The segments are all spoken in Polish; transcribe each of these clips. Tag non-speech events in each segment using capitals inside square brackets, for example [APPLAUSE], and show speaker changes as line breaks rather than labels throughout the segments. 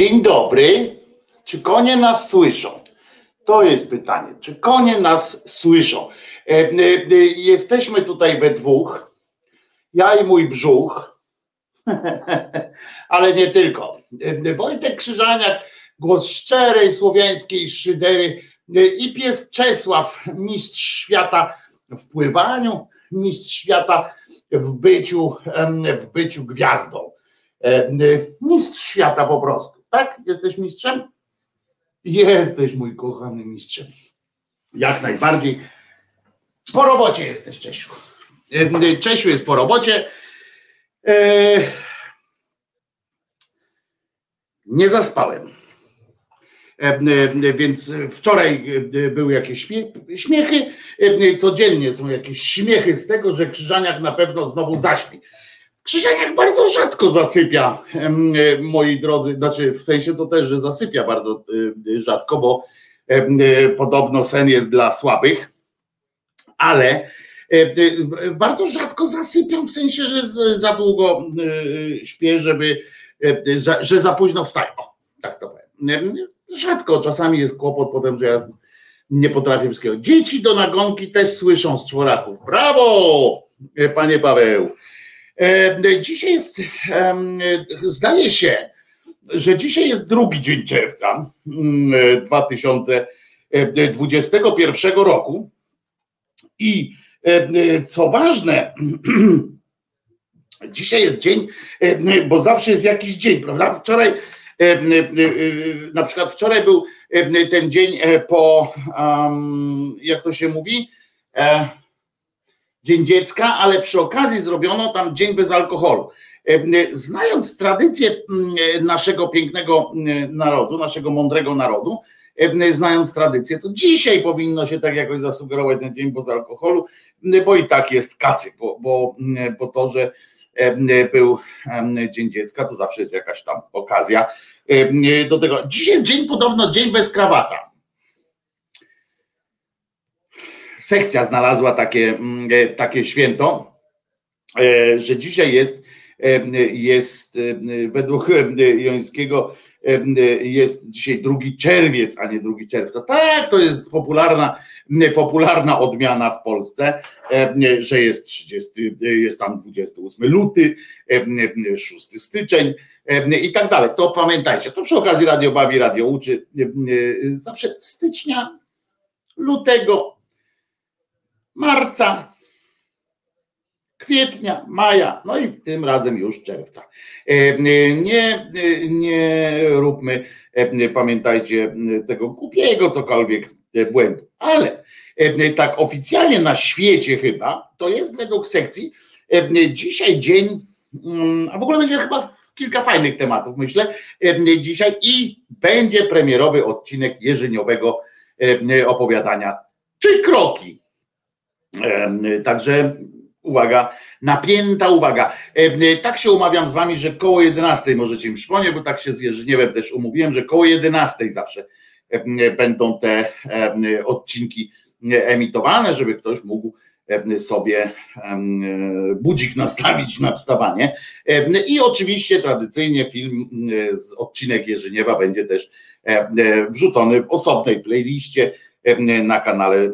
Dzień dobry. Czy konie nas słyszą? To jest pytanie. Czy konie nas słyszą? E, e, e, jesteśmy tutaj we dwóch. Ja i mój brzuch. [LAUGHS] Ale nie tylko. Wojtek Krzyżaniak, głos szczerej słowiańskiej szydery i pies Czesław, mistrz świata w pływaniu, mistrz świata w byciu, w byciu gwiazdą. Mistrz świata po prostu. Tak? Jesteś mistrzem? Jesteś mój kochany mistrzem. Jak najbardziej. Po robocie jesteś, Czesiu. Czesiu jest po robocie. E, nie zaspałem. Więc wczoraj były jakieś śmiechy. Codziennie są jakieś śmiechy z tego, że Krzyżaniak na pewno znowu zaśpi. Krzyżaniak bardzo rzadko zasypia, e, moi drodzy, znaczy w sensie to też, że zasypia bardzo e, rzadko, bo e, podobno sen jest dla słabych, ale bardzo rzadko zasypiam, w sensie, że za długo śpię, żeby, że za późno wstaję. O, tak to powiem. Rzadko, czasami jest kłopot potem, że ja nie potrafię wszystkiego. Dzieci do nagonki też słyszą z czworaków. Brawo, panie Paweł. E, dzisiaj jest, zdaje się, że dzisiaj jest drugi dzień czerwca 2021 mm, roku i co ważne, [CLEARS THROAT] dzisiaj jest dzień, bo zawsze jest jakiś dzień, prawda? Wczoraj, na przykład wczoraj był ten dzień e, po, jak to się mówi, e, Dzień Dziecka, ale przy okazji zrobiono tam Dzień bez alkoholu. E, znając tradycję naszego pięknego narodu, naszego mądrego narodu, e, znając tradycję, to dzisiaj powinno się tak jakoś zasugerować ten dzień bez alkoholu, bo i tak jest kacy, bo, bo, bo to, że był Dzień Dziecka, to zawsze jest jakaś tam okazja do tego. Dzisiaj dzień podobno dzień bez krawata. Sekcja znalazła takie, mm, e, takie święto, e, że dzisiaj jest, e, jest według Jońskiego jest dzisiaj drugi czerwiec, a nie drugi czerwca. Tak, to jest popularna, popularna odmiana w Polsce, że jest 30, jest tam 28 luty, 6 styczeń i tak dalej. To pamiętajcie, to przy okazji radio bawi, radio uczy. Zawsze stycznia, lutego, marca, kwietnia, maja, no i w tym razem już czerwca. E, e, nie, e, nie róbmy, pamiętajcie, tego głupiego cokolwiek błędu, ale tak oficjalnie na świecie chyba, to jest według sekcji dzisiaj dzień, mm, a w ogóle będzie chyba kilka fajnych tematów, myślę, dzisiaj i będzie premierowy odcinek Jerzyniowego opowiadania. Czy kroki Także uwaga, napięta uwaga. Tak się umawiam z wami, że koło 11 możecie mi przypomnieć, bo tak się z Jerzyniewem też umówiłem, że koło 11 zawsze będą te odcinki emitowane, żeby ktoś mógł sobie budzik nastawić na wstawanie. I oczywiście tradycyjnie film z odcinek Jerzyniewa będzie też wrzucony w osobnej playliście na kanale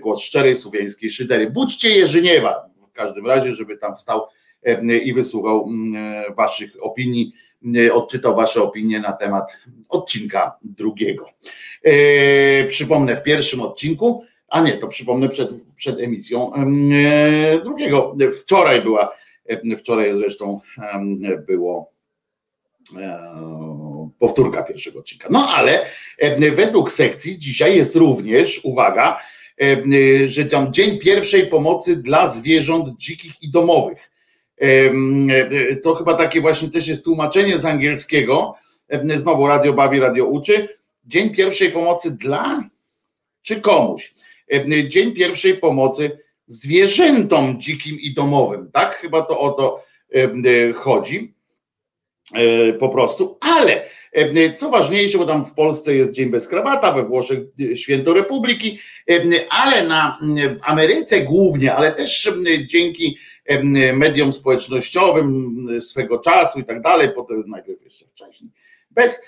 Głos Szczerej Słowiańskiej Szydery. Budźcie Jerzyniewa w każdym razie, żeby tam wstał i wysłuchał waszych opinii, odczytał wasze opinie na temat odcinka drugiego. E, przypomnę w pierwszym odcinku, a nie, to przypomnę przed, przed emisją e, drugiego. Wczoraj była, wczoraj zresztą było e, powtórka pierwszego odcinka. No ale e, według sekcji dzisiaj jest również, uwaga, e, e, że tam dzień pierwszej pomocy dla zwierząt dzikich i domowych. To chyba takie właśnie też jest tłumaczenie z angielskiego. Znowu radio bawi, radio uczy. Dzień pierwszej pomocy dla czy komuś. Dzień pierwszej pomocy zwierzętom dzikim i domowym. Tak? Chyba to o to chodzi. Po prostu, ale E, co ważniejsze, bo tam w Polsce jest Dzień bez krawata, we Włoszech e, Święto Republiki, e, ale na, w Ameryce głównie, ale też dzięki mediom społecznościowym swego czasu i tak dalej, potem najpierw jeszcze wcześniej, bez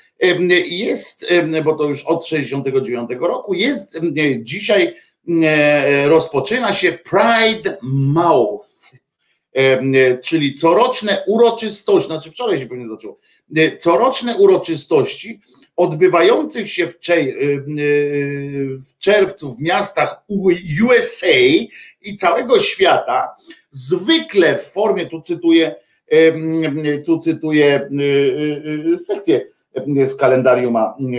jest, bo to już od 69 roku, jest dzisiaj rozpoczyna się Pride Mouth, czyli coroczne uroczystości, znaczy wczoraj się pewnie zaczęło, coroczne uroczystości odbywających się w, w czerwcu w miastach USA i całego świata, zwykle w formie, tu cytuję, tu cytuję sekcję z kalendarium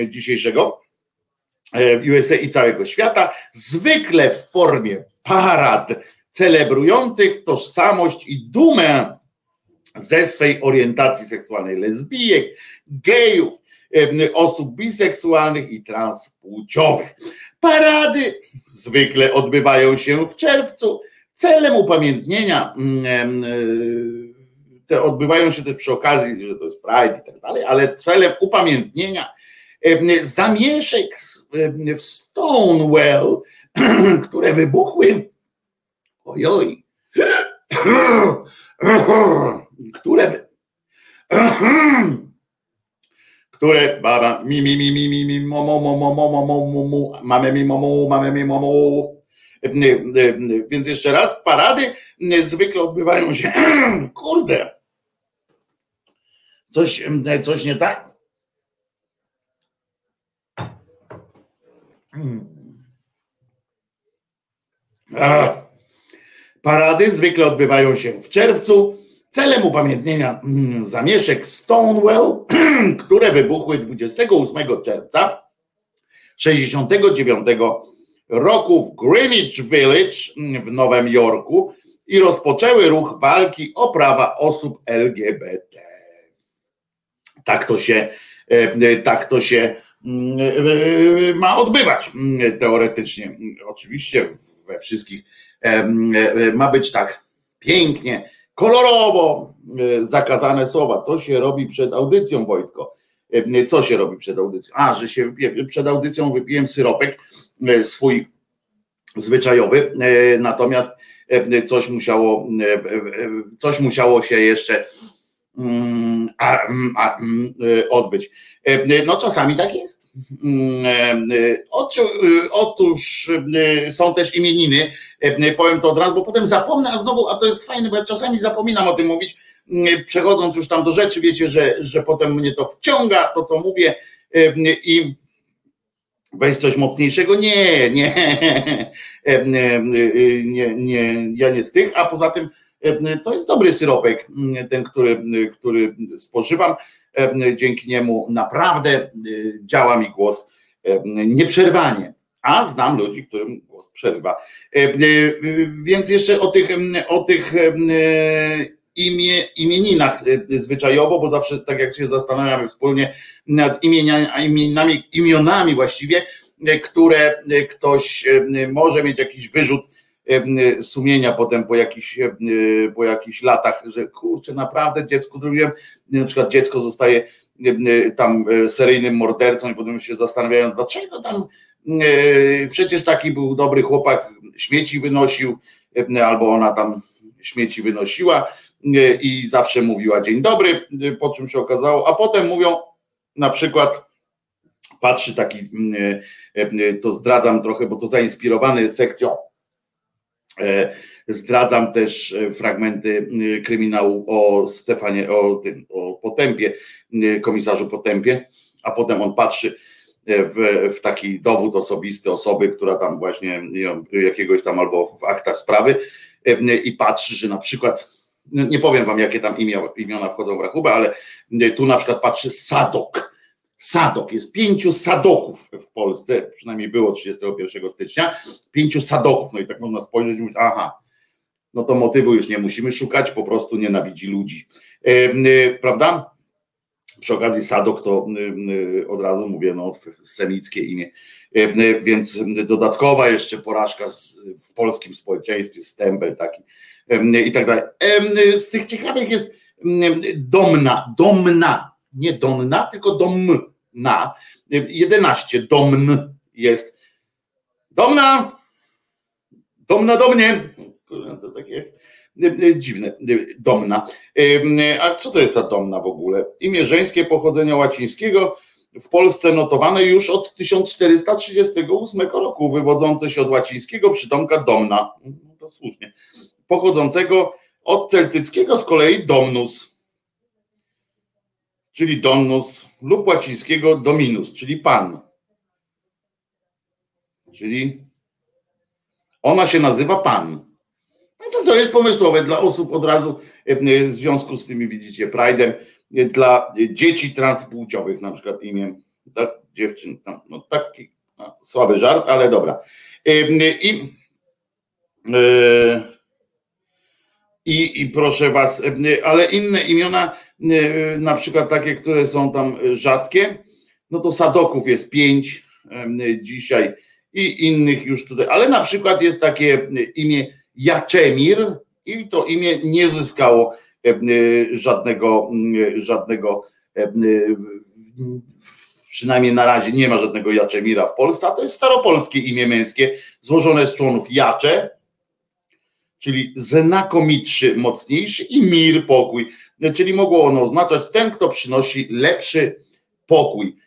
dzisiejszego, USA i całego świata, zwykle w formie parad celebrujących tożsamość i dumę ze swej orientacji seksualnej lesbijek, gejów, osób biseksualnych i transpłciowych. Parady zwykle odbywają się w czerwcu celem upamiętnienia. Mm, e, te odbywają się też przy okazji, że to jest Pride i tak dalej, ale celem upamiętnienia zamieszek w Stonewall, [CLEARS THROAT] które wybuchły, ojoj, [CLEARS THROAT] które [CLEARS THROAT] które baba? Mi mi mi mi mi mi mamy mi mo mamy mi mo mo więc jeszcze raz parady zwykle odbywają się [CLEARS THROAT] kurde. Coś coś nie tak Parady zwykle odbywają się w czerwcu celem upamiętnienia mm, zamieszek Stonewall, [CLEARS THROAT] które wybuchły 28 czerwca 69 roku w Greenwich Village mm, w Nowym Jorku i rozpoczęły ruch walki o prawa osób LGBT. Tak to się, e, tak to się mm, e, ma odbywać teoretycznie. Oczywiście we wszystkich e, ma być tak pięknie, kolorowo e, zakazane słowa. To się robi przed audycją, Wojtko. E, co się robi przed audycją? A, że się przed audycją wypiłem syropek e, swój zwyczajowy, natomiast coś musiało, coś musiało się jeszcze mm, mm, odbyć. No czasami tak jest. Mm, otóż są też imieniny E, powiem to od razu, bo potem zapomnę, a znowu, a to jest fajne, bo ja czasami zapominam o tym mówić, mm, przechodząc już tam do rzeczy, wiecie, że, że potem mnie to wciąga, to co mówię e, i weź coś mocniejszego. Nie, nie, e, nie, nie, ja nie z tych, a poza tym to jest dobry syropek, mm, ten, który, który spożywam. Dzięki niemu naprawdę działa mi głos nieprzerwanie a znam ludzi, którym głos przerywa. E, e, więc jeszcze o tych, o tych e, imię, imieninach zwyczajowo, bo zawsze tak jak się zastanawiamy wspólnie nad imionami, imionami właściwie, które ktoś może mieć jakiś wyrzut sumienia potem po jakichś, po jakichś latach, że kurczę, naprawdę dziecku zrobiłem, na przykład dziecko zostaje tam seryjnym mordercą i potem się zastanawiają, dlaczego tam E, przecież taki był dobry chłopak, śmieci wynosił, e, albo ona tam śmieci wynosiła e, i zawsze mówiła dzień dobry, po czym się okazało, a potem mówią na przykład, patrzy taki, to zdradzam trochę, bo to zainspirowany sekcją, zdradzam też fragmenty kryminału o Stefanie, o tym, o Potępie, komisarzu Potępie, a potem on patrzy, w, w taki dowód osobisty osoby, która tam właśnie jakiegoś tam albo w aktach sprawy i patrzy, że na przykład, no nie powiem wam jakie tam imię, imiona wchodzą w rachubę, ale tu na przykład patrzy Sadok. Sadok, jest pięciu sadoków w Polsce, przynajmniej było 31 stycznia, pięciu sadoków, no i tak można spojrzeć i mówić, aha, no to motywu już nie musimy szukać, po prostu nienawidzi ludzi, prawda? przy okazji Sadok to od razu mówię, no, semickie imię, y, więc dodatkowa jeszcze porażka w polskim społeczeństwie, stempel taki i tak dalej. Z tych ciekawych jest Domna, Domna, nie Donna, tylko Domna, 11 Domn jest. Domna, Domna do mnie. To takie dziwne, domna. A co to jest ta domna w ogóle? Imię żeńskie pochodzenia łacińskiego, w Polsce notowane już od 1438 roku, wywodzące się od łacińskiego przydomka domna, no to słusznie, pochodzącego od celtyckiego z kolei domnus, czyli domnus lub łacińskiego dominus, czyli pan. Czyli ona się nazywa pan. No to to jest pomysłowe dla osób od razu w związku z tymi, widzicie, Pride'em, dla dzieci transpłciowych, na przykład imię tak, dziewczyn, tam, no taki no, słaby żart, ale dobra. I, i, I proszę was, ale inne imiona, na przykład takie, które są tam rzadkie, no to Sadoków jest pięć dzisiaj i innych już tutaj, ale na przykład jest takie imię Jaczemir i to imię nie zyskało żadnego, żadnego przynajmniej na razie nie ma żadnego Jaczemira w Polsce, a to jest staropolskie imię męskie, złożone z członów Jacze, czyli znakomitszy, mocniejszy i mir, pokój, czyli mogło ono oznaczać ten, kto przynosi lepszy pokój.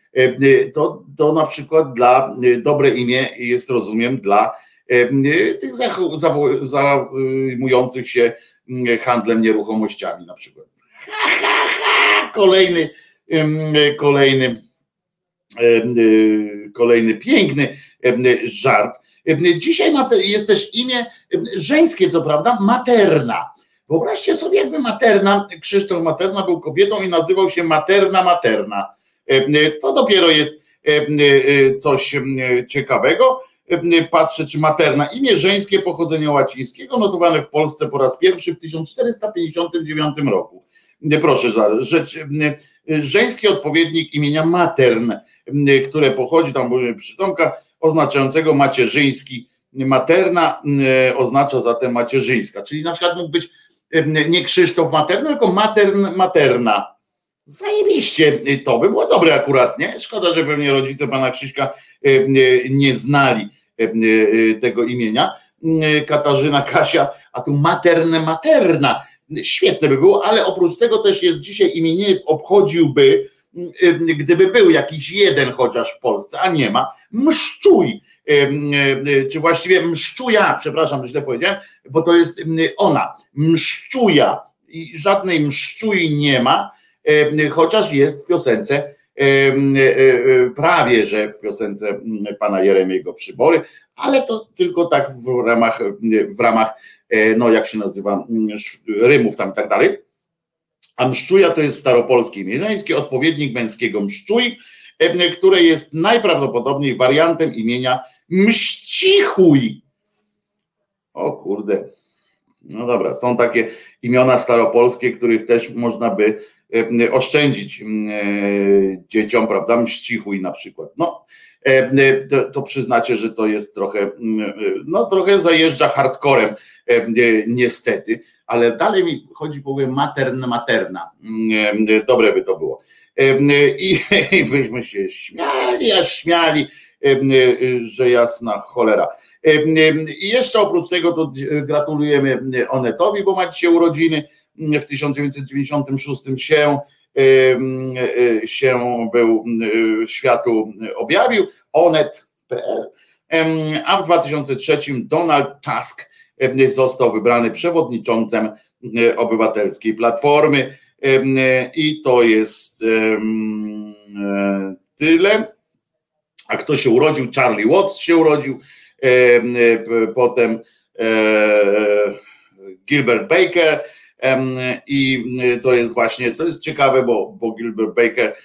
To, to na przykład dla dobre imię jest, rozumiem, dla tych zajmujących się handlem nieruchomościami na przykład. Kolejny, kolejny kolejny piękny żart. Dzisiaj jest też imię żeńskie, co prawda, Materna. Wyobraźcie sobie, jakby Materna, Krzysztof Materna był kobietą i nazywał się Materna Materna. To dopiero jest coś ciekawego. Patrzę, czy Materna, imię żeńskie pochodzenia łacińskiego, notowane w Polsce po raz pierwszy w 1459 roku. Proszę, rzecz, żeński odpowiednik imienia Matern które pochodzi, tam przytomka oznaczającego macierzyński. Materna oznacza zatem macierzyńska, czyli na przykład mógł być nie Krzysztof Materna, tylko Matern Materna. Zajebiście, to by było dobre akurat, nie? Szkoda, że pewnie rodzice pana Krzyśka nie znali tego imienia. Katarzyna, Kasia, a tu materne materna. Świetne by było, ale oprócz tego też jest dzisiaj imieniny obchodziłby Y, gdyby był jakiś jeden chociaż w Polsce, a nie ma, mszczuj, y, y, czy właściwie mszczuja, przepraszam, źle powiedziałem, bo to jest ona, mszczuja i żadnej mszczui nie ma, chociaż jest w piosence prawie, że w piosence pana Jeremiego Przybory, ale to tylko tak w ramach, w ramach no jak się nazywa, rymów tam i tak dalej. A mszczuja to jest staropolskie imię żeńskie, odpowiednik męskiego mszczuj, e, które jest najprawdopodobniej wariantem imienia mścichuj. O kurde. No dobra, są takie imiona staropolskie, których też można by e, oszczędzić e, dzieciom, prawda? Mścichuj na przykład. No, to, to przyznacie, że to jest trochę, no trochę zajeżdża hardcorem, niestety ale dalej mi chodzi, powiem, materna, materna. Mm, dobre by to było. I, [LAUGHS] I byśmy się śmiali, aż śmiali, że jasna cholera. I jeszcze oprócz tego to gratulujemy Onetowi, bo ma dzisiaj urodziny. W 1996 się, się był światu objawił, onet.pl, a w 2003 Donald Tusk E, został wybrany przewodniczącym e, obywatelskiej platformy. E, I to jest tyle. A kto się urodził? Charlie Watts się urodził, potem Gilbert Baker i to jest właśnie, to jest ciekawe, bo, bo Gilbert Baker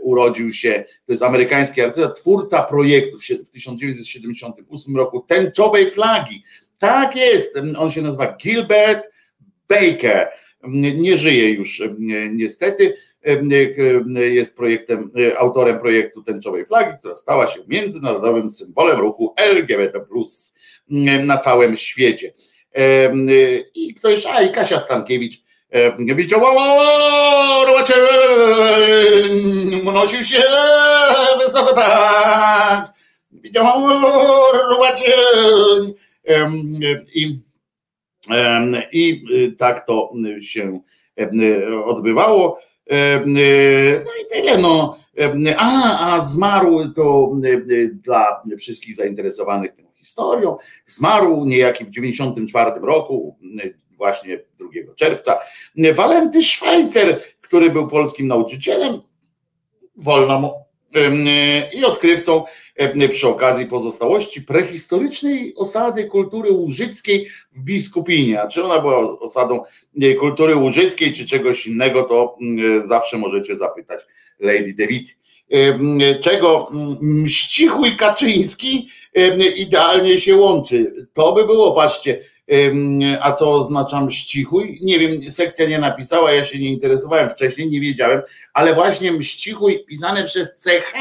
urodził się, to jest amerykański artysta, twórca projektu w 1978 roku tęczowej flagi. Tak jest, on się nazywa Gilbert Baker. Nie żyje już niestety. Jest projektem, autorem projektu tęczowej flagi, która stała się międzynarodowym symbolem ruchu LGBT na całym świecie. I ktoś, a i Kasia Stankiewicz Widział, robacie, unosił się wysoko tak. Widział, robacie. I, I tak to się odbywało. No i tyle, no. A, a zmarł to dla wszystkich zainteresowanych tą historią, zmarł niejaki w 94 roku, właśnie 2 czerwca, Walenty Szwajcer, który był polskim nauczycielem, wolno mu i odkrywcą przy okazji pozostałości prehistorycznej osady kultury łużyckiej w Biskupinie. A czy ona była osadą kultury łużyckiej, czy czegoś innego, to zawsze możecie zapytać Lady David. Czego Mścichuj Kaczyński idealnie się łączy. To by było, patrzcie, a co oznacza mścichuj? Nie wiem, sekcja nie napisała, ja się nie interesowałem wcześniej, nie wiedziałem, ale właśnie mścichuj pisane przez CH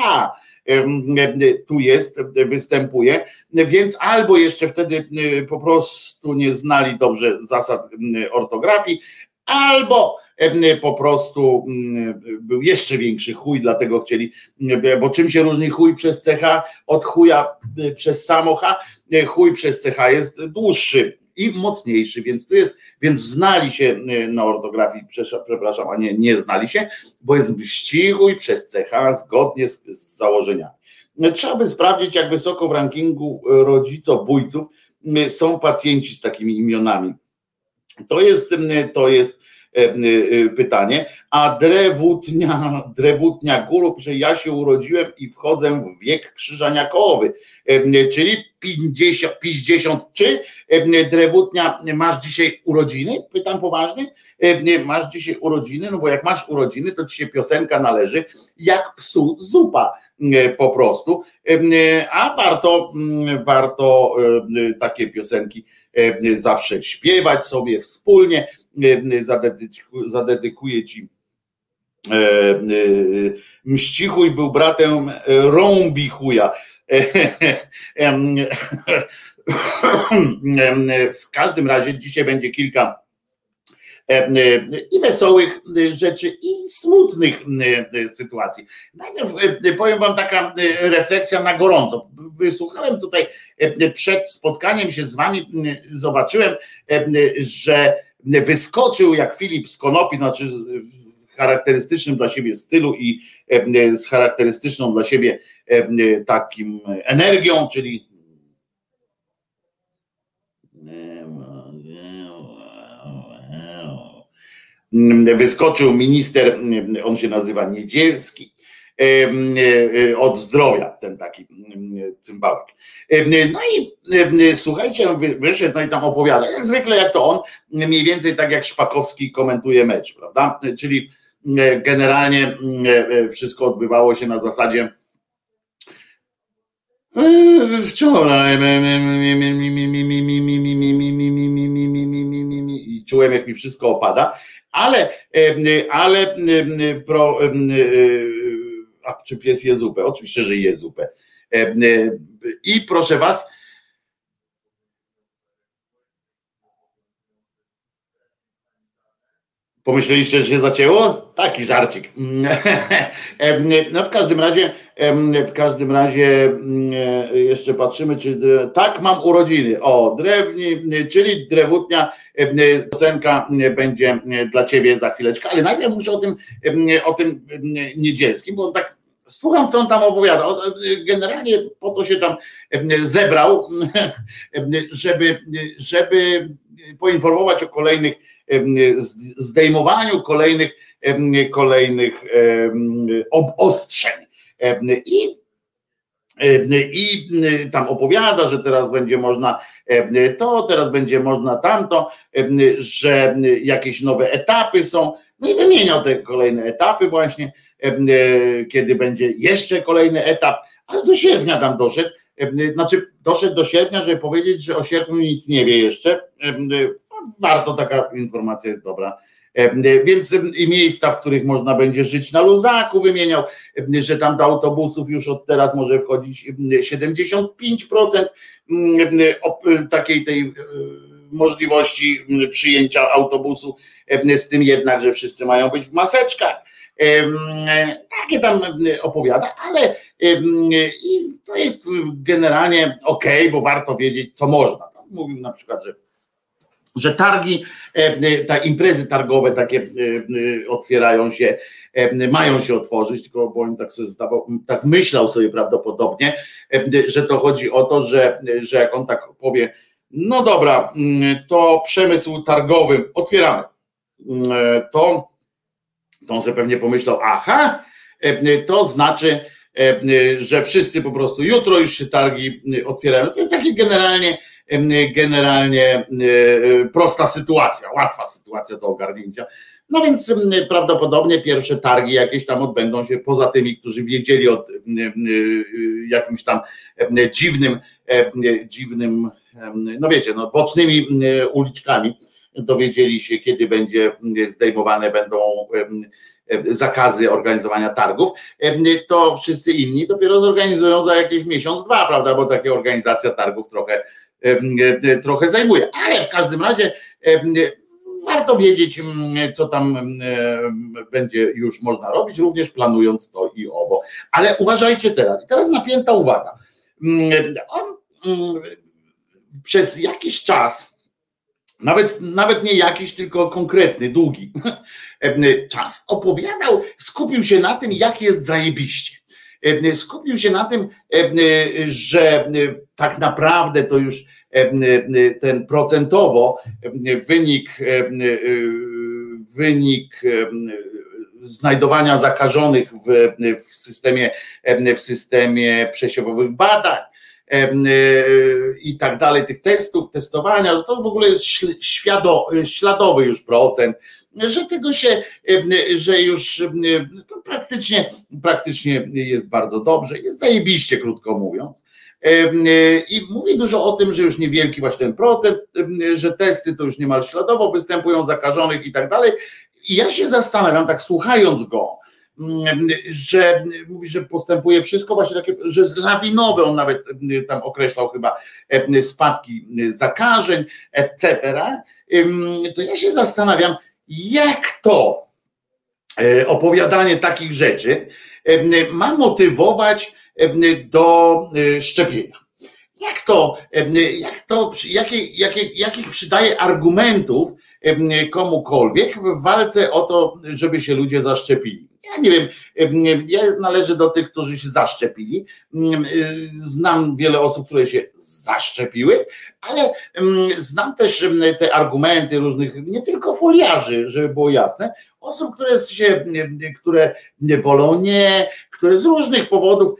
tu jest, występuje, więc albo jeszcze wtedy po prostu nie znali dobrze zasad ortografii, albo po prostu był jeszcze większy chuj, dlatego chcieli, bo czym się różni chuj przez CH od chuja przez samo H? Chuj przez CH jest dłuższy i mocniejszy, więc tu jest, więc znali się y, na ortografii, przepraszam, a nie, nie znali się, bo jest ścichuj przez CH zgodnie z, z założeniami. Trzeba by sprawdzić, jak wysoko w rankingu rodzicobójców y, są pacjenci z takimi imionami. To jest, y, to jest pytanie, a drewutnia, [LAUGHS] drewutnia guru, że ja się urodziłem i wchodzę w wiek krzyżaniakowy, e, czyli 50, 50 czy drewutnia, masz dzisiaj urodziny? Pytam poważnie, masz dzisiaj urodziny, no bo jak masz urodziny, to ci się piosenka należy, jak psu zupa po prostu, a warto, warto takie piosenki zawsze śpiewać sobie wspólnie, zadedykuję ci e, e, Mścichuj był bratem Rąbi chuja. W każdym razie dzisiaj będzie kilka i wesołych rzeczy, i smutnych sytuacji. Najpierw powiem Wam taka refleksja na gorąco. Wysłuchałem tutaj przed spotkaniem się z Wami, zobaczyłem, że wyskoczył jak Filip z Konopi, znaczy w charakterystycznym dla siebie stylu i e, z charakterystyczną dla siebie e, takim energią, czyli wyskoczył minister, on się nazywa Niedzielski, od zdrowia, ten taki cymbałek. No i słuchajcie, wyszedł no i tam opowiada, jak zwykle jak to on, mniej więcej tak jak Szpakowski komentuje mecz, prawda? Czyli generalnie wszystko odbywało się na zasadzie wczoraj i czułem jak mi wszystko opada, ale ale pro a czy pies je zupę? Oczywiście, że je zupę. E, e, I proszę was, Pomyśleliście, że się zacięło? Taki żarcik. [LAUGHS] E, no w każdym razie, w każdym razie jeszcze patrzymy, czy tak mam urodziny. O, drewni, czyli drewutnia piosenka będzie dla ciebie za chwileczkę, ale najpierw muszę o tym, o tym niedzielskim, bo on tak słucham, co on tam opowiada. Generalnie po to się tam zebrał, [LAUGHS] żeby, żeby poinformować o kolejnych zdejmowaniu kolejnych, kolejnych obostrzeń. I i tam opowiada, że teraz będzie można to, teraz będzie można tamto, że jakieś nowe etapy są. No i wymieniał te kolejne etapy, właśnie, kiedy będzie jeszcze kolejny etap, aż do sierpnia tam doszedł. Znaczy, doszedł do sierpnia, żeby powiedzieć, że o sierpniu nic nie wie jeszcze. Warto, taka informacja jest dobra E, więc i miejsca, w których można będzie żyć na luzaku wymieniał, że tam do autobusów już od teraz może wchodzić 75% takiej tej e, możliwości przyjęcia autobusu, z tym jednak, że wszyscy mają być w maseczkach. Takie tam opowiada, ale to jest generalnie ok, bo warto wiedzieć, co można. Mówił na przykład, że że targi, te imprezy targowe takie otwierają się, mają się otworzyć, tylko bo on tak sobie zdawał, tak myślał sobie prawdopodobnie, że to chodzi o to, że, że jak on tak powie, no dobra, to przemysł targowy otwieramy, to, to on sobie pewnie pomyślał, aha, to znaczy, że wszyscy po prostu jutro już się targi otwierają. To jest takie generalnie generalnie prosta sytuacja, łatwa sytuacja do ogarnięcia. No więc prawdopodobnie pierwsze targi jakieś tam odbędą się poza tymi, którzy wiedzieli o jakimś tam dziwnym, dziwnym, no wiecie, no bocznymi uliczkami dowiedzieli się, kiedy będzie zdejmowane będą zakazy organizowania targów, to wszyscy inni dopiero zorganizują za jakiś miesiąc, dwa, prawda, bo taka organizacja targów trochę, trochę zajmuje. Ale w każdym razie warto wiedzieć, co tam będzie już można robić, również planując to i owo. Ale uważajcie teraz, i teraz napięta uwaga. On przez jakiś czas, nawet, nawet nie jakiś, tylko konkretny, długi [LAUGHS] czas, opowiadał, skupił się na tym, jak jest zajebiście. Skupił się na tym, że tak naprawdę to już ten procentowo wynik, wynik znajdowania zakażonych w, w systemie, w systemie przesiewowych badań i tak dalej, tych testów, testowania, że to w ogóle jest śladowy już procent, że tego się, że już to praktycznie, praktycznie jest bardzo dobrze, jest zajebiście, krótko mówiąc. I mówi dużo o tym, że już niewielki właśnie ten procent, że testy to już niemal śladowo występują zakażonych i tak dalej. I ja się zastanawiam, tak słuchając go, że mówi, że postępuje wszystko właśnie takie, że jest lawinowe, on nawet tam określał chyba spadki zakażeń, etc. To ja się zastanawiam, jak to opowiadanie takich rzeczy ma motywować do szczepienia. Jak to, jak to jakie, jakie, jakich przydaje argumentów komukolwiek w walce o to, żeby się ludzie zaszczepili? Ja nie wiem, ja należę do tych, którzy się zaszczepili. Znam wiele osób, które się zaszczepiły, ale znam też te argumenty różnych, nie tylko foliarzy, żeby było jasne, osób, które się, które wolą nie, które z różnych powodów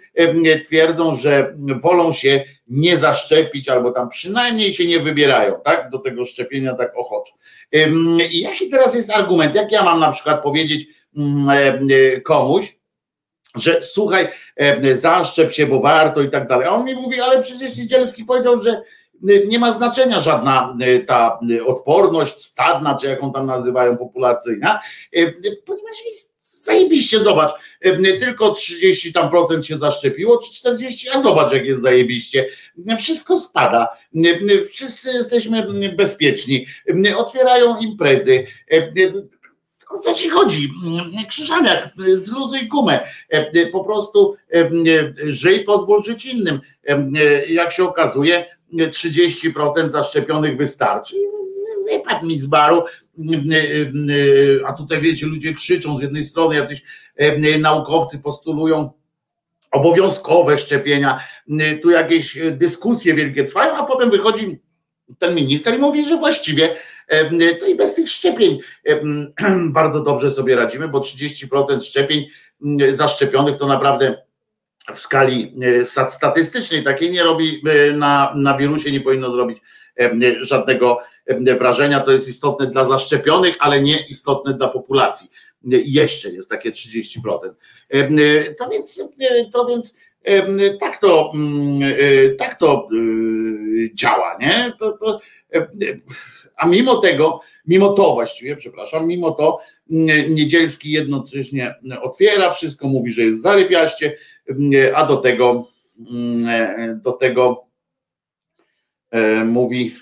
twierdzą, że wolą się nie zaszczepić, albo tam przynajmniej się nie wybierają, tak, do tego szczepienia tak ochoczo. I jaki teraz jest argument? Jak ja mam na przykład powiedzieć komuś, że słuchaj, zaszczep się, bo warto i tak dalej. A on mi mówi, ale przecież Niedzielski powiedział, że nie ma znaczenia żadna ta odporność stadna, czy jaką tam nazywają populacyjna, ponieważ jest zajebiście, zobacz, tylko 30 tam procent się zaszczepiło, czy 40, a zobacz jak jest zajebiście, wszystko spada, wszyscy jesteśmy bezpieczni, otwierają imprezy, o co ci chodzi? Krzyżaniak, zluzuj gumę, po prostu żyj, pozwól żyć innym. Jak się okazuje, 30% zaszczepionych wystarczy. Wypadł mi z baru, a tutaj wiecie, ludzie krzyczą z jednej strony, jacyś naukowcy postulują obowiązkowe szczepienia, tu jakieś dyskusje wielkie trwają, a potem wychodzi ten minister i mówi, że właściwie to i bez tych szczepień [CLEARS THROAT] bardzo dobrze sobie radzimy, bo 30% szczepień zaszczepionych to naprawdę w skali e, statystycznej takiej nie robi e, na, na wirusie, nie powinno zrobić żadnego wrażenia. To jest istotne dla zaszczepionych, ale nie istotne dla populacji. Jeszcze jest takie 30%. To więc, to więc tak to, tak to działa, nie? To, to, a mimo tego, mimo to właściwie, przepraszam, mimo to Niedzielski jednocześnie otwiera wszystko, mówi, że jest zarypiaście, a do tego do tego e, mówi,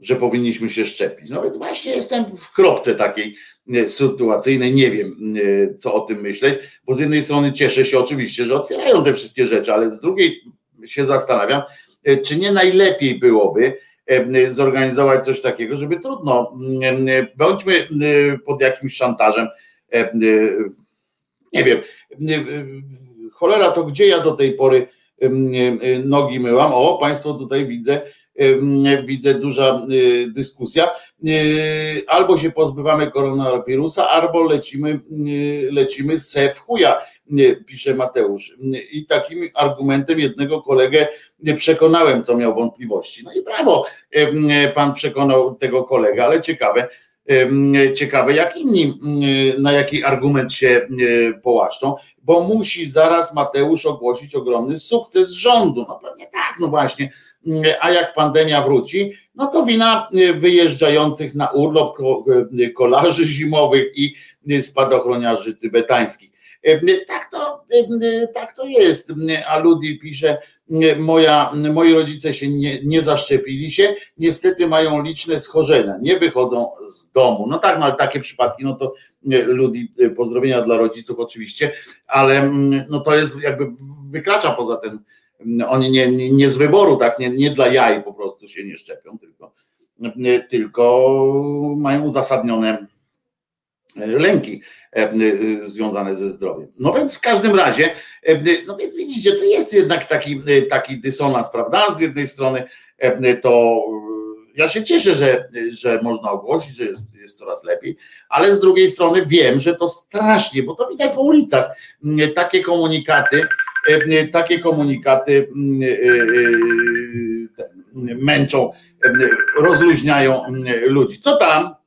że powinniśmy się szczepić. No więc właśnie jestem w kropce takiej sytuacyjnej, nie wiem co o tym myśleć, bo z jednej strony cieszę się oczywiście, że otwierają te wszystkie rzeczy, ale z drugiej się zastanawiam, czy nie najlepiej byłoby, zorganizować coś takiego, żeby trudno, bądźmy pod jakimś szantażem, nie wiem, cholera to gdzie ja do tej pory nogi myłam, o Państwo tutaj widzę, widzę duża dyskusja, albo się pozbywamy koronawirusa, albo lecimy, lecimy se w chuja pisze Mateusz. I takim argumentem jednego kolegę przekonałem, co miał wątpliwości. No i brawo, pan przekonał tego kolegę, ale ciekawe, ciekawe jak inni, na jaki argument się połaszczą, bo musi zaraz Mateusz ogłosić ogromny sukces rządu. No pewnie tak, no właśnie. A jak pandemia wróci, no to wina wyjeżdżających na urlop kolarzy zimowych i spadochroniarzy tybetańskich. Tak to, tak to jest. A Ludi pisze, moja, moi rodzice się nie, nie zaszczepili się, niestety mają liczne schorzenia, nie wychodzą z domu. No tak, no ale takie przypadki, no to Ludi, pozdrowienia dla rodziców oczywiście, ale no to jest jakby wykracza poza ten, oni nie, nie, nie z wyboru, tak, nie, nie dla jaj po prostu się nie szczepią, tylko, tylko mają uzasadnione lęki e, e, związane ze zdrowiem. No więc w każdym razie, e, no więc widzicie, to jest jednak taki, taki dysonans, prawda? Z jednej strony to ja się cieszę, że, że można ogłosić, że jest, jest coraz lepiej, ale z drugiej strony wiem, że to strasznie, bo to widać po ulicach, takie komunikaty, takie komunikaty męczą, rozluźniają ludzi. Co tam?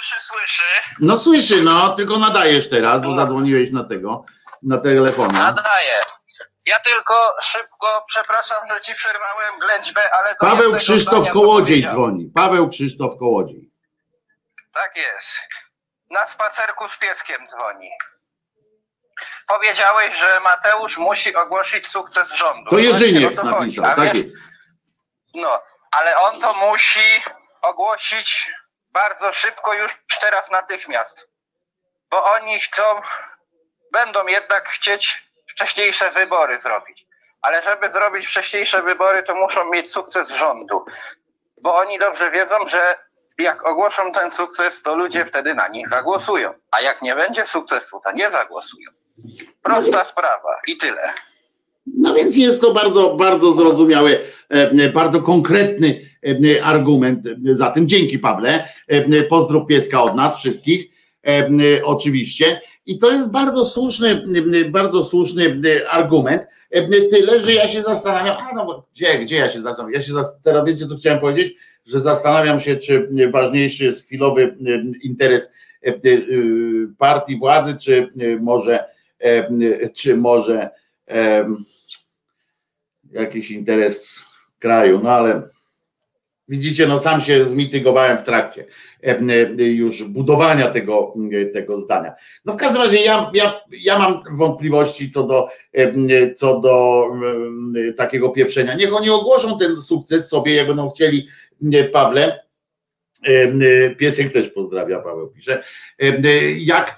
Słyszy, słyszy.
No słyszy, no, tylko nadajesz teraz, bo no. zadzwoniłeś na tego, na telefon.
Nadaję. Ja tylko szybko, przepraszam, że ci przerwałem ględźbę, ale...
Paweł Krzysztof Kołodziej dzwoni. Paweł Krzysztof Kołodziej.
Tak jest. Na spacerku z pieskiem dzwoni. Powiedziałeś, że Mateusz musi ogłosić sukces rządu.
To Jerzyniew to napisał, tak jest.
No, ale on to musi ogłosić bardzo szybko, już teraz natychmiast. Bo oni chcą, będą jednak chcieć wcześniejsze wybory zrobić. Ale żeby zrobić wcześniejsze wybory, to muszą mieć sukces rządu. Bo oni dobrze wiedzą, że jak ogłoszą ten sukces, to ludzie wtedy na nich zagłosują. A jak nie będzie sukcesu, to nie zagłosują. Prosta sprawa i tyle.
No więc jest to bardzo, bardzo zrozumiały, e, bardzo konkretny argument za tym. Dzięki Pawle. E, pozdrów pieska od nas wszystkich. Oczywiście. I to jest bardzo słuszny, bardzo słuszny argument. Tyle, że ja się zastanawiam, a no gdzie, gdzie ja się zastanawiam? Ja się teraz wiecie, co chciałem powiedzieć? Że zastanawiam się, czy ważniejszy jest chwilowy interes partii władzy, czy może, czy może jakiś interes kraju, no ale widzicie, no sam się zmitygowałem w trakcie już budowania tego, tego zdania. No w każdym razie ja, ja, ja mam wątpliwości co do, co do takiego pieprzenia. Niech oni ogłoszą ten sukces sobie, jak będą chcieli, Pawle, Y, piesek też pozdrawia, Paweł pisze. Jak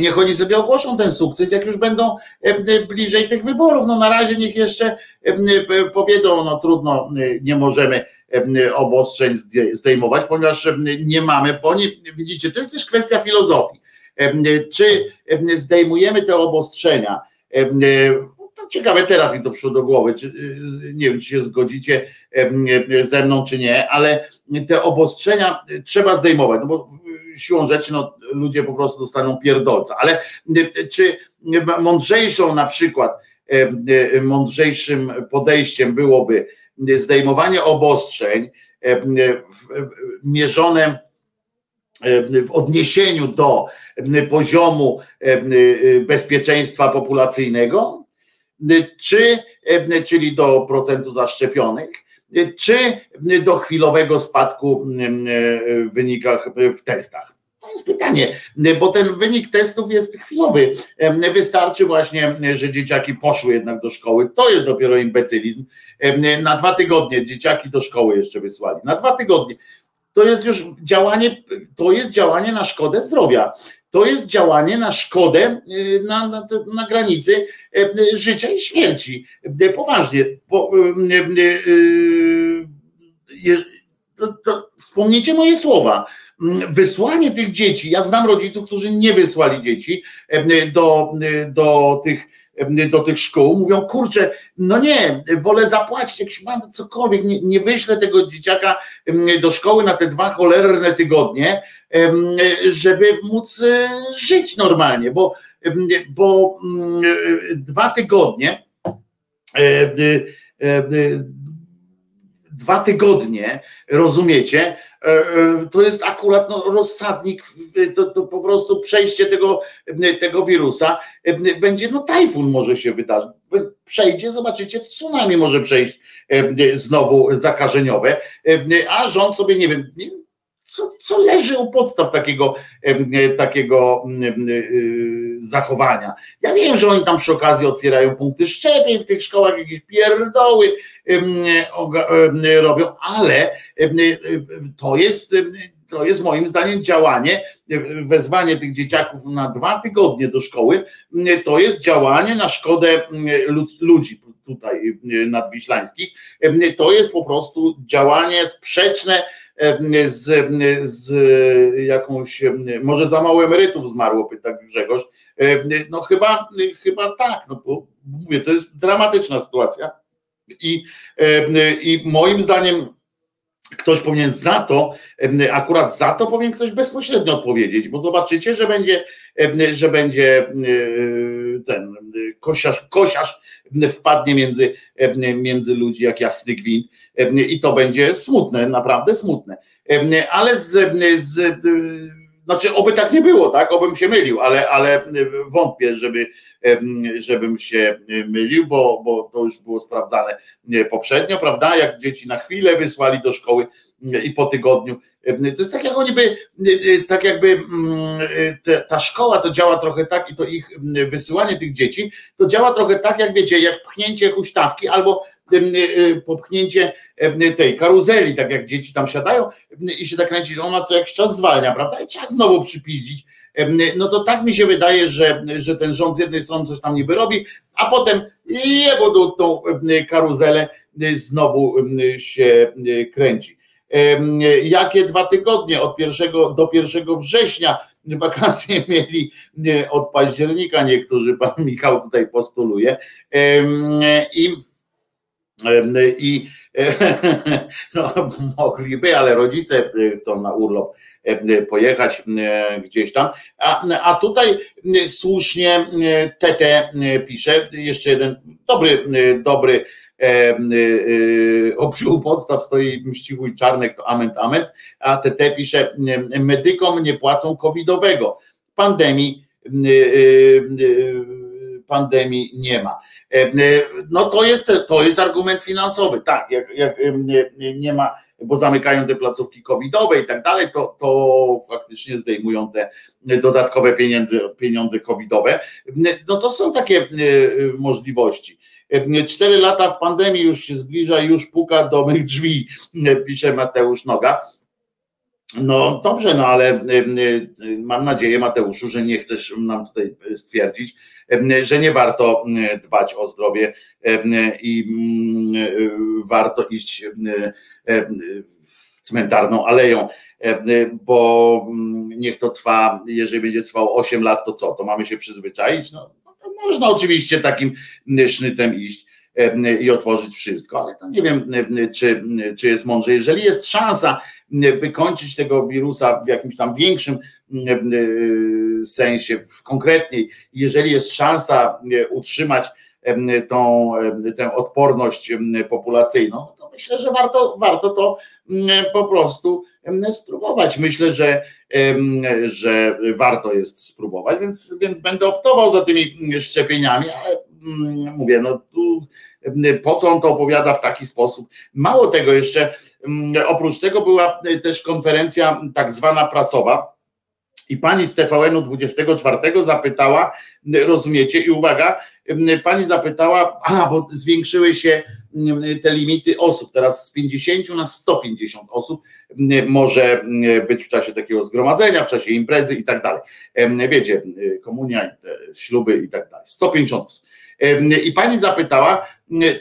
niech oni sobie ogłoszą ten sukces, jak już będą bliżej tych wyborów. No na razie niech jeszcze powiedzą, no trudno, nie możemy obostrzeń zdejmować, ponieważ nie mamy, bo nie, widzicie, to jest też kwestia filozofii. Czy zdejmujemy te obostrzenia? To ciekawe, teraz mi to przyszło do głowy, czy, nie wiem, czy się zgodzicie ze mną, czy nie, ale te obostrzenia trzeba zdejmować, no bo siłą rzeczy no, ludzie po prostu dostaną pierdolca, ale czy mądrzejszą na przykład, mądrzejszym podejściem byłoby zdejmowanie obostrzeń mierzone w odniesieniu do poziomu bezpieczeństwa populacyjnego, czy, czyli do procentu zaszczepionych, czy do chwilowego spadku w wynikach w testach? To jest pytanie, bo ten wynik testów jest chwilowy. Wystarczy właśnie, że dzieciaki poszły jednak do szkoły. To jest dopiero imbecylizm. Na dwa tygodnie dzieciaki do szkoły jeszcze wysłali. Na dwa tygodnie. To jest już działanie, to jest działanie na szkodę zdrowia to jest działanie na szkodę, y, na, na, na granicy życia i śmierci. Y, poważnie. Bo, to, to wspomnijcie moje słowa. Wysłanie tych dzieci, ja znam rodziców, którzy nie wysłali dzieci do, do tych do tych szkół, mówią, kurczę, no nie, wolę zapłacić jakiś mam cokolwiek, nie, nie wyślę tego dzieciaka do szkoły na te dwa cholerne tygodnie, żeby móc e, żyć normalnie, bo, bo mm, dwa tygodnie e, dwa tygodnie, rozumiecie, e, e, to jest akurat no, rozsadnik, to, to po prostu przejście tego, tego wirusa. E, będzie, no tajfun może się wydarzyć. Przejdzie, zobaczycie, tsunami może przejść znowu zakażeniowe, a rząd sobie, nie wiem, co, co leży u podstaw takiego, takiego zachowania. Ja wiem, że oni tam przy okazji otwierają punkty szczepień w tych szkołach, jakieś pierdoły robią, ale to jest to jest moim zdaniem działanie, wezwanie tych dzieciaków na dwa tygodnie do szkoły, to jest działanie na szkodę ludzi tutaj nadwiślańskich. To jest po prostu działanie sprzeczne z, z jakąś, może za mało emerytów zmarło, pyta Grzegorz. No chyba, chyba tak, no bo mówię, to jest dramatyczna sytuacja i, i moim zdaniem ktoś powinien za to, akurat za to powinien ktoś bezpośrednio odpowiedzieć, bo zobaczycie, że będzie, że będzie ten kosiarz, kosiarz wpadnie między, między ludzi jak jasny gwint i to będzie smutne, naprawdę smutne. Ale z, z znaczy, oby tak nie było, tak? Obym się mylił, ale, ale wątpię, żeby, żebym się mylił, bo, bo to już było sprawdzane poprzednio, prawda? Jak dzieci na chwilę wysłali do szkoły i po tygodniu. To jest tak, jak oni by, tak jakby mm, ta szkoła to działa trochę tak i to ich wysyłanie tych dzieci, to działa trochę tak, jak wiecie, jak pchnięcie huśtawki albo popchnięcie tej karuzeli, tak jak dzieci tam siadają i się tak kręci, ona co jakiś czas zwalnia, prawda? I trzeba znowu przypiździć. No to tak mi się wydaje, że, że ten rząd z jednej strony coś tam niby robi, a potem jebo tą karuzelę znowu się kręci. Jakie dwa tygodnie od pierwszego do pierwszego września [LAUGHS] wakacje mieli od października, niektórzy pan [LAUGHS] Michał tutaj postuluje. I i [LAUGHS] no, mogliby, ale rodzice chcą na urlop pojechać gdzieś tam. A, a tutaj słusznie Tete pisze, jeszcze jeden dobry, dobry u podstaw stoi Mścichuj Czarnek, to ament, ament, a TT pisze, medykom nie płacą covidowego, pandemii pandemii nie ma. No to jest, to jest argument finansowy, tak, jak, jak nie, nie ma, bo zamykają te placówki covidowe i tak dalej, to, to faktycznie zdejmują te dodatkowe pieniądze, pieniądze covidowe. No to są takie możliwości. Cztery lata w pandemii już się zbliża, już puka do mych drzwi, pisze Mateusz Noga. No dobrze, no ale mam nadzieję, Mateuszu, że nie chcesz nam tutaj stwierdzić, że nie warto dbać o zdrowie i warto iść cmentarną aleją, bo niech to trwa, jeżeli będzie trwało 8 lat, to co? To mamy się przyzwyczaić? No, można oczywiście takim sznytem iść i otworzyć wszystko, ale to nie wiem, czy, czy jest mądrze. Jeżeli jest szansa wykończyć tego wirusa w jakimś tam większym sensie, w konkretniej, jeżeli jest szansa utrzymać tą, tę odporność populacyjną, no to myślę, że warto, warto to po prostu spróbować. Myślę, że, że warto jest spróbować, więc, więc będę optował za tymi szczepieniami, ale mówię, no tu po co on to opowiada w taki sposób. Mało tego jeszcze, oprócz tego była też konferencja tak zwana prasowa, i pani z TVN-u 24 zapytała, rozumiecie, i uwaga, pani zapytała, a bo zwiększyły się te limity osób. Teraz z 50 na 150 osób może być w czasie takiego zgromadzenia, w czasie imprezy i tak dalej. Wiecie, komunia, śluby i tak dalej. 150 osób. I pani zapytała,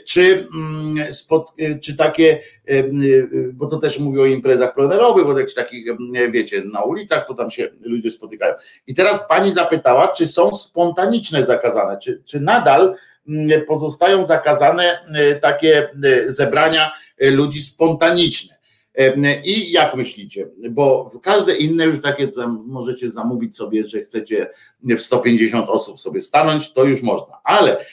czy, mm, spod, czy takie, bo to też mówi o imprezach plenerowych, o jakichś takich, wiecie, na ulicach, co tam się ludzie spotykają. I teraz pani zapytała, czy są spontaniczne zakazane, czy, czy nadal mm, pozostają zakazane e, takie e, zebrania e, ludzi spontaniczne. I jak myślicie? Bo każde inne już takie możecie zamówić sobie, że chcecie w 150 osób sobie stanąć, to już można. Ale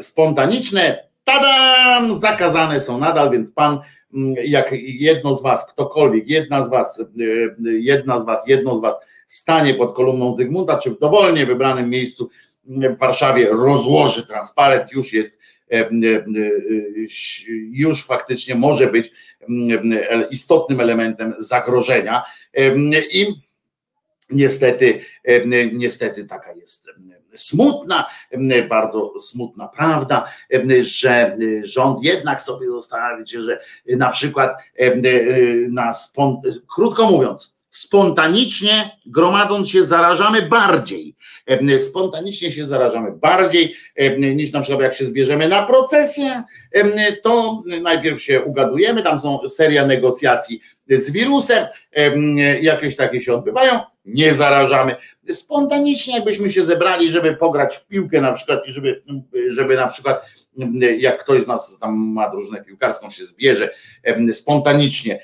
spontaniczne, tadam, zakazane są nadal, więc pan jak jedno z was, ktokolwiek, jedna z was, jedna z was, jedno z was stanie pod kolumną Zygmunta, czy w dowolnie wybranym miejscu w Warszawie rozłoży transparent, już jest już faktycznie może być istotnym elementem zagrożenia i niestety, niestety taka jest smutna, bardzo smutna prawda, że rząd jednak sobie zostawicie, że na przykład na krótko mówiąc, spontanicznie gromadząc się zarażamy bardziej. Spontanicznie się zarażamy bardziej niż na przykład jak się zbierzemy na procesję, to najpierw się ugadujemy, tam są seria negocjacji z wirusem, jakieś takie się odbywają, nie zarażamy. Spontanicznie jakbyśmy się zebrali, żeby pograć w piłkę na przykład i żeby, żeby na przykład jak ktoś z nas tam ma drużynę piłkarską się zbierze spontanicznie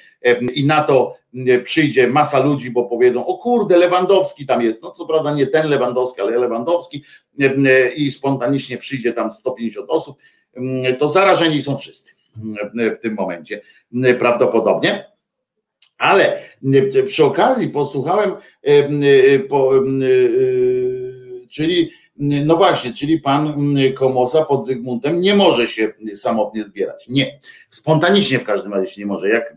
i na to przyjdzie masa ludzi, bo powiedzą, o kurde, Lewandowski tam jest, no co prawda nie ten Lewandowski, ale Lewandowski i spontanicznie przyjdzie tam 150 osób, to zarażeni są wszyscy w tym momencie prawdopodobnie. Ale przy okazji posłuchałem, czyli no właśnie, czyli pan Komosa pod Zygmuntem nie może się samotnie zbierać. Nie. Spontanicznie w każdym razie się nie może. Jak,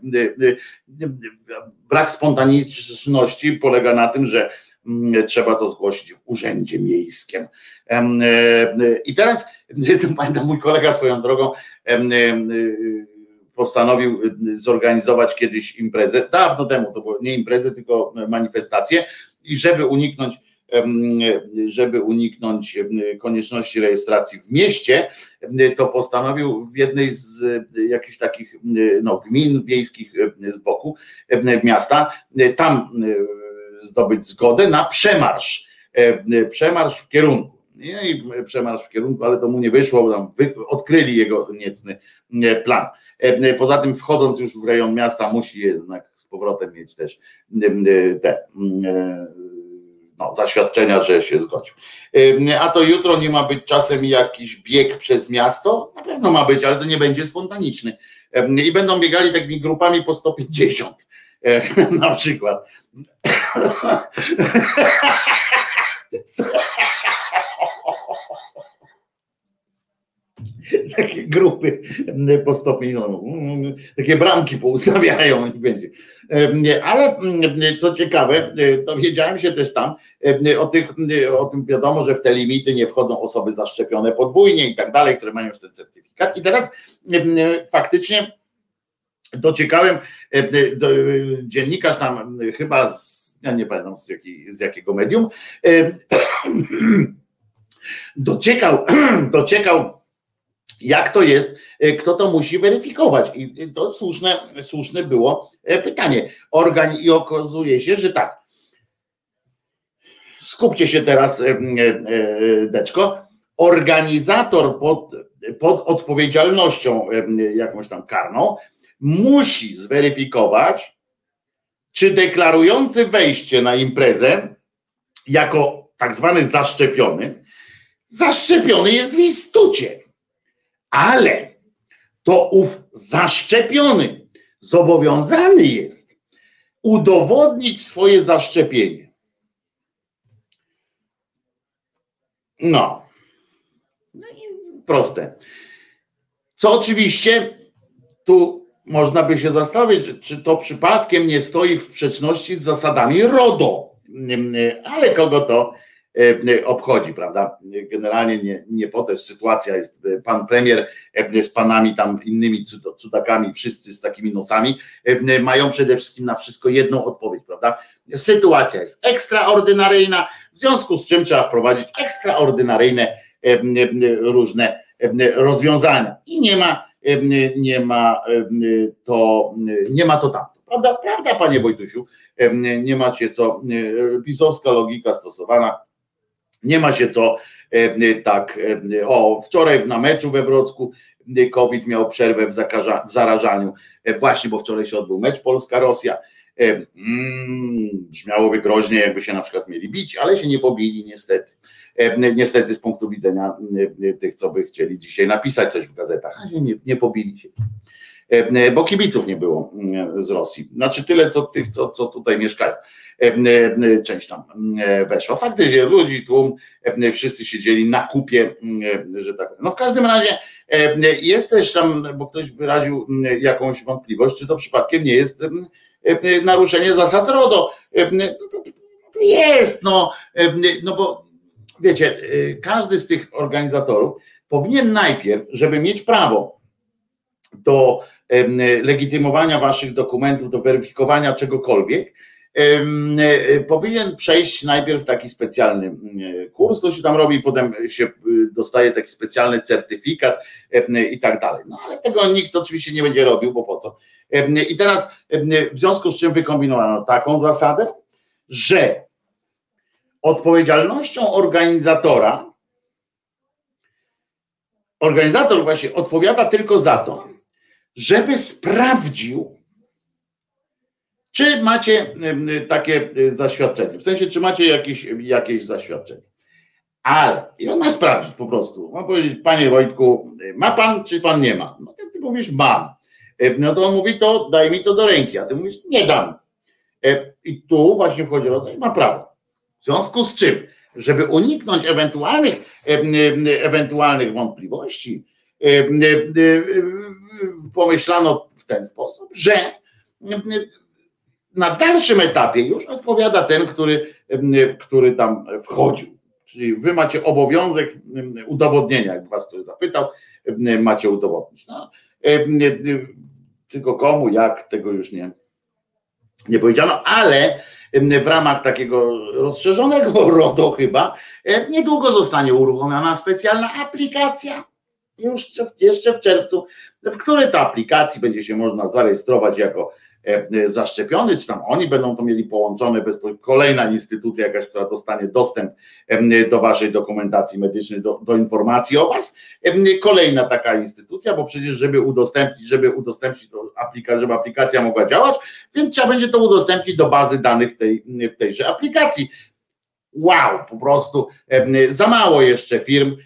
brak spontaniczności polega na tym, że trzeba to zgłosić w urzędzie miejskim. I teraz [LAUGHS] pamiętam mój kolega swoją drogą postanowił zorganizować kiedyś imprezę, dawno temu, to było nie imprezę, tylko manifestację i żeby uniknąć żeby uniknąć konieczności rejestracji w mieście, to postanowił w jednej z jakichś takich no, gmin wiejskich z boku miasta, tam zdobyć zgodę na przemarsz, przemarsz w kierunku. I przemarsz w kierunku, ale to mu nie wyszło, tam odkryli jego niecny plan. Poza tym, wchodząc już w rejon miasta, musi jednak z powrotem mieć też te no, zaświadczenia, że się zgodził. A to jutro nie ma być czasem jakiś bieg przez miasto? Na pewno ma być, ale to nie będzie spontaniczny. I będą biegali takimi grupami po 150 na przykład. [LAUGHS] [LAUGHS] takie grupy po 150, takie bramki poustawiają i będzie. Ale co ciekawe, dowiedziałem się też tam o, tych, o tym wiadomo, że w te limity nie wchodzą osoby zaszczepione podwójnie i tak dalej, które mają już ten certyfikat. I teraz faktycznie dociekałem, dziennikarz tam chyba z, ja nie pamiętam z, z jakiego medium, [COUGHS] dociekał, [COUGHS] dociekał jak to jest, e, kto to musi weryfikować? I to słuszne, słuszne było e, pytanie. Organ i okazuje się, że tak. Skupcie się teraz, e, Deczko. Organizator pod, pod odpowiedzialnością jakąś tam karną musi zweryfikować, czy deklarujący wejście na imprezę jako tak zwany zaszczepiony, zaszczepiony jest w istocie ale to ów zaszczepiony zobowiązany jest udowodnić swoje zaszczepienie. No. no i proste. Co oczywiście tu można by się zastanowić, czy to przypadkiem nie stoi w sprzeczności z zasadami RODO. Ale kogo to obchodzi, prawda? Generalnie nie, nie po też sytuacja jest, pan premier z panami tam innymi cudakami, wszyscy z takimi nosami, mają przede wszystkim na wszystko jedną odpowiedź, prawda? Sytuacja jest ekstraordynaryjna, w związku z czym trzeba wprowadzić ekstraordynaryjne różne rozwiązania i nie ma nie ma to nie ma to tamto. Prawda, prawda, panie Wojtusiu, nie ma się co, pisowska logika stosowana, nie ma się co tak, o wczoraj na meczu we Wrocku COVID miał przerwę w, zakaża, w zarażaniu, właśnie, bo wczoraj się odbył mecz Polska-Rosja, mm, brzmiałoby groźnie, jakby się na przykład mieli bić, ale się nie pobili niestety. Niestety z punktu widzenia tych, co by chcieli dzisiaj napisać coś w gazetach, a nie, nie pobili się. Bo kibiców nie było z Rosji. Znaczy tyle, co tych, co, co tutaj mieszkają. Część tam weszła. Faktycznie ludzi, tłum, wszyscy siedzieli na kupie, że tak. No w każdym razie jest też tam, bo ktoś wyraził jakąś wątpliwość, czy to przypadkiem nie jest naruszenie zasad RODO. No to jest, no, no bo wiecie, każdy z tych organizatorów powinien najpierw, żeby mieć prawo do legitymowania waszych dokumentów, do weryfikowania czegokolwiek, y, powinien przejść najpierw taki specjalny y, kurs, to się tam robi, potem się dostaje taki specjalny certyfikat i tak dalej. No ale tego nikt oczywiście nie będzie robił, bo po co? I teraz w związku z czym wykombinowano taką zasadę, że odpowiedzialnością organizatora, organizator właśnie odpowiada tylko za to, żeby sprawdził, czy macie takie y, zaświadczenie. W sensie, czy macie jakieś, jakieś zaświadczenie. Ale i on ma sprawdzić po prostu. Ma powiedzieć, panie Wojtku, ma pan, czy pan nie ma? No ty, ty mówisz, mam. No to on mówi, to daj mi to do ręki, a ty mówisz, nie dam. I tu właśnie wchodzi o to ma prawo. W związku z czym, żeby uniknąć ewentualnych, ewentualnych wątpliwości, pomyślano w ten sposób, że na dalszym etapie już odpowiada ten, który, który tam wchodził. Czyli wy macie obowiązek udowodnienia, jak was ktoś zapytał, macie udowodnić. No, tylko komu, jak, tego już nie, nie powiedziano, ale w ramach takiego rozszerzonego [LAUGHS] RODO chyba, e, niedługo zostanie uruchomiona specjalna aplikacja, już jeszcze w czerwcu, w której to aplikacji będzie się można zarejestrować jako E, e, zaszczepiony, czy tam oni będą to mieli połączone, bez kolejna instytucja jakaś, która dostanie dostęp do waszej dokumentacji medycznej, do, do informacji o was, kolejna taka instytucja, bo przecież żeby udostępnić, żeby udostępnić to aplikację, żeby aplikacja mogła działać, więc trzeba będzie to udostępnić do bazy danych tej, w tejże aplikacji. Wow, po prostu za mało jeszcze firm,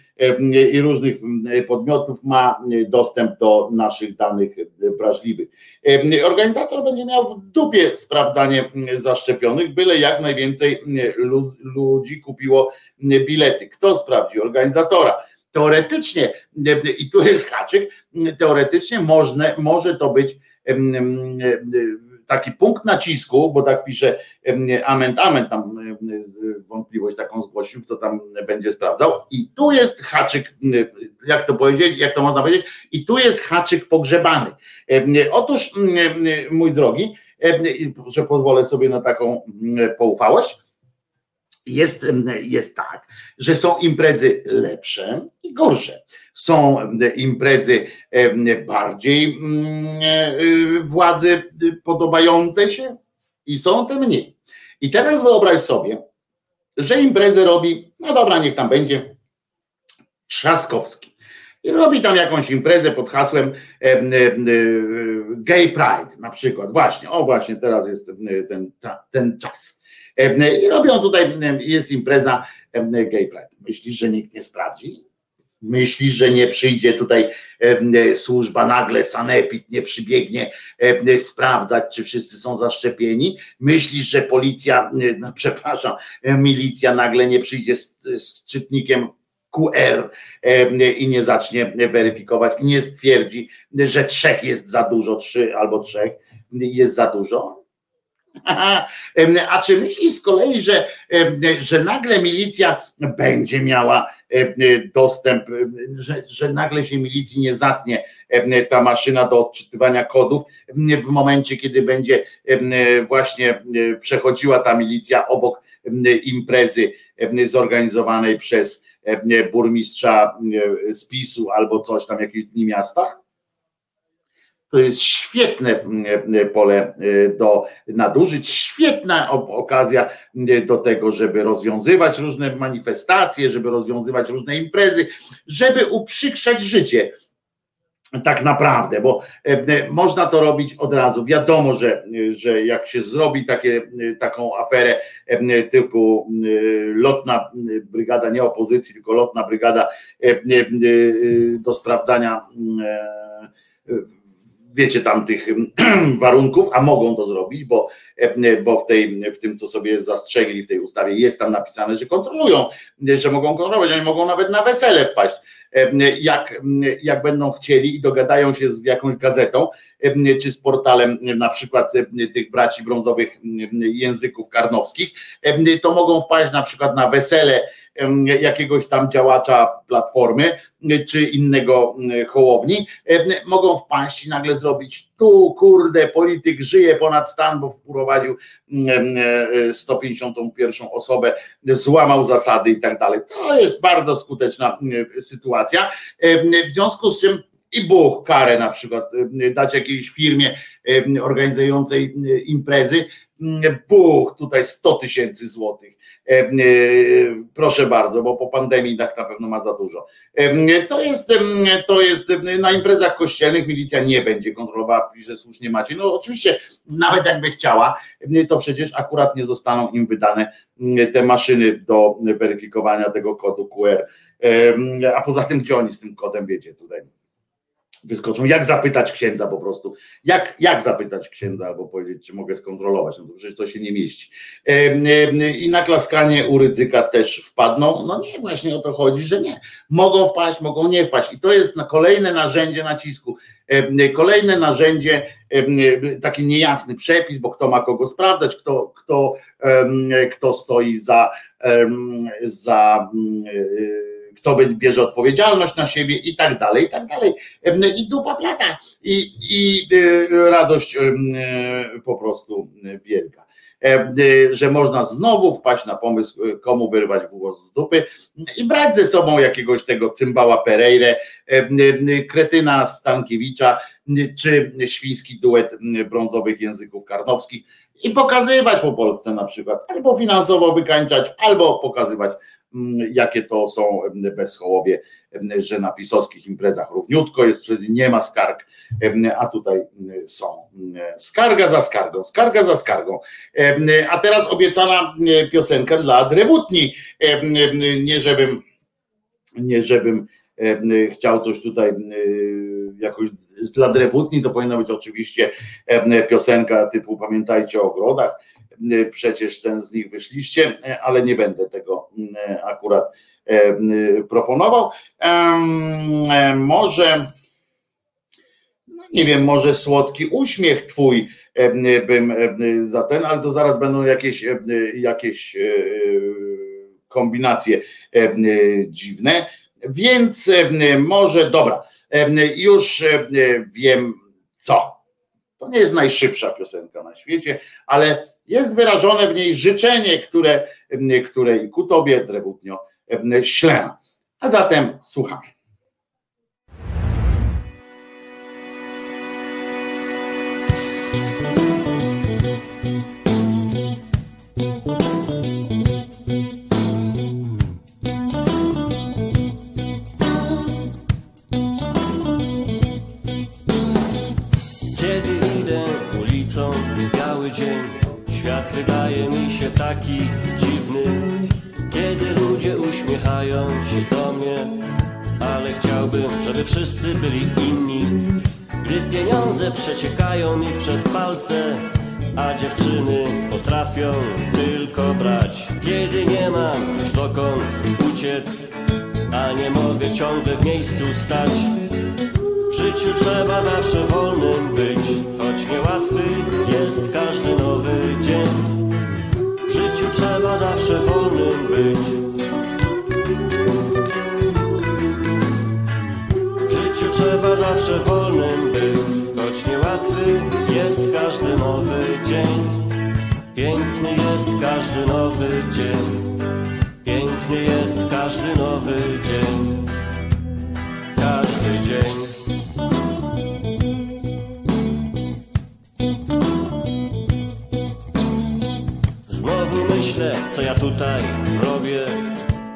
i różnych podmiotów ma dostęp do naszych danych wrażliwych. Organizator będzie miał w dupie sprawdzanie zaszczepionych, byle jak najwięcej ludzi kupiło bilety. Kto sprawdzi? Organizatora. Teoretycznie, i tu jest haczyk, teoretycznie można, może to być taki punkt nacisku, bo tak pisze Ament, Ament tam wątpliwość taką zgłosił, kto tam będzie sprawdzał. I tu jest haczyk, jak to powiedzieć, jak to można powiedzieć, i tu jest haczyk pogrzebany. Otóż, mój drogi, że pozwolę sobie na taką poufałość, jest, jest tak, że są imprezy lepsze i gorsze. Są imprezy bardziej władzy podobające się i są te mniej. I teraz wyobraź sobie, że imprezę robi, no dobra, niech tam będzie Trzaskowski. I robi tam jakąś imprezę pod hasłem Gay Pride na przykład. Właśnie, o właśnie, teraz jest ten, ten czas. I robią tutaj, jest impreza Gay Pride. Myślisz, że nikt nie sprawdzi? Myślisz, że nie przyjdzie tutaj służba nagle, sanepid nie przybiegnie sprawdzać, czy wszyscy są zaszczepieni? Myślisz, że policja, no, przepraszam, milicja nagle nie przyjdzie z, z czytnikiem QR i nie zacznie weryfikować i nie stwierdzi, że trzech jest za dużo, trzy albo trzech jest za dużo? [LAUGHS] A czy myśli z kolei, że, że nagle milicja będzie miała dostęp, że, że nagle się milicji nie zatnie ta maszyna do odczytywania kodów w momencie, kiedy będzie właśnie przechodziła ta milicja obok imprezy zorganizowanej przez burmistrza z PiSu albo coś tam, jakieś dni miasta? To jest świetne mm, e, pole e, do nadużyć, świetna okazja do tego, żeby rozwiązywać różne manifestacje, żeby rozwiązywać różne imprezy, żeby uprzykrzać życie. Tak naprawdę, bo e, można to robić od razu. Wiadomo, że, że jak się zrobi takie, taką aferę typu lotna brygada, nie opozycji, tylko lotna brygada do sprawdzania wiecie tam tych [CLEARS THROAT] warunków, a mogą to zrobić, bo, bo w, tej, w tym, co sobie zastrzegli w tej ustawie, jest tam napisane, że kontrolują, że mogą kontrolować, oni mogą nawet na wesele wpaść, jak, jak będą chcieli i dogadają się z jakąś gazetą, czy z portalem na przykład tych braci brązowych języków karnowskich, to mogą wpaść na przykład na wesele jakiegoś tam działacza platformy czy innego hołowni, mogą wpaść i nagle zrobić tu, kurde, polityk żyje ponad stan, bo wprowadził 151 osobę, złamał zasady i tak dalej. To jest bardzo skuteczna sytuacja. W związku z czym i Bóg karę na przykład dać jakiejś firmie organizującej imprezy, Bóg tutaj 100 tysięcy złotych E, e, proszę bardzo, bo po pandemii tak na pewno ma za dużo. E, to jest, to jest na imprezach kościelnych milicja nie będzie kontrolowała, że słusznie macie. No oczywiście, nawet jakby chciała, to przecież akurat nie zostaną im wydane te maszyny do weryfikowania tego kodu QR. A poza tym, gdzie oni z tym kodem wiecie tutaj? Wyskoczą. Jak zapytać księdza po prostu? Jak, jak zapytać księdza albo powiedzieć, czy mogę skontrolować? No to przecież to się nie mieści. I na klaskanie u ryzyka też wpadną. No nie, właśnie o to chodzi, że nie. Mogą wpaść, mogą nie wpaść. I to jest kolejne narzędzie nacisku. Kolejne narzędzie, taki niejasny przepis, bo kto ma kogo sprawdzać, kto, kto, kto stoi za, za kto bierze odpowiedzialność na siebie i tak dalej, i tak dalej. I dupa plata i, i y, radość y, po prostu wielka. Że można znowu wpaść na pomysł, komu wyrwać włos z dupy i brać ze sobą jakiegoś tego cymbała Pereire, kretyna Stankiewicza, czy świński duet brązowych języków karnowskich i pokazywać po Polsce na przykład, albo finansowo wykańczać, albo pokazywać Mm, jakie to są bezchołowie, że na pisowskich imprezach równiutko jest, nie ma skarg, a tutaj są skarga za skargą, skarga za skargą. A teraz obiecana piosenka dla drewutni, nie żebym, nie żebym chciał coś tutaj jakoś dla drewutni, to powinna być oczywiście piosenka typu pamiętajcie o ogrodach, przecież ten z nich wyszliście, y, ale nie będę tego y, akurat proponował. Może, no nie wiem, może słodki uśmiech twój bym za ten, ale to zaraz będą jakieś, jakieś kombinacje dziwne. Więc może, dobra, już wiem co. To nie jest najszybsza piosenka na świecie, ale jest wyrażone w niej życzenie, które, które i ku tobie, drewutnio, ślę. A zatem słuchamy.
Wydaje mi się taki dziwny, kiedy ludzie uśmiechają się do mnie, ale chciałbym, żeby wszyscy byli inni. Gdy pieniądze przeciekają mi przez palce, a dziewczyny potrafią tylko brać. Kiedy nie mam już dokąd uciec, a nie mogę ciągle w miejscu stać. W życiu trzeba zawsze wolnym być, choć niełatwy jest każdy nowy dzień. W życiu trzeba zawsze wolnym być. W życiu trzeba zawsze wolnym być, choć niełatwy jest każdy nowy dzień. Piękny jest każdy nowy dzień. Piękny jest każdy nowy dzień. Każdy dzień. Co ja tutaj robię.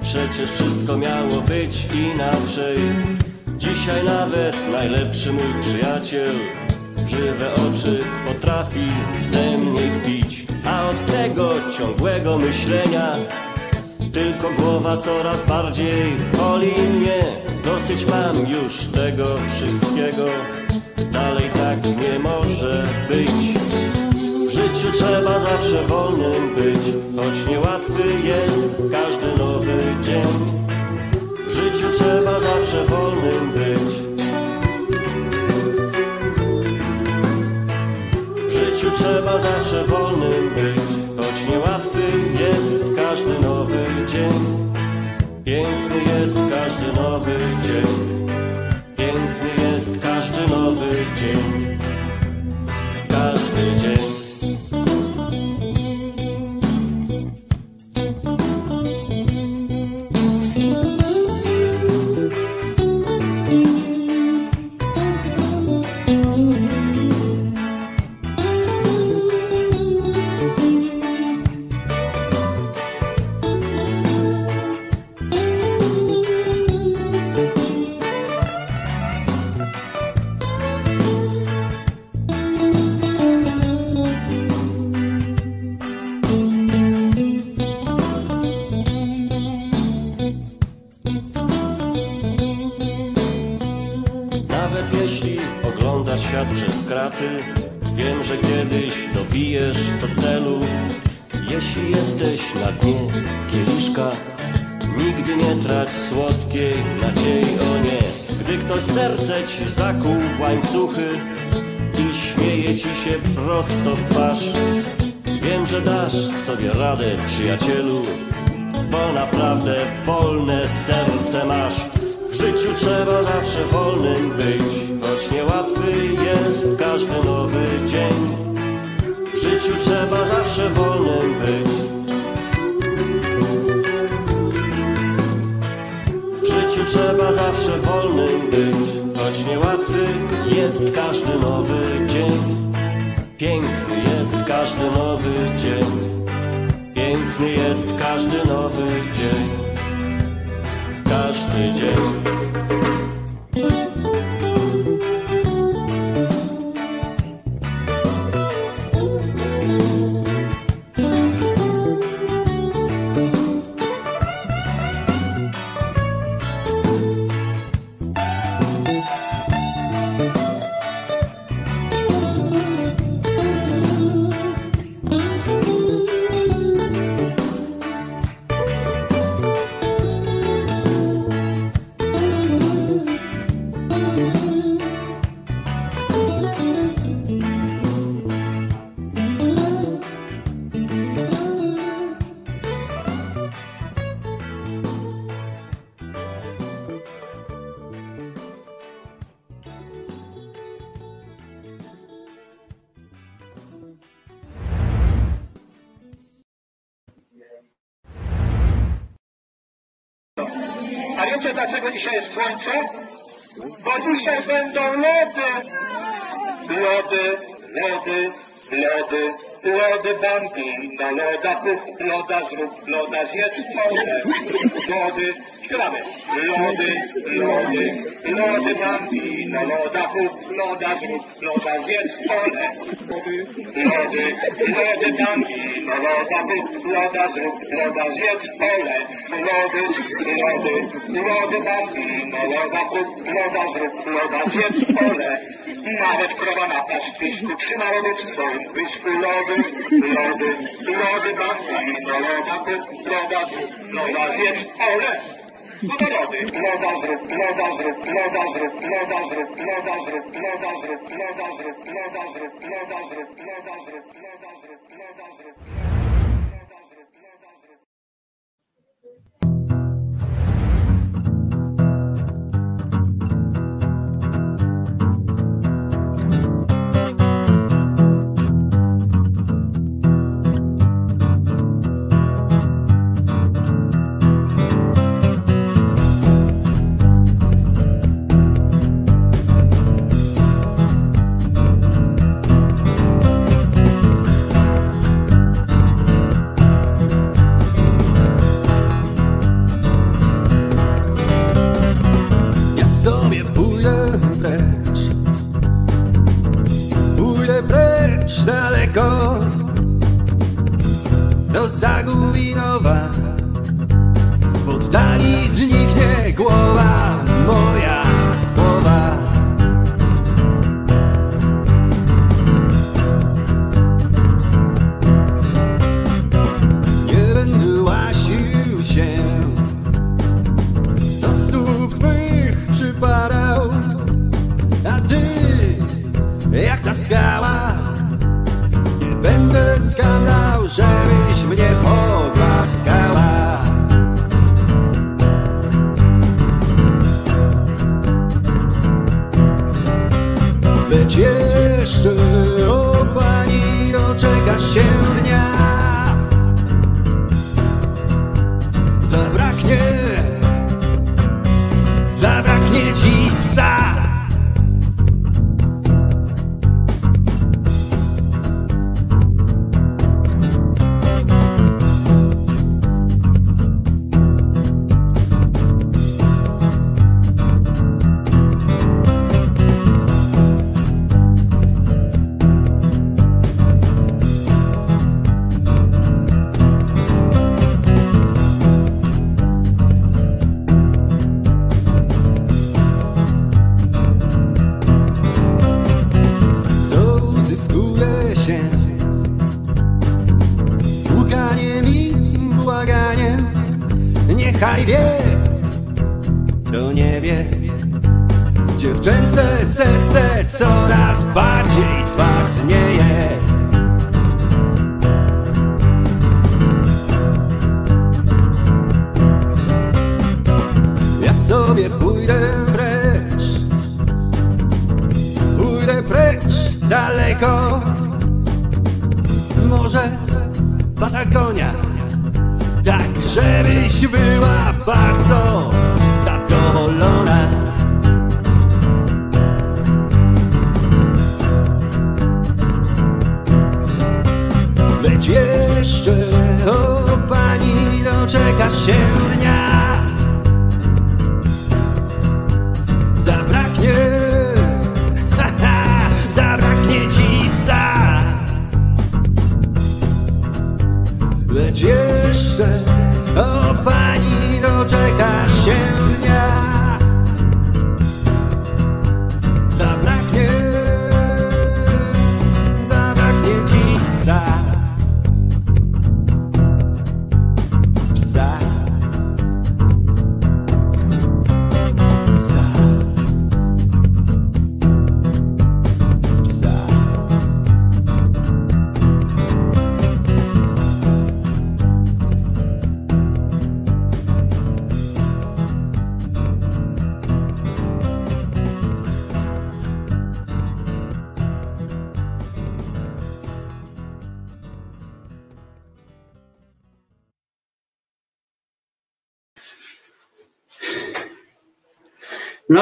Przecież wszystko miało być inaczej. Dzisiaj nawet najlepszy mój przyjaciel żywe oczy potrafi ze mnie pić. A od tego ciągłego myślenia tylko głowa coraz bardziej boli mnie. Dosyć mam już tego wszystkiego. Dalej tak nie może być. Życiu trzeba zawsze wolnym być, choć niełatwy jest każdy nowy dzień. W życiu trzeba zawsze wolnym być. W życiu trzeba zawsze wolnym być, choć niełatwy jest każdy nowy dzień. Piękny jest każdy nowy dzień. Piękny jest każdy nowy dzień. Każdy dzień. Sobie
Lody, lody, lody, lody Bambi. Na loda kup, loda zrób, loda zjedz wodę. Lody, śpiewamy. Lody, lody, lody Bambi. Na loda kup, loda zrób, loda zjedz wodę. Lody, lody Bambi. Na loda kup, loda zrób, loda zjedz pole. Lody, lody, lody Bambi. Na loda kup, loda zrób, loda zjedz pole. Nawet krowa na pastwisku trzyma lody w swoim pysku. Lody, lody, lody Bambi. Na loda kup, loda zrób, loda zjedz pole. No to lody. Loda zrób, loda zrób, loda zrób, loda zrób, loda zrób, loda zrób, loda zrób, loda zrób, loda zrób, loda zrób, loda zrób, loda zrób.
Ja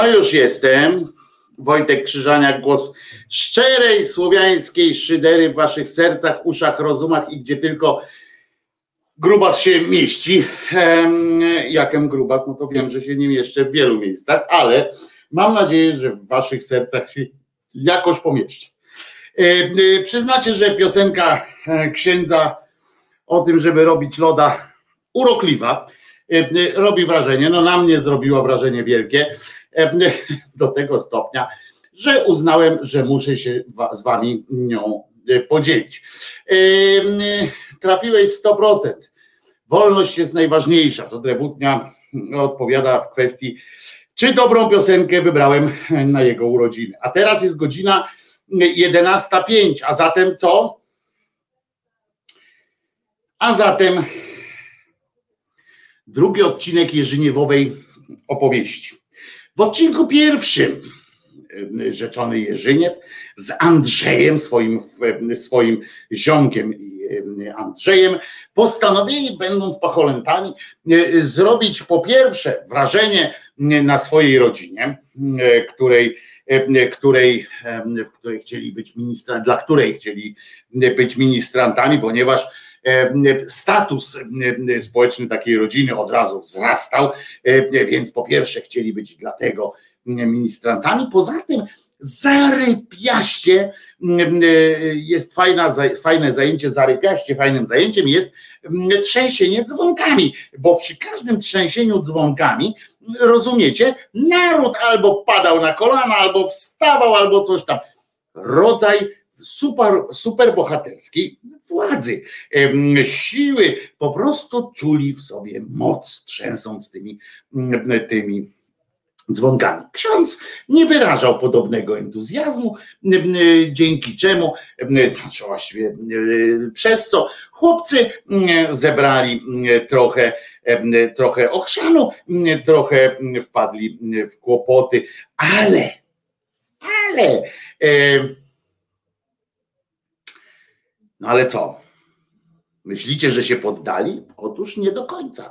No już jestem. Wojtek Krzyżaniak, głos szczerej słowiańskiej szydery w waszych sercach, uszach, rozumach i gdzie tylko grubas się mieści. Em, Jakem grubas, no to wiem, że się nie mieszczę w wielu miejscach, ale mam nadzieję, że w waszych sercach się jakoś pomieszczę. E, Przyznacie, że piosenka e, księdza o tym, żeby robić loda urokliwa, e, robi wrażenie, no na mnie zrobiła wrażenie wielkie, [LAUGHS] do tego stopnia, że uznałem, że muszę się z wami nią e, podzielić. Trafiłeś 100%. Wolność jest najważniejsza. To Drewutnia odpowiada w kwestii, czy dobrą piosenkę wybrałem [LAUGHS] na jego urodziny. A teraz jest godzina 11.05, a zatem co? A zatem drugi odcinek Jerzyniewowej opowieści. W odcinku pierwszym y, rzeczony Jerzyniew z Andrzejem, swoim, swoim ziomkiem y, Andrzejem, postanowili, będąc pacholętami, zrobić po pierwsze wrażenie na swojej rodzinie, której, której, w której chcieli być dla której chcieli być ministrantami, ponieważ status społeczny takiej rodziny od razu wzrastał, więc po pierwsze chcieli być dlatego ministrantami, poza tym zarypiaście jest fajna, fajne zajęcie, zarypiaście fajnym zajęciem jest trzęsienie dzwonkami, bo przy każdym trzęsieniu dzwonkami, rozumiecie, naród albo padał na kolana, albo wstawał, albo coś tam. Rodzaj super, super bohaterskiej władzy, siły, po prostu czuli w sobie moc, trzęsąc tymi, tymi dzwonkami. Ksiądz nie wyrażał podobnego entuzjazmu, dzięki czemu, znaczy właściwie przez co chłopcy zebrali trochę, trochę ochrzanu, trochę wpadli w kłopoty, ale, ale no ale co? Myślicie, że się poddali? Otóż nie do końca.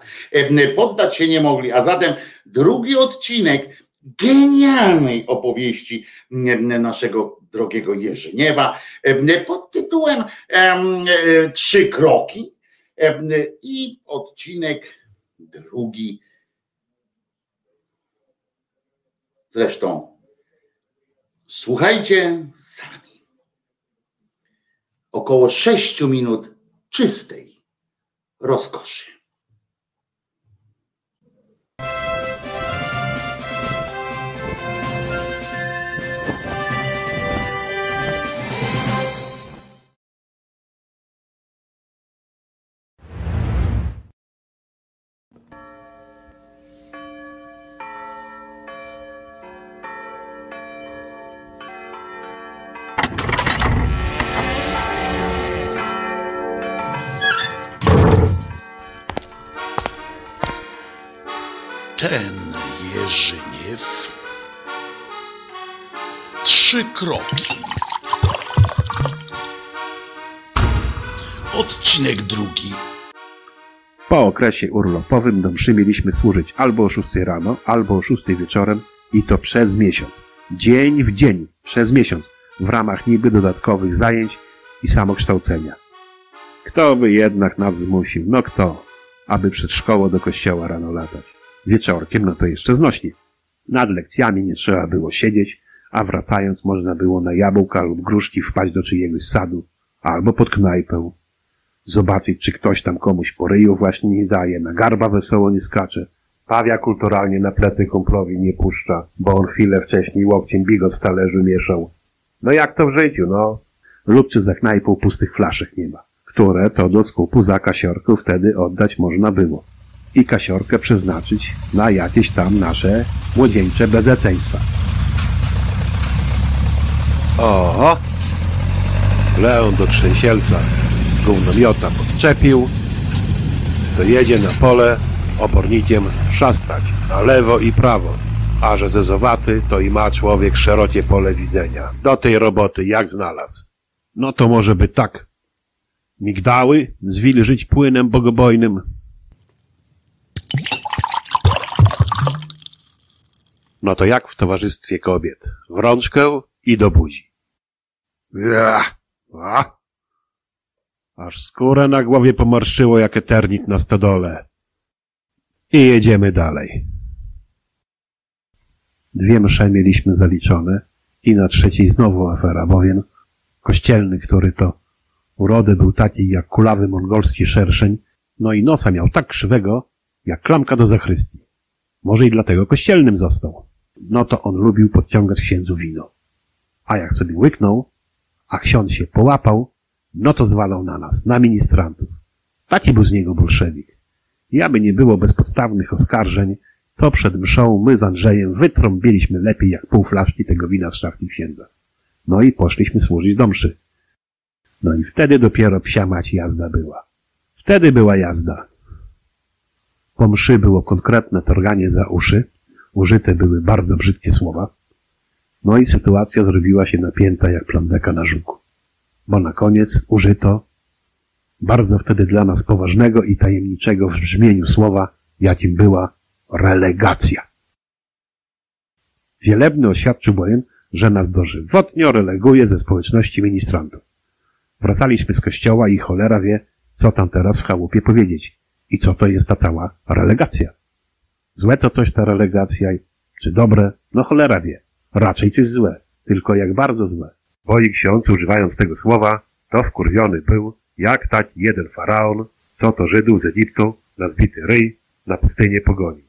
Poddać się nie mogli. A zatem drugi odcinek genialnej opowieści naszego drogiego Jerzyniewa pod tytułem Trzy kroki i odcinek drugi. Zresztą słuchajcie sami około 6 minut czystej rozkoszy.
Kroki. Odcinek drugi.
Po okresie urlopowym do mszy mieliśmy służyć albo o 6 rano, albo o 6 wieczorem i to przez miesiąc. Dzień w dzień, przez miesiąc, w ramach niby dodatkowych zajęć i samokształcenia. Kto by jednak nas zmusił? No kto? Aby przed szkołą do kościoła rano latać. Wieczorkiem no to jeszcze znośnie. Nad lekcjami nie trzeba było siedzieć, a wracając można było na jabłka lub gruszki wpaść do czyjegoś sadu, albo pod knajpę. Zobaczyć, czy ktoś tam komuś po ryju właśnie nie daje, na garba wesoło nie skacze, pawia kulturalnie na plecy kumplowi nie puszcza, bo on chwilę wcześniej łokciem bigot z talerzu mieszał. No jak to w życiu, no? Lub czy za knajpą pustych flaszek nie ma, które to do skupu za kasiorku wtedy oddać można było i kasiorkę przeznaczyć na jakieś tam nasze młodzieńcze bezeceństwa. Oho! Leon do trzęsielca gównomiota podczepił, to jedzie na pole obornikiem szastać na lewo i prawo, a że zezowaty to i ma człowiek szerokie pole widzenia. Do tej roboty jak znalazł. No to może by tak. Migdały zwilżyć płynem bogobojnym, No to jak w towarzystwie kobiet? W rączkę i do buzi. Aż skórę na głowie pomarszczyło jak eternit na stodole. I jedziemy dalej. Dwie msze mieliśmy zaliczone i na trzeciej znowu afera, bowiem kościelny, który to urody był taki jak kulawy mongolski szerszeń, no i nosa miał tak krzywego, jak klamka do zachrystii. Może i dlatego kościelnym został no to on lubił podciągać księdzu wino. A jak sobie łyknął, a ksiądz się połapał, no to zwalał na nas, na ministrantów. Taki był z niego bolszewik. I aby nie było bezpodstawnych oskarżeń, to przed mszą my z Andrzejem wytrąbiliśmy lepiej jak pół flaszki tego wina z szafki księdza. No i poszliśmy służyć do mszy. No i wtedy dopiero psia mać jazda była. Wtedy była jazda. Po mszy było konkretne torganie za uszy, użyte były bardzo brzydkie słowa, no i sytuacja zrobiła się napięta jak plandeka na żuku. Bo na koniec użyto bardzo wtedy dla nas poważnego i tajemniczego w brzmieniu słowa, jakim była relegacja. Wielebny oświadczył bowiem, że nas dożywotnio releguje ze społeczności ministrantów. Wracaliśmy z kościoła i cholera wie, co tam teraz w chałupie powiedzieć i co to jest ta cała relegacja. Złe to coś ta relegacja, czy dobre, no cholera wie. Raczej coś złe, tylko jak bardzo złe. Bo i ksiądz, używając tego słowa, to wkurwiony był, jak taki jeden faraon, co to Żydów z Egiptu na zbity ryj na pustynię pogonił.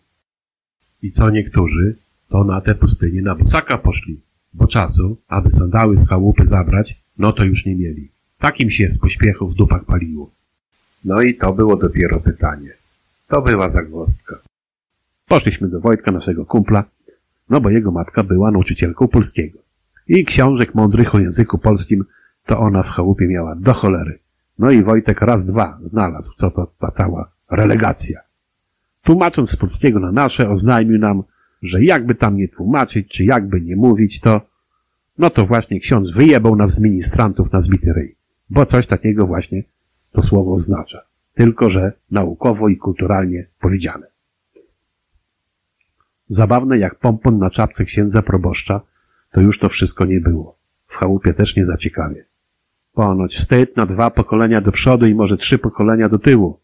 I co niektórzy, to na tę pustynię na bosaka poszli, bo czasu, aby sandały z chałupy zabrać, no to już nie mieli. Takim się z pośpiechu w dupach paliło. No i to było dopiero pytanie. To była zagwozdka. Poszliśmy do Wojtka, naszego kumpla, no bo jego matka była nauczycielką polskiego. I książek mądrych o języku polskim to ona w chałupie miała do cholery. No i Wojtek raz, dwa znalazł, co to ta cała relegacja. Tłumacząc z polskiego na nasze, oznajmił nam, że jakby tam nie tłumaczyć, czy jakby nie mówić, to no to właśnie ksiądz wyjebał nas z ministrantów na zbity ryj. Bo coś takiego właśnie to słowo oznacza. Tylko, że naukowo i kulturalnie powiedziane. Zabawne jak pompon na czapce księdza proboszcza, to już to wszystko nie było. W chałupie też nie zaciekawie. Ponoć wstyd na dwa pokolenia do przodu i może trzy pokolenia do tyłu.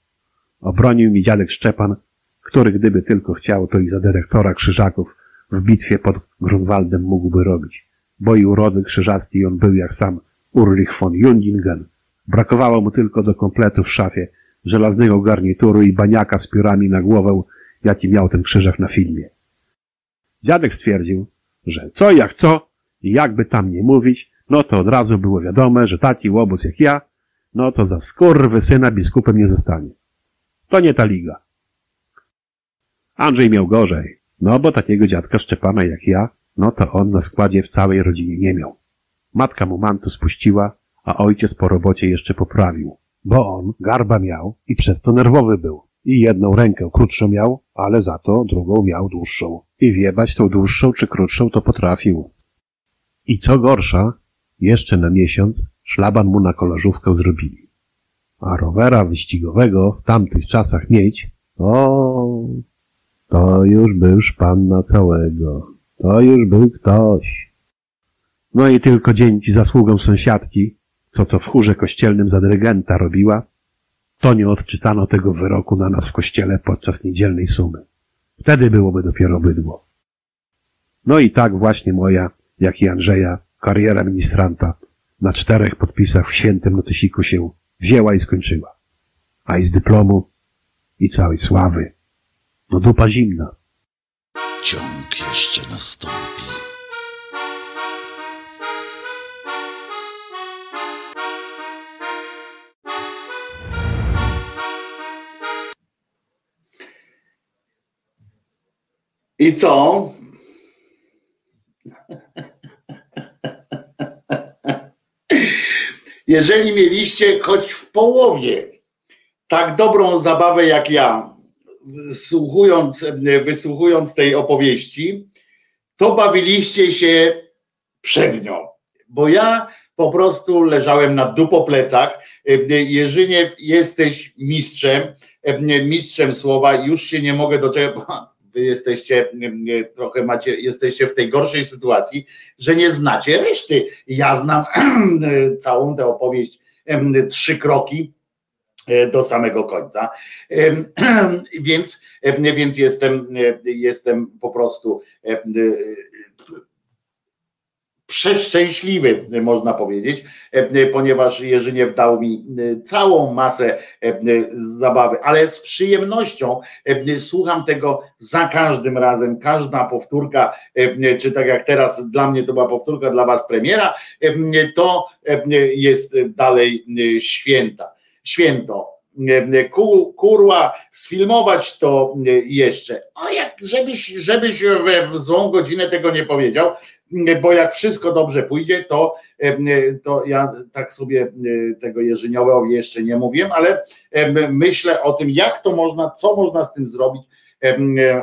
Obronił mi dziadek Szczepan, który gdyby tylko chciał, to i za dyrektora Krzyżaków w bitwie pod Grunwaldem mógłby robić. Bo i urody krzyżacki on był jak sam Ulrich von Jundingen. Brakowało mu tylko do kompletu w szafie żelaznego garnituru i baniaka z piórami na głowę, jaki miał ten krzyżak na filmie. Dziadek stwierdził, że co jak co i jakby tam nie mówić, no to od razu było wiadome, że taki łobuz jak ja, no to za skurwy syna biskupem nie zostanie. To nie ta liga. Andrzej miał gorzej, no bo takiego dziadka Szczepana jak ja, no to on na składzie w całej rodzinie nie miał. Matka mu mantu spuściła, a ojciec po robocie jeszcze poprawił, bo on garba miał i przez to nerwowy był. I jedną rękę krótszą miał, ale za to drugą miał dłuższą. I wiebać tą dłuższą czy krótszą to potrafił. I co gorsza, jeszcze na miesiąc szlaban mu na kolażówkę zrobili. A rowera wyścigowego w tamtych czasach mieć, o, to już był szpan na całego. To już był ktoś. No i tylko dzięki zasługom sąsiadki, co to w chórze kościelnym za dyrygenta robiła, to nie odczytano tego wyroku na nas w kościele podczas niedzielnej sumy. Wtedy byłoby dopiero bydło. No i tak właśnie moja, jak i Andrzeja, kariera ministranta na czterech podpisach w świętym notysiku się wzięła i skończyła. A i z dyplomu i całej sławy. No dupa zimna.
Ciąg jeszcze nastąpi.
I co? Jeżeli mieliście choć w połowie tak dobrą zabawę jak ja, słuchując, wysłuchując tej opowieści, to bawiliście się przed nią. Bo ja po prostu leżałem na dupoplecach. Jerzyniew, jesteś mistrzem, mistrzem słowa, już się nie mogę doczekać, wy jesteście trochę macie, jesteście w tej gorszej sytuacji, że nie znacie reszty. Ja znam [CLEARS THROAT] całą tę opowieść, trzy kroki e, do samego końca. [CLEARS THROAT] Więc, więc jestem, jestem po prostu przeszczęśliwy, można powiedzieć, e, ponieważ Jerzyniew dał mi e, całą masę e, zabawy, ale z przyjemnością słucham tego za każdym razem, każda powtórka, czy tak jak teraz dla mnie to była powtórka, dla was premiera, to jest dalej święta. Święto. ku, kurła, sfilmować to jeszcze. A jak, żebyś, żebyś w złą godzinę tego nie powiedział, bo jak wszystko dobrze pójdzie, to, to ja tak sobie tego Jerzyniowowi jeszcze nie mówiłem, ale myślę o tym, jak to można, co można z tym zrobić,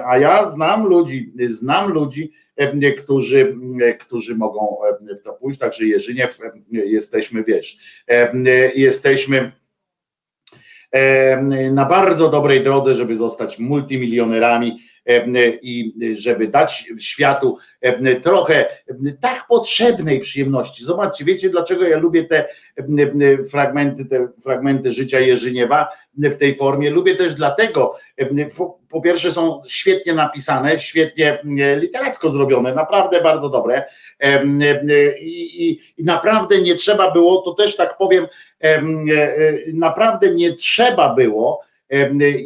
a ja znam ludzi, znam ludzi, którzy, którzy mogą w to pójść, także Jerzyniew jesteśmy, wiesz, jesteśmy na bardzo dobrej drodze, żeby zostać multimilionerami i żeby dać światu trochę tak potrzebnej przyjemności. Zobaczcie, wiecie dlaczego ja lubię te fragmenty, te fragmenty życia Jerzyniewa w tej formie? Lubię też dlatego, po, po pierwsze są świetnie napisane, świetnie literacko zrobione, naprawdę bardzo dobre i, i, i naprawdę nie trzeba było, to też tak powiem, naprawdę nie trzeba było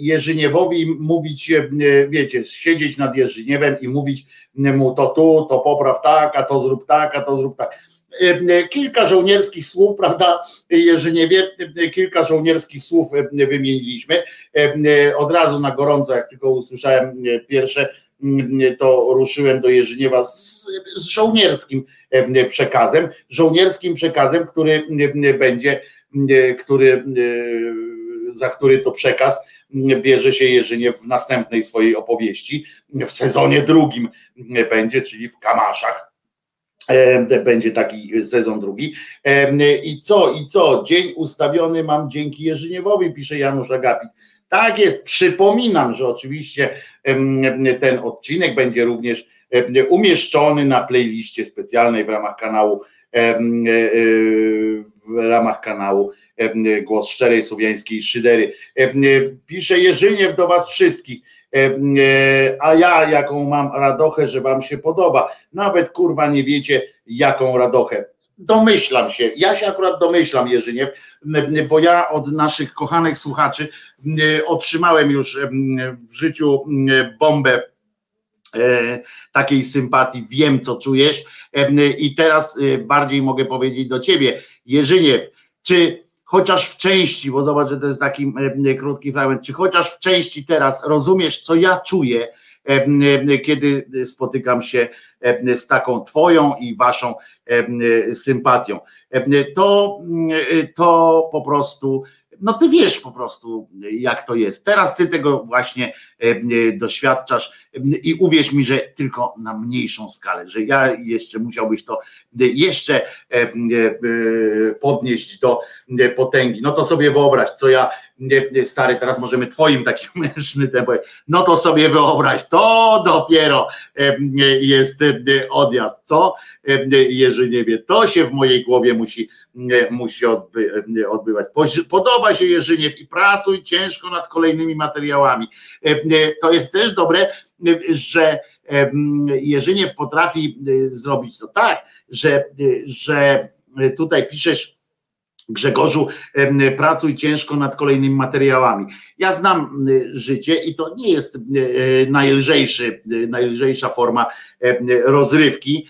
Jerzyniewowi mówić, wiecie, siedzieć nad Jerzyniewem i mówić mu to tu, to popraw tak, a to zrób tak, a to zrób tak. Kilka żołnierskich słów, prawda, Jerzyniewie, kilka żołnierskich słów wymieniliśmy. Od razu na gorąco, jak tylko usłyszałem pierwsze, to ruszyłem do Jerzyniewa z, z żołnierskim przekazem, żołnierskim przekazem, który będzie, który za który to przekaz bierze się Jerzyniew w następnej swojej opowieści, w sezonie drugim będzie, czyli w Kamaszach. E, będzie taki sezon drugi. E, I co, i co? Dzień ustawiony mam dzięki Jerzyniewowi, pisze Janusz Agapit. Tak jest, przypominam, że oczywiście ten odcinek będzie również umieszczony na playliście specjalnej w ramach kanału w ramach kanału Głos Szczerej Słowiańskiej Szydery. Pisze Jerzyniew do Was wszystkich, a ja jaką mam radochę, że Wam się podoba. Nawet kurwa nie wiecie, jaką radochę. Domyślam się, ja się akurat domyślam, Jerzyniew, bo ja od naszych kochanych słuchaczy otrzymałem już w życiu bombę e, takiej sympatii, wiem co czujesz i teraz e, bardziej mogę powiedzieć do ciebie, Jerzyniew, czy chociaż w części, bo zobacz, że to jest taki e, krótki fragment, czy chociaż w części teraz rozumiesz, co ja czuję, e, e, kiedy spotykam się z taką Twoją i Waszą sympatią. To, to po prostu no ty wiesz po prostu, jak to jest. Teraz ty tego właśnie e, doświadczasz i uwierz mi, że tylko na mniejszą skalę, że ja jeszcze musiałbyś to jeszcze e, e, podnieść do potęgi. No to sobie wyobraź, co ja stary, teraz możemy twoim takim [LAUGHS] mężnym no to sobie wyobraź, to dopiero jest odjazd, co Jerzy nie wie, to się w mojej głowie musi, musi odby, odbywać. Podoba się Jerzyniew i pracuj ciężko nad kolejnymi materiałami. To jest też dobre, że Jerzyniew potrafi zrobić to tak, że, że tutaj piszesz Grzegorzu, pracuj ciężko nad kolejnymi materiałami. Ja znam życie i to nie jest najlżejszy, najlżejsza forma rozrywki,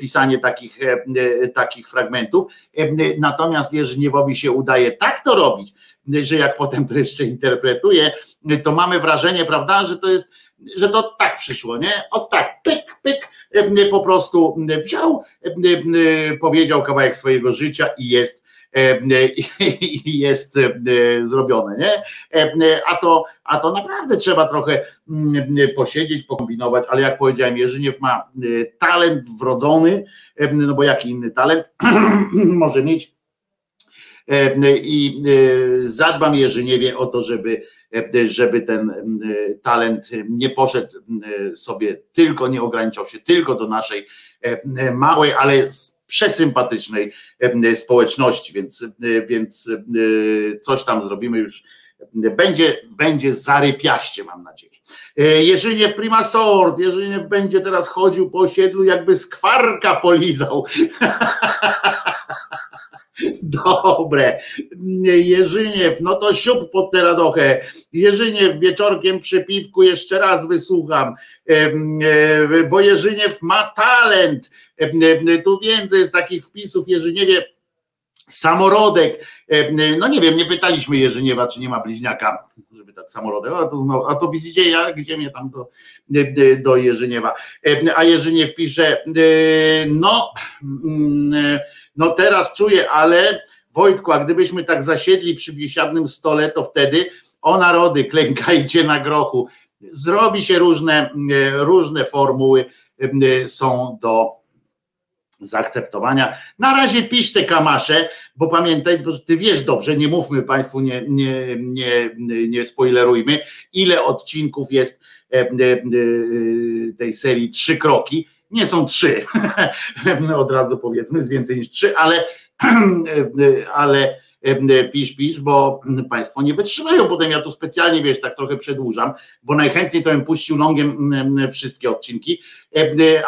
pisanie takich, takich fragmentów. Natomiast Jerzyniewowi się udaje tak to robić, że jak potem to jeszcze interpretuje, to mamy wrażenie, prawda, że to jest że to tak przyszło, nie? Od tak, pyk, pyk, po prostu wziął, powiedział kawałek swojego życia i jest jest zrobione, nie? A to, a to naprawdę trzeba trochę posiedzieć, pokombinować, ale jak powiedziałem, Jerzyniew ma talent wrodzony, no bo jaki inny talent [CLEARS THROAT] może mieć i zadbam Jerzyniewie o to, żeby, żeby ten talent nie poszedł sobie tylko, nie ograniczał się tylko do naszej małej, ale przesympatycznej społeczności, więc, więc coś tam zrobimy już. Będzie, będzie zarypiaście, mam nadzieję. Jerzyniew prima sort, Jerzyniew będzie teraz chodził po osiedlu, jakby skwarka polizał. [LAUGHS] [LAUGHS] Dobre. Jerzyniew, no to siup pod tę radochę. Jerzyniew wieczorkiem przy piwku jeszcze raz wysłucham, bo Jerzyniew ma talent. Tu więcej jest takich wpisów. Jerzyniewie samorodek. No nie wiem, nie pytaliśmy Jerzyniewa, czy nie ma bliźniaka, żeby tak samorodek, a to, znowu, a to widzicie, ja, gdzie mnie tam do, do Jerzyniewa. A Jerzyniew pisze, no, mm, no teraz czuję, ale Wojtku, a gdybyśmy tak zasiedli przy biesiadnym stole, to wtedy o narody, [LAUGHS] klękajcie na grochu. Zrobi się różne, różne formuły są do zaakceptowania. Na razie pisz te kamasze, bo pamiętaj, bo ty wiesz dobrze, nie mówmy Państwu, nie, nie, nie, nie spoilerujmy, ile odcinków jest e, e, e, tej serii Trzy Kroki. Nie są trzy, [LAUGHS] od razu powiedzmy, jest więcej niż trzy, ale, [CLEARS THROAT] ale pisz, pisz, bo Państwo nie wytrzymają. Potem ja tu specjalnie, wiesz, tak trochę przedłużam, bo najchętniej to bym puścił longiem wszystkie odcinki,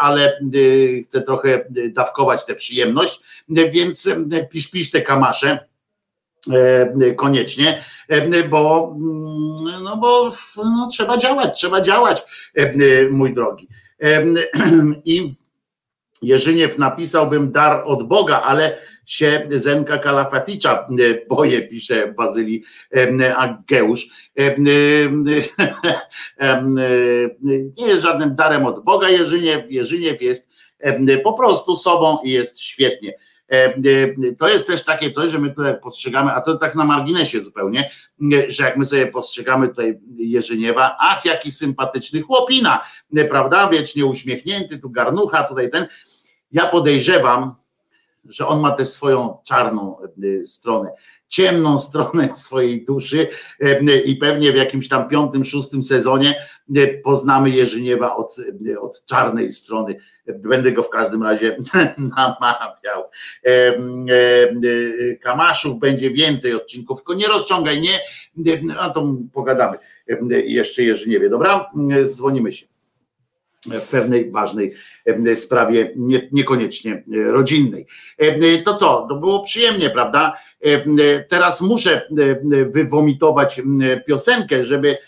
ale chcę trochę dawkować tę przyjemność, więc pisz, pisz te kamasze koniecznie, bo, no bo no, trzeba działać, trzeba działać, mój drogi. [CLEARS THROAT] I Jerzyniew napisałbym dar od Boga, ale się Zenka Kalafaticza boję, pisze Bazyli Ageusz. [LAUGHS] Nie jest żadnym darem od Boga Jerzyniew, Jerzyniew jest po prostu sobą i jest świetnie. To jest też takie coś, że my tutaj postrzegamy, a to tak na marginesie zupełnie, że jak my sobie postrzegamy tutaj Jerzyniewa, ach, jaki sympatyczny chłopina, prawda, wiecznie uśmiechnięty, tu garnucha, tutaj ten. Ja podejrzewam, że on ma też swoją czarną e, stronę, ciemną [LAUGHS] stronę swojej duszy e, i pewnie w jakimś tam piątym, szóstym sezonie e, poznamy Jerzyniewa od, od czarnej strony. Będę go w każdym razie [LAUGHS] namawiał. Kamaszów będzie więcej odcinków, tylko nie rozciągaj, nie, a to pogadamy jeszcze Jerzyniewie, dobra? Dzwonimy się w pewnej ważnej sprawie, nie, niekoniecznie e, rodzinnej. To co, to było przyjemnie, prawda? Teraz muszę wywomitować piosenkę, żeby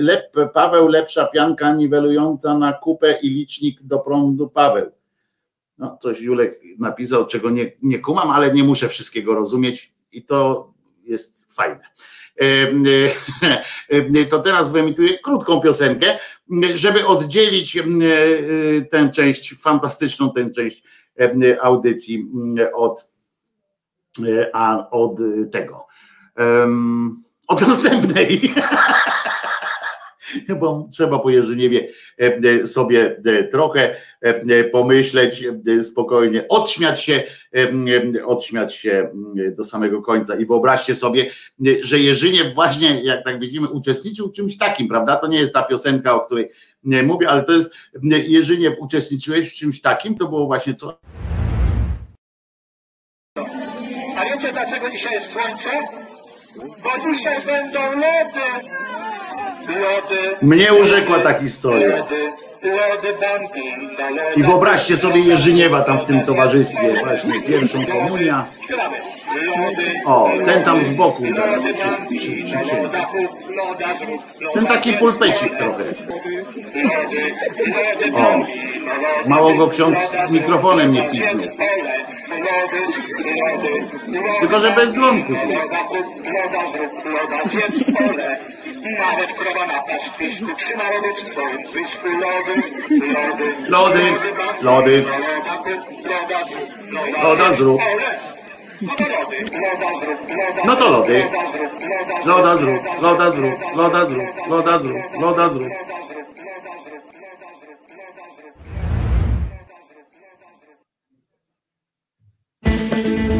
Lep, Paweł lepsza pianka niwelująca na kupę i licznik do prądu Paweł. No, coś Julek napisał, czego nie, nie kumam, ale nie muszę wszystkiego rozumieć i to jest fajne. [LAUGHS] To teraz wyemituję krótką piosenkę, żeby oddzielić tę część, fantastyczną tę część audycji od, a od tego. Od [LAUGHS] następnej. [LAUGHS] bo trzeba po Jerzyniewie e, e, sobie e, trochę pomyśleć spokojnie, odśmiać się, odśmiać się do samego końca i wyobraźcie sobie, że Jerzyniew właśnie, jak tak widzimy, uczestniczył w czymś takim, prawda? To nie jest ta piosenka, o której mówię, ale to jest Jerzyniew, uczestniczyłeś w czymś takim, to było właśnie co?
A wiecie dlaczego dzisiaj jest słońce? Bo dzisiaj będą lody.
Mnie urzekła ta historia. I wyobraźcie sobie Jerzyniewa tam w tym towarzystwie, właśnie pierwszą komunia. O, ten tam z boku przy, przy, przy, Ten taki pulpecik trochę. O, mało go ksiądz z mikrofonem nie pisnie. Tylko, że bez dzwonku. Nawet krowa na paszczyszku trzyma lody w swoim brzuszku. Lody, lody, lody. Loda zrób. No to lody. Loda zrób, loda zrób, loda zrób, loda zrób, loda zrób.
Pora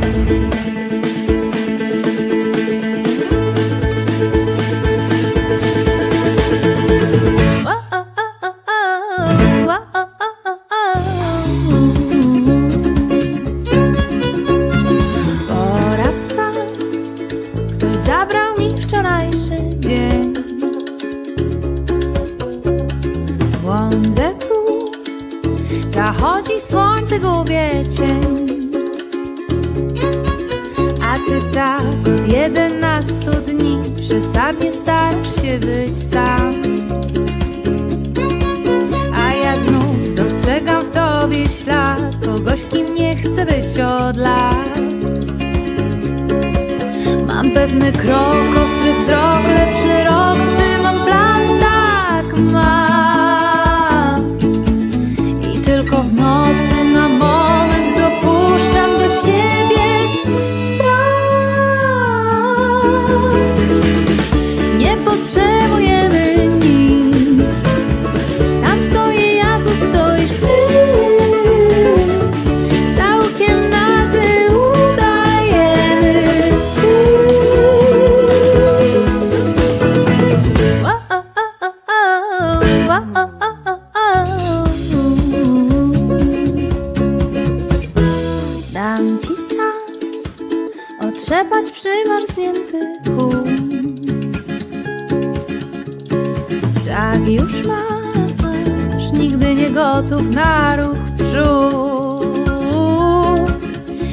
gubię cień. A ty tak od jedenastu dni przesadnie starasz się być sam. A ja znów dostrzegam w tobie ślad kogoś, kim nie chcę być od lat. Mam pewny krok, ostry wzrok, lepszy rok, trzymam plan, tak mam. Gotów na ruch przód.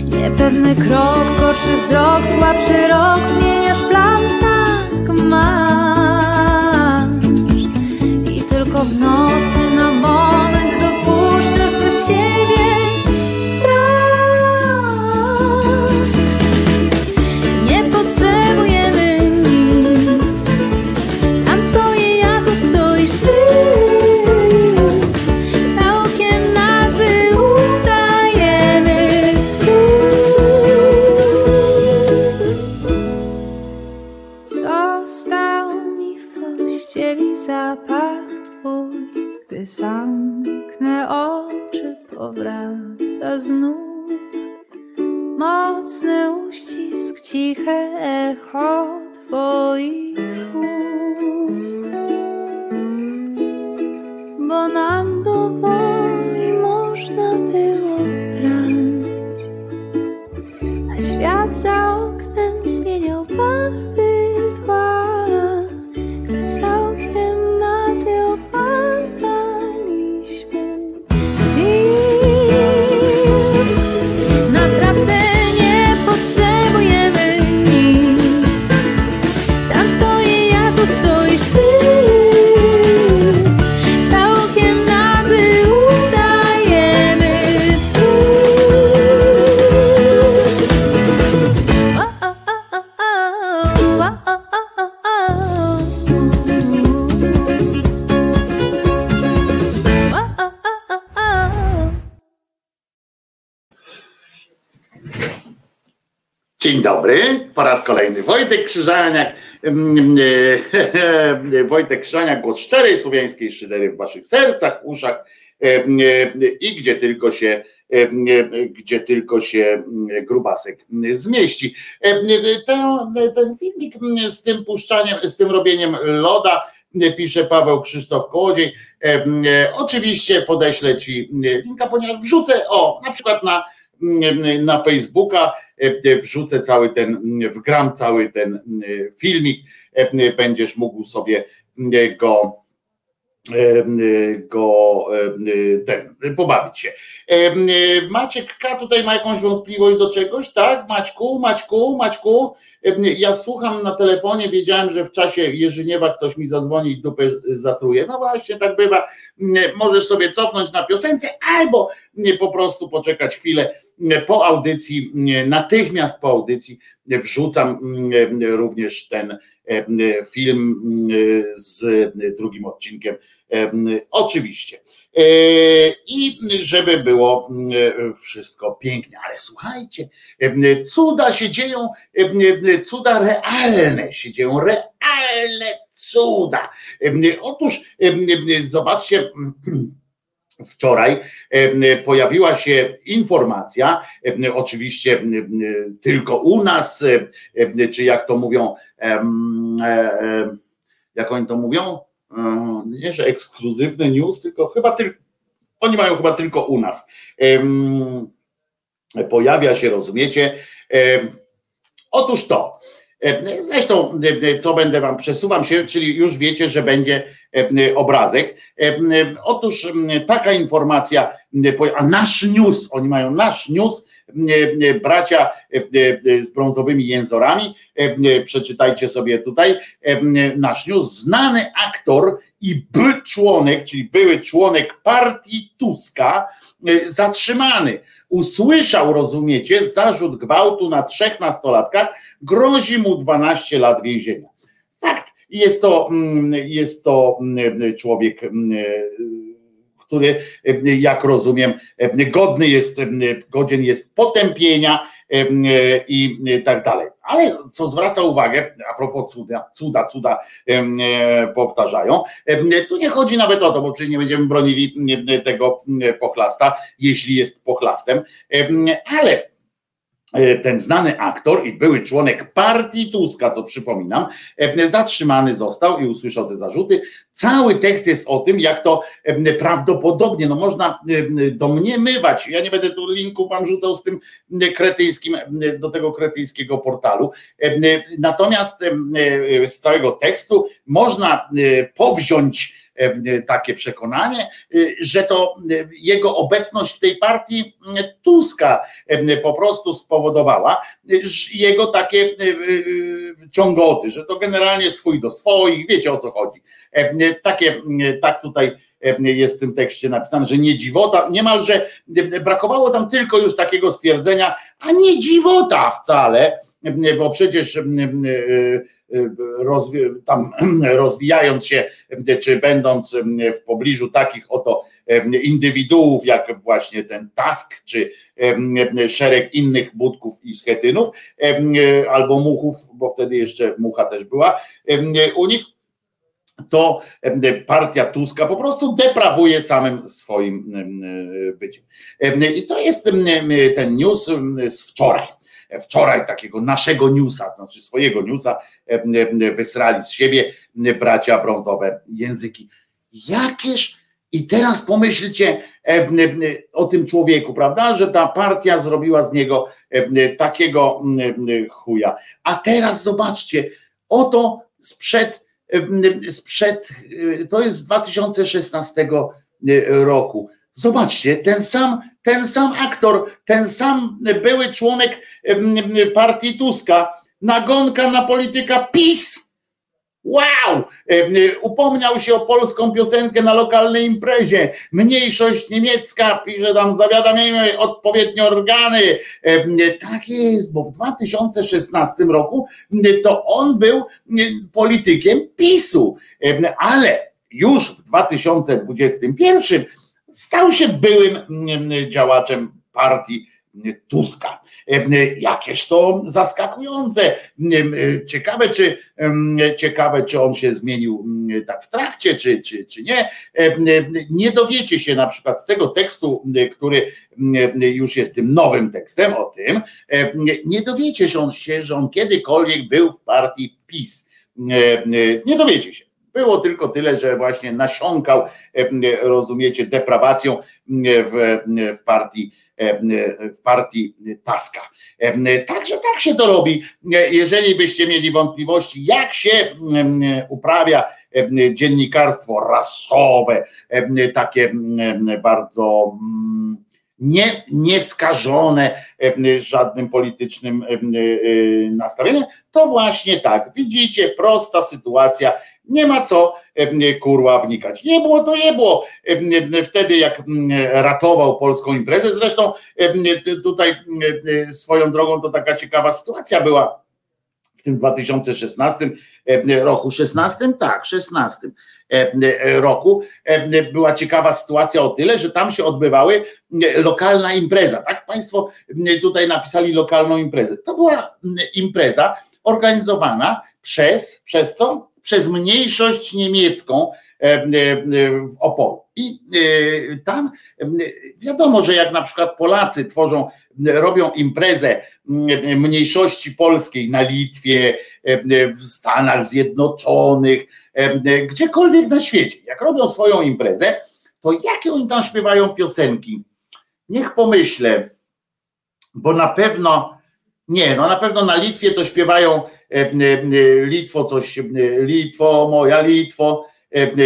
Niepewny krok, gorszy wzrok, słabszy rok, zmieniasz plan, tak masz. I tylko w nocy
Wojtek Krzyżaniak. Mm, e, [LAUGHS] Wojtek Krzyżaniak, głos szczerej słowiańskiej szydery w waszych sercach, uszach e, e, i gdzie tylko się gdzie tylko się mm, grubasek zmieści. Ten, ten filmik z tym puszczaniem, z tym robieniem loda, pisze Paweł Krzysztof Kołodziej. Oczywiście podeślę ci linka, ponieważ wrzucę, o, na przykład na na Facebooka, wrzucę cały ten, wgram cały ten filmik, będziesz mógł sobie go go ten, pobawić się. Maciek K tutaj ma jakąś wątpliwość do czegoś, tak? Maćku, Maćku, Maćku, ja słucham na telefonie, wiedziałem, że w czasie Jerzyniewa ktoś mi zadzwoni i dupę zatruje. No właśnie, tak bywa. Możesz sobie cofnąć na piosence albo po prostu poczekać chwilę po audycji, natychmiast po audycji wrzucam również ten film z drugim odcinkiem. Oczywiście. I żeby było wszystko pięknie, ale słuchajcie, cuda się dzieją, cuda realne się dzieją, realne cuda. Otóż zobaczcie, [CLEARS THROAT] Wczoraj pojawiła się informacja, oczywiście tylko u nas, czy jak to mówią, jak oni to mówią, nie, że ekskluzywny news, tylko chyba tylko, oni mają chyba tylko u nas. Pojawia się, rozumiecie? Otóż to. Zresztą, co będę wam przesuwam się, czyli już wiecie, że będzie obrazek. Otóż taka informacja, a nasz news, oni mają nasz news, bracia z brązowymi jęzorami, przeczytajcie sobie tutaj, nasz news, znany aktor i by członek, czyli były członek partii Tuska, zatrzymany. usłyszał, rozumiecie, zarzut gwałtu na trzech nastolatkach, grozi mu 12 lat więzienia. Fakt, jest to, mm, jest to mm, człowiek, mm, który, jak rozumiem, godny jest, godzien jest potępienia i tak dalej. Ale co zwraca uwagę, a propos cuda, cuda, cuda powtarzają, tu nie chodzi nawet o to, bo przecież nie będziemy bronili tego pochlasta, jeśli jest pochlastem, ale ten znany aktor i były członek partii Tuska, co przypominam, e, zatrzymany został i usłyszał te zarzuty. Cały tekst jest o tym, jak to e, prawdopodobnie, no można domniemywać, ja nie będę tu linku wam rzucał z tym kretyńskim, do tego kretyńskiego portalu, natomiast z całego tekstu można powziąć E, takie przekonanie, e, że to e, jego obecność w tej partii Tuska po prostu spowodowała jego takie ciągoty, że to generalnie swój do swoich, wiecie o co chodzi. Takie, tak tutaj jest w tym tekście napisane, że nie dziwota, niemalże brakowało tam tylko już takiego stwierdzenia, a nie dziwota wcale, bo przecież rozwi tam [CLEARS THROAT] rozwijając się, czy będąc w pobliżu takich oto indywiduów, jak właśnie ten Task, czy szereg innych budków i schetynów, albo muchów, bo wtedy jeszcze mucha też była u nich, to partia Tuska po prostu deprawuje samym swoim byciem. I to jest ten news z wczoraj wczoraj takiego naszego newsa, znaczy swojego newsa wysrali z siebie bracia brązowe języki. Jakież i teraz pomyślcie o tym człowieku, prawda, że ta partia zrobiła z niego takiego chuja. A teraz zobaczcie, oto sprzed, sprzed to jest z 2016 roku. Zobaczcie, ten sam, ten sam aktor, ten sam były członek partii Tuska, nagonka na polityka PiS. Wow! Upomniał się o polską piosenkę na lokalnej imprezie. Mniejszość niemiecka, pisze tam, zawiadamiajmy odpowiednie organy. Tak jest, bo w 2016 roku to on był politykiem PiSu, ale już w 2021 stał się byłym działaczem partii Tuska. Jakież to zaskakujące. Ciekawe, czy ciekawe, czy on się zmienił tak w trakcie, czy, czy, czy nie. Nie dowiecie się na przykład z tego tekstu, który już jest tym nowym tekstem o tym, nie dowiecie się, że on kiedykolwiek był w partii PiS. Nie dowiecie się. Było tylko tyle, że właśnie nasiąkał, rozumiecie, deprawacją w, w partii w partii Taska. Także tak się to robi. Jeżeli byście mieli wątpliwości, jak się uprawia dziennikarstwo rasowe, takie bardzo nie, nieskażone żadnym politycznym nastawieniem, to właśnie tak. Widzicie, prosta sytuacja nie ma co kurła wnikać. Nie było to nie było. Wtedy jak ratował polską imprezę, zresztą tutaj swoją drogą to taka ciekawa sytuacja była w tym 2016 roku, 16? Tak, 16 roku była ciekawa sytuacja o tyle, że tam się odbywały lokalna impreza, tak? Państwo tutaj napisali lokalną imprezę. To była impreza organizowana przez, przez co? Przez mniejszość niemiecką e, e, w Opolu. I e, tam wiadomo, że jak na przykład Polacy tworzą, robią imprezę mniejszości polskiej na Litwie, w Stanach Zjednoczonych, gdziekolwiek na świecie, jak robią swoją imprezę, to jakie oni tam śpiewają piosenki? Niech pomyślę, bo na pewno nie, no na pewno na Litwie to śpiewają E, e, Litwo coś, e, Litwo, moja Litwo,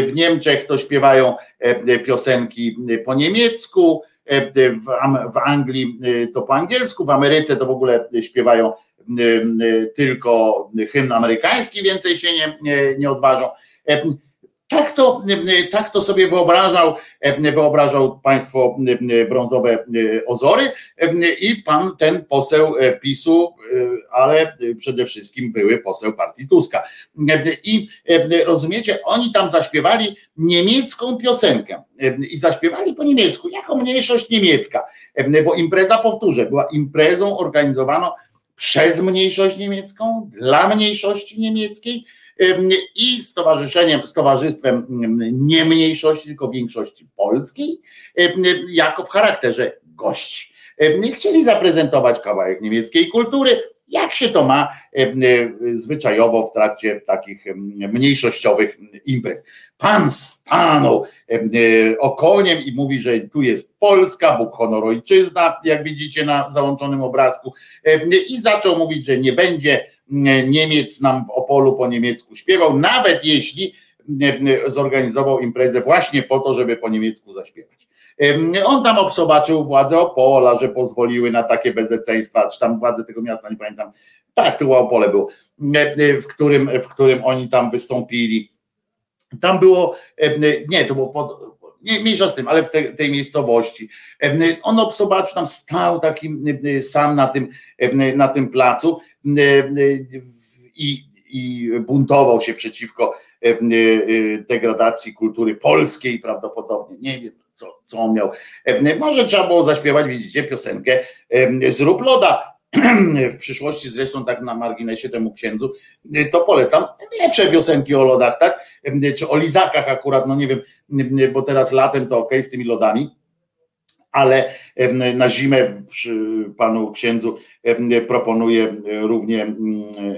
w Niemczech to śpiewają piosenki po niemiecku, w Anglii to po angielsku, w Ameryce to w ogóle śpiewają tylko hymn amerykański, więcej się nie, nie, nie odważą. Tak to, tak to sobie wyobrażał, wyobrażał państwo brązowe Ozory. I pan ten poseł PiSu, ale przede wszystkim były poseł partii Tuska. I rozumiecie, oni tam zaśpiewali niemiecką piosenkę. I zaśpiewali po niemiecku, jako mniejszość niemiecka, bo impreza, powtórzę, była imprezą organizowaną przez mniejszość niemiecką, dla mniejszości niemieckiej, i stowarzyszeniem, stowarzystwem nie mniejszości, tylko większości polskiej, jako w charakterze gości. Chcieli zaprezentować kawałek niemieckiej kultury, jak się to ma zwyczajowo w trakcie takich mniejszościowych imprez. Pan stanął okoniem i mówi, że tu jest Polska, Bóg, honor, ojczyzna, jak widzicie na załączonym obrazku, i zaczął mówić, że nie będzie Niemiec nam w Opolu po niemiecku śpiewał, nawet jeśli zorganizował imprezę właśnie po to, żeby po niemiecku zaśpiewać. On tam obsobaczył władze Opola, że pozwoliły na takie bezeceństwa, czy tam władze tego miasta, nie pamiętam. Tak, to Opole było, w którym, w którym oni tam wystąpili. Tam było, nie, to było pod, nie, mniejsza z tym, ale w te, tej miejscowości. On obsobaczył, tam stał taki sam na tym, na tym placu i, i buntował się przeciwko degradacji kultury polskiej prawdopodobnie. Nie wiem, co, co on miał. Może trzeba było zaśpiewać, widzicie, piosenkę Zrób loda. [CLEARS THROAT] W przyszłości zresztą tak na marginesie temu księdzu, to polecam lepsze piosenki o lodach, tak? Czy o lizakach akurat, no nie wiem, bo teraz latem to ok z tymi lodami, ale na zimę panu księdzu proponuję równie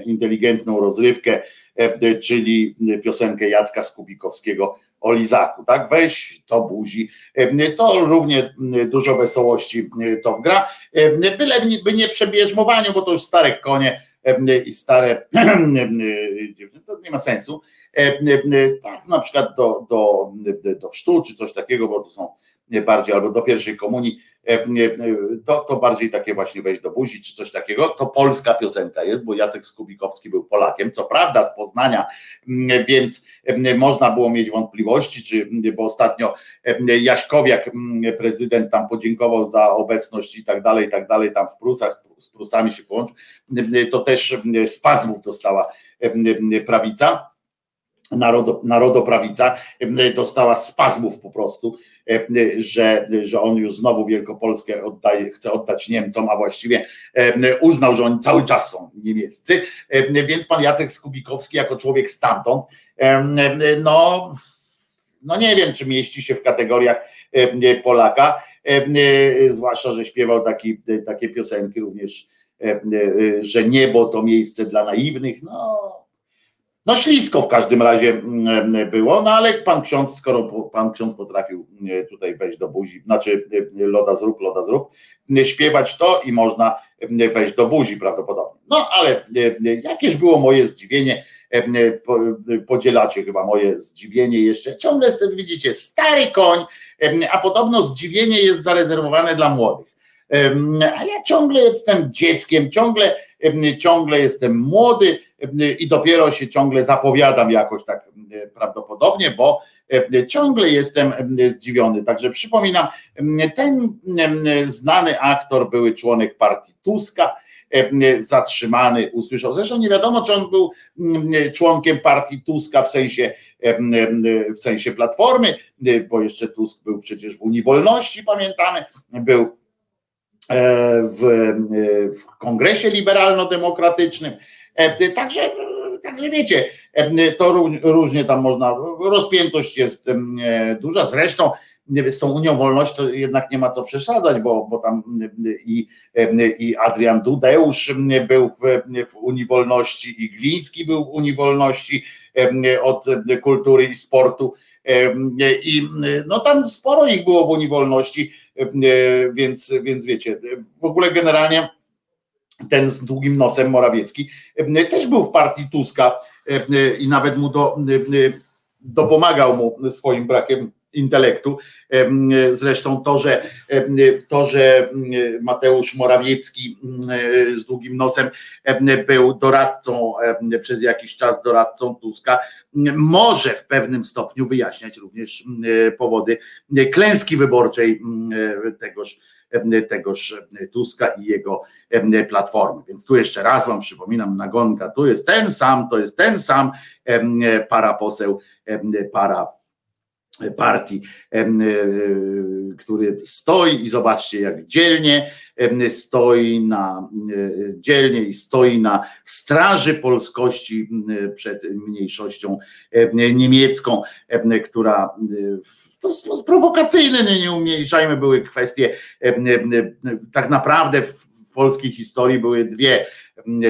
inteligentną rozrywkę, czyli piosenkę Jacka Skubikowskiego o lizaku, tak? Weź to buzi, to równie dużo wesołości to wgra, byle by nie przebierzmowaniu, bo to już stare konie i stare [CLEARS THROAT] to nie ma sensu. Tak, na przykład do, do, do chrztu czy coś takiego, bo to są bardziej albo do pierwszej komunii, e, e, to, to bardziej takie właśnie wejść do buzi czy coś takiego, to polska piosenka jest, bo Jacek Skubikowski był Polakiem, co prawda z Poznania, więc można było mieć wątpliwości, czy, bo ostatnio Jaśkowiak, prezydent tam podziękował za obecność i tak dalej, i tak dalej, tam w Prusach, z Prusami się połączył, to też spazmów dostała prawica, narodo, narodoprawica dostała spazmów po prostu, że, że on już znowu Wielkopolskę oddaje, chce oddać Niemcom, a właściwie uznał, że oni cały czas są niemieccy, więc pan Jacek Skubikowski jako człowiek stamtąd, no, no nie wiem, czy mieści się w kategoriach Polaka, zwłaszcza, że śpiewał taki, takie piosenki również, że niebo to miejsce dla naiwnych, no no ślisko w każdym razie mm, było, no ale pan ksiądz, skoro pan ksiądz potrafił mm, tutaj wejść do buzi, znaczy mm, loda zrób, loda zrób, śpiewać to i można wejść do buzi prawdopodobnie. No ale jakież było moje zdziwienie, podzielacie chyba moje zdziwienie jeszcze, ciągle widzicie, stary koń, a podobno zdziwienie jest zarezerwowane dla młodych. A ja ciągle jestem dzieckiem, ciągle, ciągle jestem młody i dopiero się ciągle zapowiadam jakoś tak prawdopodobnie, bo ciągle jestem zdziwiony. Także przypominam, ten znany aktor, były członek partii Tuska, zatrzymany, usłyszał. Zresztą nie wiadomo, czy on był członkiem partii Tuska w sensie, w sensie platformy, bo jeszcze Tusk był przecież w Unii Wolności, pamiętamy, był w, e, w kongresie liberalno-demokratycznym. E, także, także wiecie, to różnie tam można, rozpiętość jest duża. Zresztą z tą Unią Wolności to jednak nie ma co przesadzać, bo, bo tam i, i Adrian Dudeusz był w, w Unii Wolności, i Gliński był w Unii Wolności od kultury i sportu. I no tam sporo ich było w Unii Wolności, więc, więc wiecie, w ogóle generalnie ten z długim nosem Morawiecki też był w partii Tuska i nawet mu do, dopomagał mu swoim brakiem intelektu. Zresztą to, że to, że Mateusz Morawiecki z długim nosem był doradcą przez jakiś czas doradcą Tuska, może w pewnym stopniu wyjaśniać również powody klęski wyborczej tegoż tegoż Tuska i jego platformy. Więc tu jeszcze raz wam przypominam, nagonka, tu jest ten sam, to jest ten sam para poseł, para partii, który stoi i zobaczcie jak dzielnie stoi na dzielnie i stoi na straży polskości przed mniejszością niemiecką, która to jest prowokacyjne, nie, nie umniejszajmy, były kwestie tak naprawdę w polskiej historii były dwie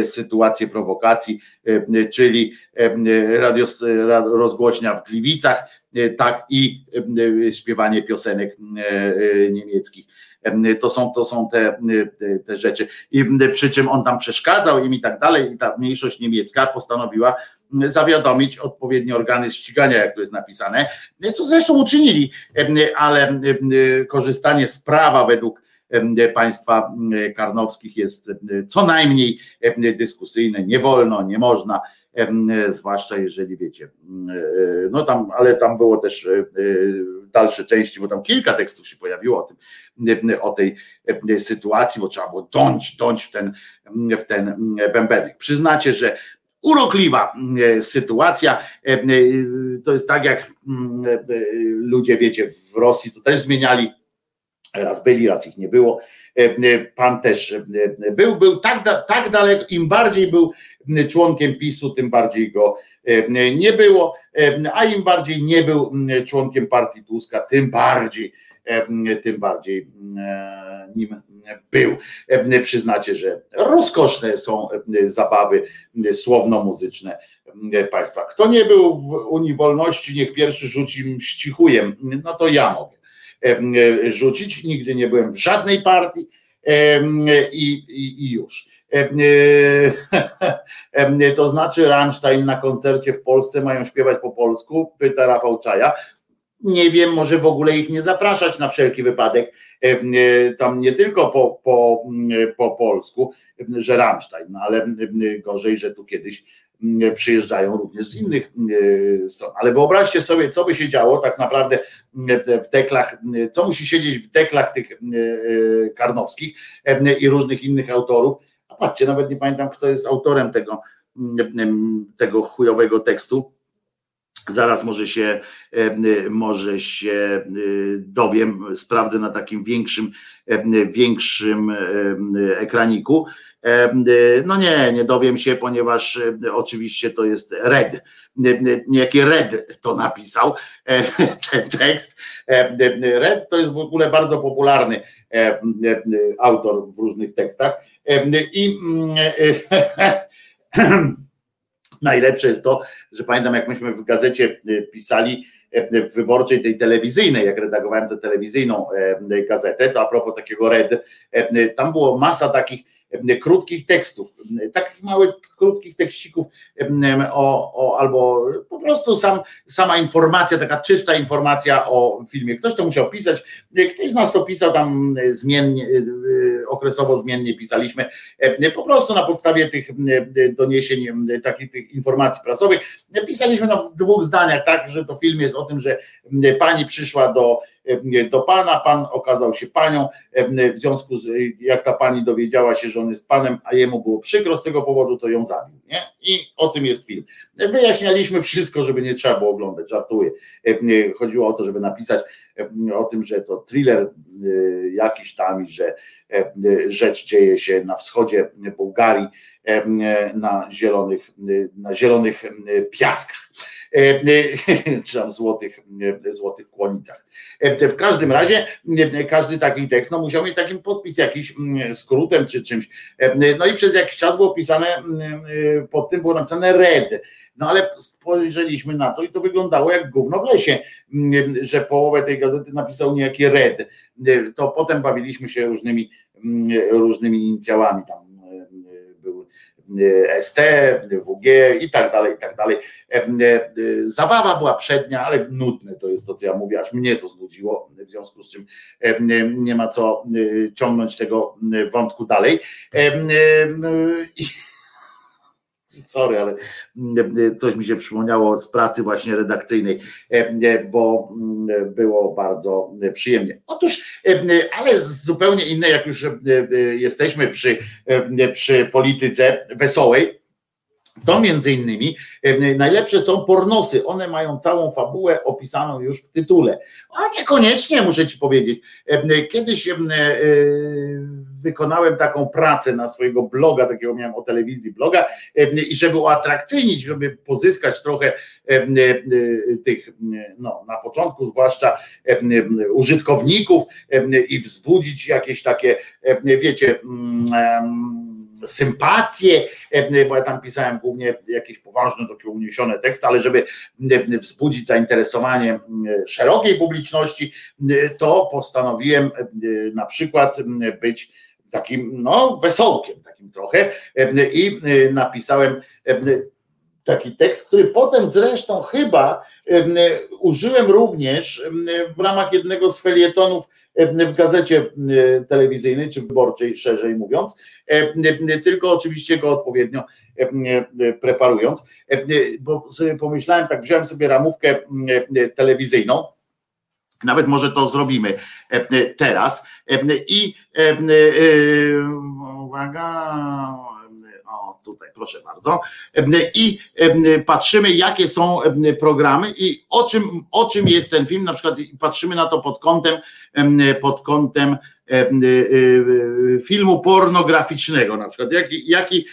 sytuacje prowokacji, czyli rozgłośnia w Gliwicach, tak i śpiewanie piosenek niemieckich. To są, to są te, te rzeczy. I przy czym on tam przeszkadzał im i tak dalej, i ta mniejszość niemiecka postanowiła zawiadomić odpowiednie organy ścigania, jak to jest napisane, co zresztą uczynili, ale korzystanie z prawa według państwa karnowskich jest co najmniej dyskusyjne, nie wolno, nie można, zwłaszcza jeżeli wiecie, no tam, ale tam było też dalsze części, bo tam kilka tekstów się pojawiło o tym, o tej sytuacji, bo trzeba było dąć, dąć w ten, w ten bębenek. Przyznacie, że urokliwa sytuacja. To jest tak, jak ludzie, wiecie, w Rosji to też zmieniali raz byli, raz ich nie było. Pan też był, był tak, tak daleko, im bardziej był członkiem PiSu, tym bardziej go nie było, a im bardziej nie był członkiem partii Tuska, tym bardziej, tym bardziej nim był. Przyznacie, że rozkoszne są zabawy słowno-muzyczne państwa. Kto nie był w Unii Wolności, niech pierwszy rzuci mścichujem, no to ja mogę rzucić. Nigdy nie byłem w żadnej partii i, i, i już. [LAUGHS] To znaczy Rammstein na koncercie w Polsce mają śpiewać po polsku? Pyta Rafał Czaja. Nie wiem, może w ogóle ich nie zapraszać na wszelki wypadek. Tam nie tylko po, po, po polsku, że Rammstein, no ale gorzej, że tu kiedyś przyjeżdżają również z innych stron. Ale wyobraźcie sobie, co by się działo tak naprawdę w teklach, co musi siedzieć w teklach tych karnowskich i różnych innych autorów. A patrzcie, nawet nie pamiętam, kto jest autorem tego, tego chujowego tekstu. Zaraz może się, może się dowiem, sprawdzę na takim większym, większym ekraniku. No nie, nie dowiem się, ponieważ oczywiście to jest Red. Niejaki Red to napisał [LAUGHS] ten tekst. Red to jest w ogóle bardzo popularny autor w różnych tekstach. I [LAUGHS] najlepsze jest to, że pamiętam, jak myśmy w gazecie pisali w wyborczej tej telewizyjnej, jak redagowałem tę telewizyjną gazetę, to a propos takiego Red, tam było masa takich krótkich tekstów, takich małych, krótkich tekścików o, o, albo po prostu sam, sama informacja, taka czysta informacja o filmie. Ktoś to musiał pisać, ktoś z nas to pisał tam zmiennie, okresowo zmiennie pisaliśmy, po prostu na podstawie tych doniesień, takich tych informacji prasowych, pisaliśmy na dwóch zdaniach, tak, że to film jest o tym, że pani przyszła do do pana, pan okazał się panią, w związku z, jak ta pani dowiedziała się, że on jest panem, a jemu było przykro z tego powodu, to ją zabił, nie? I o tym jest film. Wyjaśnialiśmy wszystko, żeby nie trzeba było oglądać, żartuję. Chodziło o to, żeby napisać o tym, że to thriller jakiś tam że rzecz dzieje się na wschodzie Bułgarii, na zielonych, na zielonych piaskach. E, e, [LAUGHS] czy tam złotych, e, złotych kłonicach. W każdym razie każdy taki tekst no, musiał mieć taki podpis jakiś mm, skrótem czy czymś. No i przez jakiś czas było pisane, mm, pod tym było napisane red. No ale spojrzeliśmy na to i to wyglądało jak gówno w lesie, mm, że połowę tej gazety napisał niejaki red. To potem bawiliśmy się różnymi, różnymi inicjałami tam ST, WG i tak dalej, i tak dalej. Zabawa była przednia, ale nudne to jest to, co ja mówię, aż mnie to znudziło, w związku z czym nie ma co ciągnąć tego wątku dalej. I [LAUGHS] sorry, ale coś mi się przypomniało z pracy właśnie redakcyjnej, e, bo mm, było bardzo przyjemnie. Otóż, ale zupełnie inne, jak już jesteśmy przy, przy polityce wesołej, to między innymi najlepsze są pornosy. One mają całą fabułę opisaną już w tytule. A niekoniecznie muszę ci powiedzieć. Kiedyś wykonałem taką pracę na swojego bloga, takiego miałem o telewizji bloga i żeby uatrakcyjnić, żeby pozyskać trochę tych, no na początku zwłaszcza użytkowników i wzbudzić jakieś takie, wiecie, sympatię, bo ja tam pisałem głównie jakieś poważne, takie uniesione teksty, ale żeby wzbudzić zainteresowanie szerokiej publiczności, to postanowiłem na przykład być takim no, wesołkiem, takim trochę i napisałem taki tekst, który potem zresztą chyba użyłem również w ramach jednego z felietonów w gazecie telewizyjnej, czy wyborczej szerzej mówiąc, tylko oczywiście go odpowiednio preparując, bo sobie pomyślałem, tak wziąłem sobie ramówkę telewizyjną, nawet może to zrobimy teraz. I uwaga, tutaj, proszę bardzo. I patrzymy, jakie są programy i o czym, o czym jest ten film. Na przykład patrzymy na to pod kątem, pod kątem filmu pornograficznego, na przykład. Jaki, jaki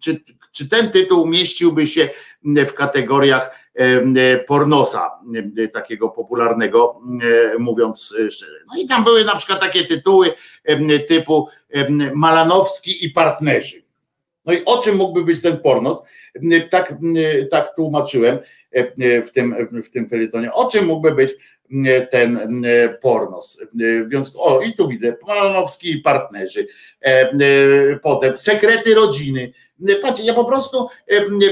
czy, czy ten tytuł mieściłby się w kategoriach pornosa, takiego popularnego, mówiąc szczerze. No i tam były na przykład takie tytuły typu Malanowski i partnerzy. No i o czym mógłby być ten pornos? Tak, tak tłumaczyłem w tym, w tym felietonie. O czym mógłby być ten pornos? Więc, o, i tu widzę, Malanowski i partnerzy. Potem sekrety rodziny Patrzcie, ja po prostu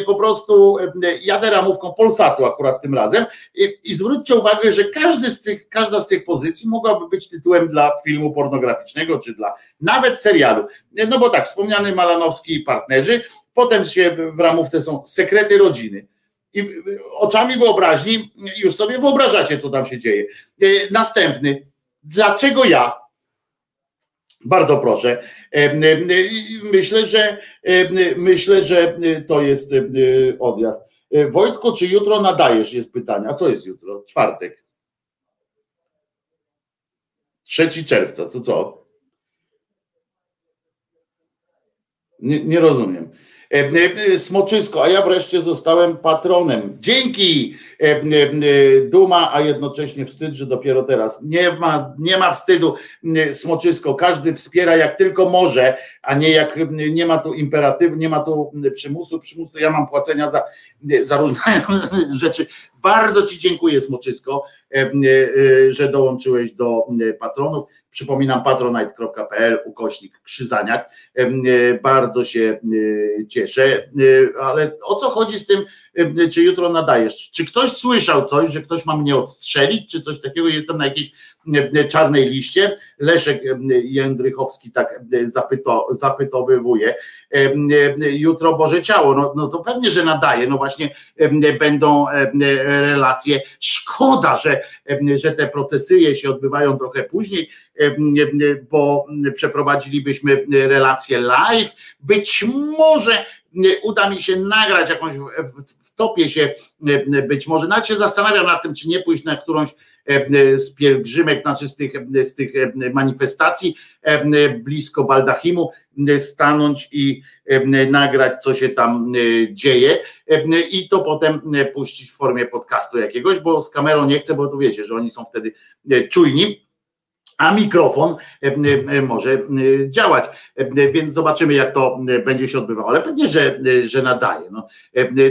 po prostu jadę ramówką Polsatu akurat tym razem i, i zwróćcie uwagę, że każdy z tych, każda z tych pozycji mogłaby być tytułem dla filmu pornograficznego, czy dla nawet serialu. No bo tak, wspomniany Malanowski i partnerzy, potem się w ramówce są sekrety rodziny. I oczami wyobraźni już sobie wyobrażacie, co tam się dzieje. E, następny. Dlaczego ja? Bardzo proszę. Myślę, że myślę, że to jest odjazd. Wojtku, czy jutro nadajesz? Jest pytanie. A co jest jutro? Czwartek. 3 czerwca, to co? Nie, nie rozumiem. E, e, Smoczysko, a ja wreszcie zostałem patronem. Dzięki! E, duma, a jednocześnie wstyd, że dopiero teraz. Nie ma, nie ma wstydu, Smoczysko. Każdy wspiera jak tylko może, a nie jak nie ma tu imperatywu, nie ma tu przymusu. Przymus ja mam płacenia za, za różne [LAUGHS] rzeczy. Bardzo Ci dziękuję, Smoczysko, że dołączyłeś do patronów. Przypominam patronite.pl ukośnik Krzyzaniak. E, bardzo się e, cieszę, e, ale o co chodzi z tym, czy jutro nadajesz? Czy ktoś słyszał coś, że ktoś ma mnie odstrzelić, czy coś takiego? Jestem na jakiejś czarnej liście. Leszek Jędrychowski tak zapyto, zapytowywuje. Jutro Boże Ciało, no, no to pewnie, że nadaje. No właśnie będą relacje. Szkoda, że, że te procesy się odbywają trochę później, bo przeprowadzilibyśmy relacje live. Być może uda mi się nagrać jakąś, wtopię się być może, nawet się zastanawiam nad tym, czy nie pójść na którąś z pielgrzymek, znaczy z tych, z tych manifestacji blisko Baldachimu, stanąć i nagrać, co się tam dzieje i to potem puścić w formie podcastu jakiegoś, bo z kamerą nie chcę, bo tu wiecie, że oni są wtedy czujni a mikrofon e, e, może e, działać. Więc zobaczymy, jak to będzie się odbywało. Ale pewnie, że, że nadaje. No,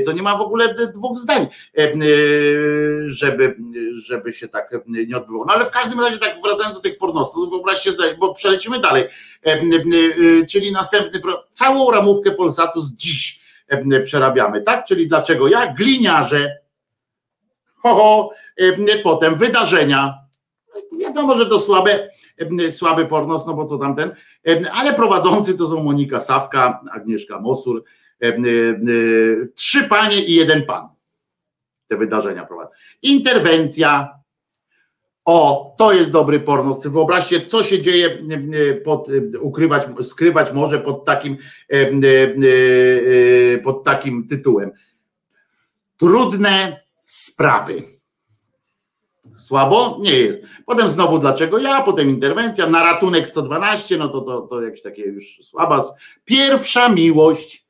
to nie ma w ogóle dwóch zdań, żeby, żeby się tak nie odbywało. No ale w każdym razie, tak wracając do tych pornostów, wyobraźcie sobie, bo przelecimy dalej. Czyli następny, całą ramówkę Polsatu z dziś przerabiamy, tak? Czyli dlaczego ja? Gliniarze, ho, ho, potem wydarzenia, Wiadomo, że to słabe, słaby pornos, no bo co tamten, ale prowadzący to są Monika Sawka, Agnieszka Mosur, trzy panie i jeden pan. Te wydarzenia prowadzą. Interwencja. O, to jest dobry pornos. Wyobraźcie, co się dzieje pod, ukrywać, skrywać może pod takim, pod takim tytułem. Trudne sprawy. Słabo? Nie jest. Potem znowu dlaczego ja, potem interwencja, na ratunek 112, no to, to, to jakieś takie już słaba. Pierwsza miłość,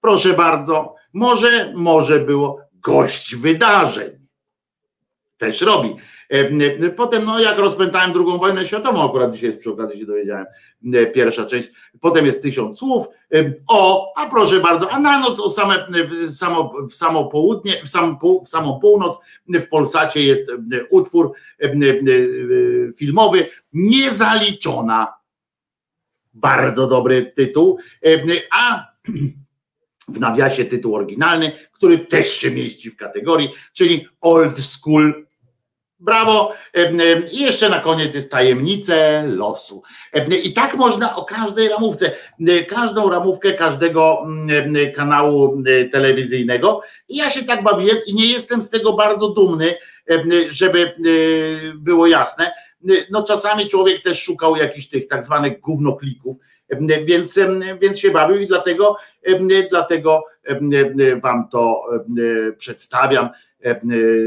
proszę bardzo, może, może było gość wydarzeń. Też robi. Potem, no jak rozpętałem drugą wojnę światową, akurat dzisiaj przy okazji się dowiedziałem, pierwsza część, potem jest tysiąc słów, o, a proszę bardzo, a na noc o same, w, samo, w samo południe, w, sam, w samą północ w Polsacie jest utwór filmowy Niezaliczona. Bardzo dobry tytuł, a w nawiasie tytuł oryginalny, który też się mieści w kategorii, czyli Old School Brawo. I jeszcze na koniec jest tajemnice losu. I tak można o każdej ramówce, każdą ramówkę każdego kanału telewizyjnego. I ja się tak bawiłem i nie jestem z tego bardzo dumny, żeby było jasne. No czasami człowiek też szukał jakichś tych tak zwanych gównoklików, więc, więc się bawił i dlatego, dlatego wam to przedstawiam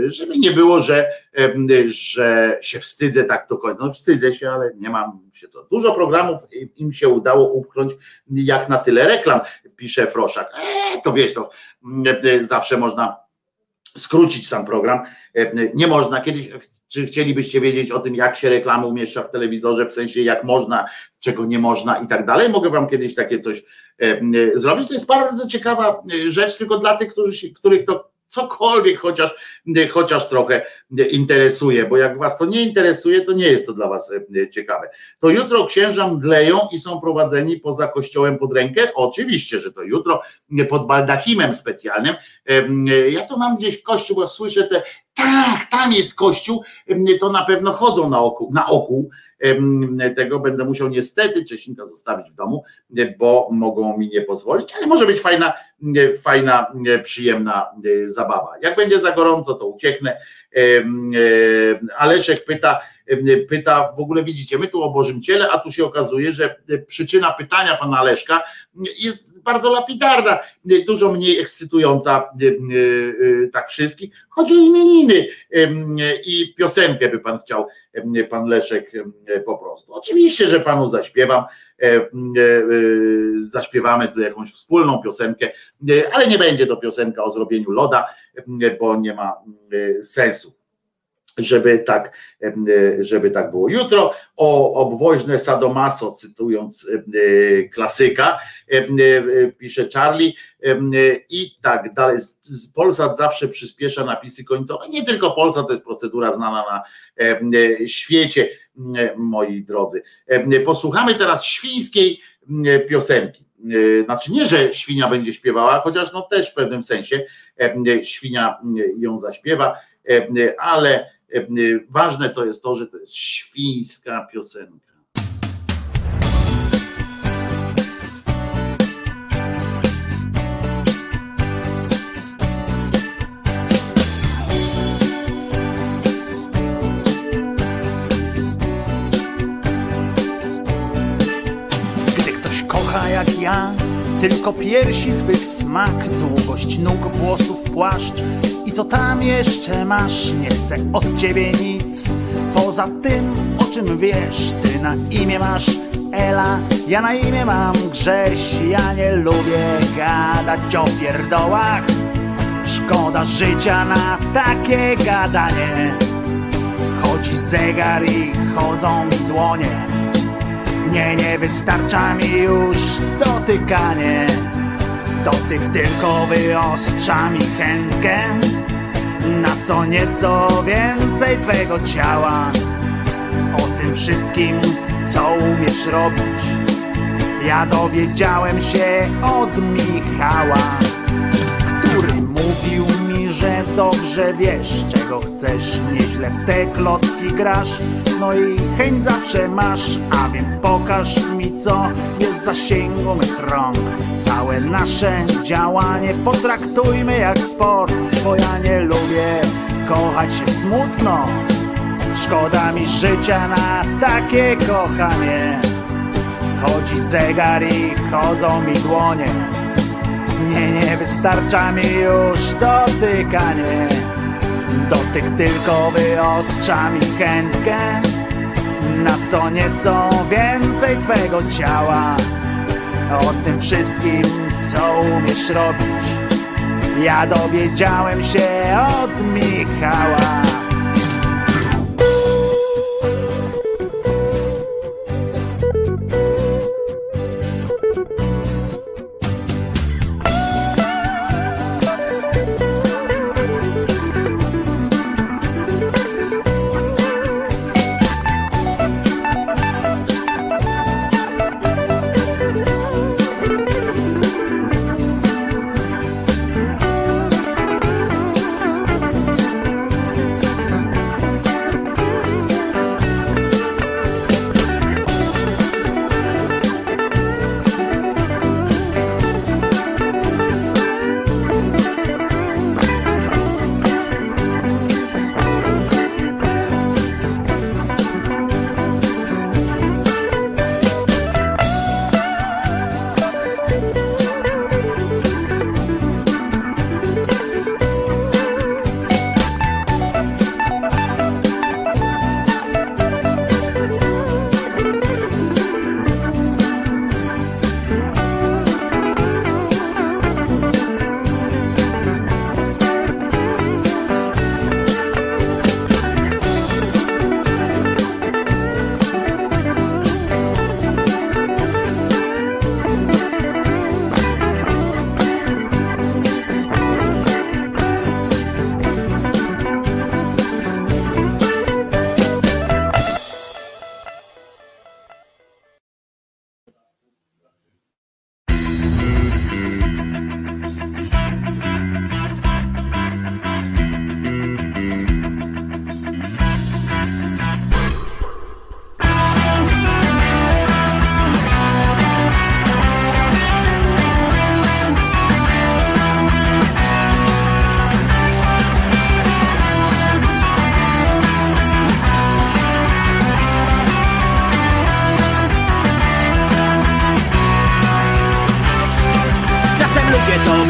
żeby nie było, że, że się wstydzę tak do końca. No wstydzę się, ale nie mam się co. Dużo programów im się udało upchnąć jak na tyle reklam, pisze Froszak. Eee, to wiesz, to zawsze można skrócić sam program. Nie można. Kiedyś, czy chcielibyście wiedzieć o tym, jak się reklamy umieszcza w telewizorze, w sensie jak można, czego nie można i tak dalej? Mogę wam kiedyś takie coś zrobić. To jest bardzo ciekawa rzecz, tylko dla tych, których to cokolwiek chociaż, chociaż trochę interesuje, bo jak was to nie interesuje, to nie jest to dla was e, ciekawe. To jutro księża mdleją i są prowadzeni poza kościołem pod rękę? Oczywiście, że to jutro pod baldachimem specjalnym. Ja to mam gdzieś kościół, bo słyszę te, tak, tam jest kościół, to na pewno chodzą na oku, na oku tego będę musiał niestety Czesinka zostawić w domu, bo mogą mi nie pozwolić, ale może być fajna, fajna, przyjemna e, zabawa. Jak będzie za gorąco, to ucieknę. Aleszek pyta, pyta, w ogóle widzicie, my tu o Bożym Ciele, a tu się okazuje, że przyczyna pytania pana Leszka jest bardzo lapidarna, dużo mniej ekscytująca e, e, tak wszystkich. Chodzi o imieniny i piosenkę by pan chciał, pan Leszek po prostu. Oczywiście, że panu zaśpiewam, zaśpiewamy tu jakąś wspólną piosenkę, ale nie będzie to piosenka o zrobieniu loda, bo nie ma sensu żeby tak, żeby tak było. Jutro o obwoźne Sadomaso, cytując klasyka, pisze Charlie i tak dalej. Polsat zawsze przyspiesza napisy końcowe. Nie tylko Polsat, to jest procedura znana na świecie, moi drodzy. Posłuchamy teraz świńskiej piosenki. Znaczy nie, że świnia będzie śpiewała, chociaż no też w pewnym sensie świnia ją zaśpiewa, ale E, ważne to jest to, że to jest świńska piosenka.
Tylko piersi twych smak, długość nóg, włosów, płaszcz. Co tam jeszcze masz? Nie chcę od ciebie nic. Poza tym, o czym wiesz Ty na imię masz Ela. Ja na imię mam Grześ. Ja nie lubię gadać o pierdołach. Szkoda życia na takie gadanie. Choć zegar i chodzą dłonie. Nie, nie wystarcza mi już dotykanie. Dotyk tylko wyostrza mi chętkę na co nieco więcej twego ciała. O tym wszystkim, co umiesz robić. Ja dowiedziałem się od Michała, który mówił że dobrze wiesz, czego chcesz. Nieźle w te klocki grasz, no i chęć zawsze masz, a więc pokaż mi, co jest w zasięgu mych rąk. Całe nasze działanie potraktujmy jak sport, bo ja nie lubię kochać się smutno. Szkoda mi życia na takie kochanie. Chodzi zegar i chodzą mi dłonie. Nie, nie wystarcza mi już dotykanie. Dotyk tylko wyostrza mi chętkę na co nieco więcej twego ciała. O tym wszystkim, co umiesz robić. Ja dowiedziałem się od Michała.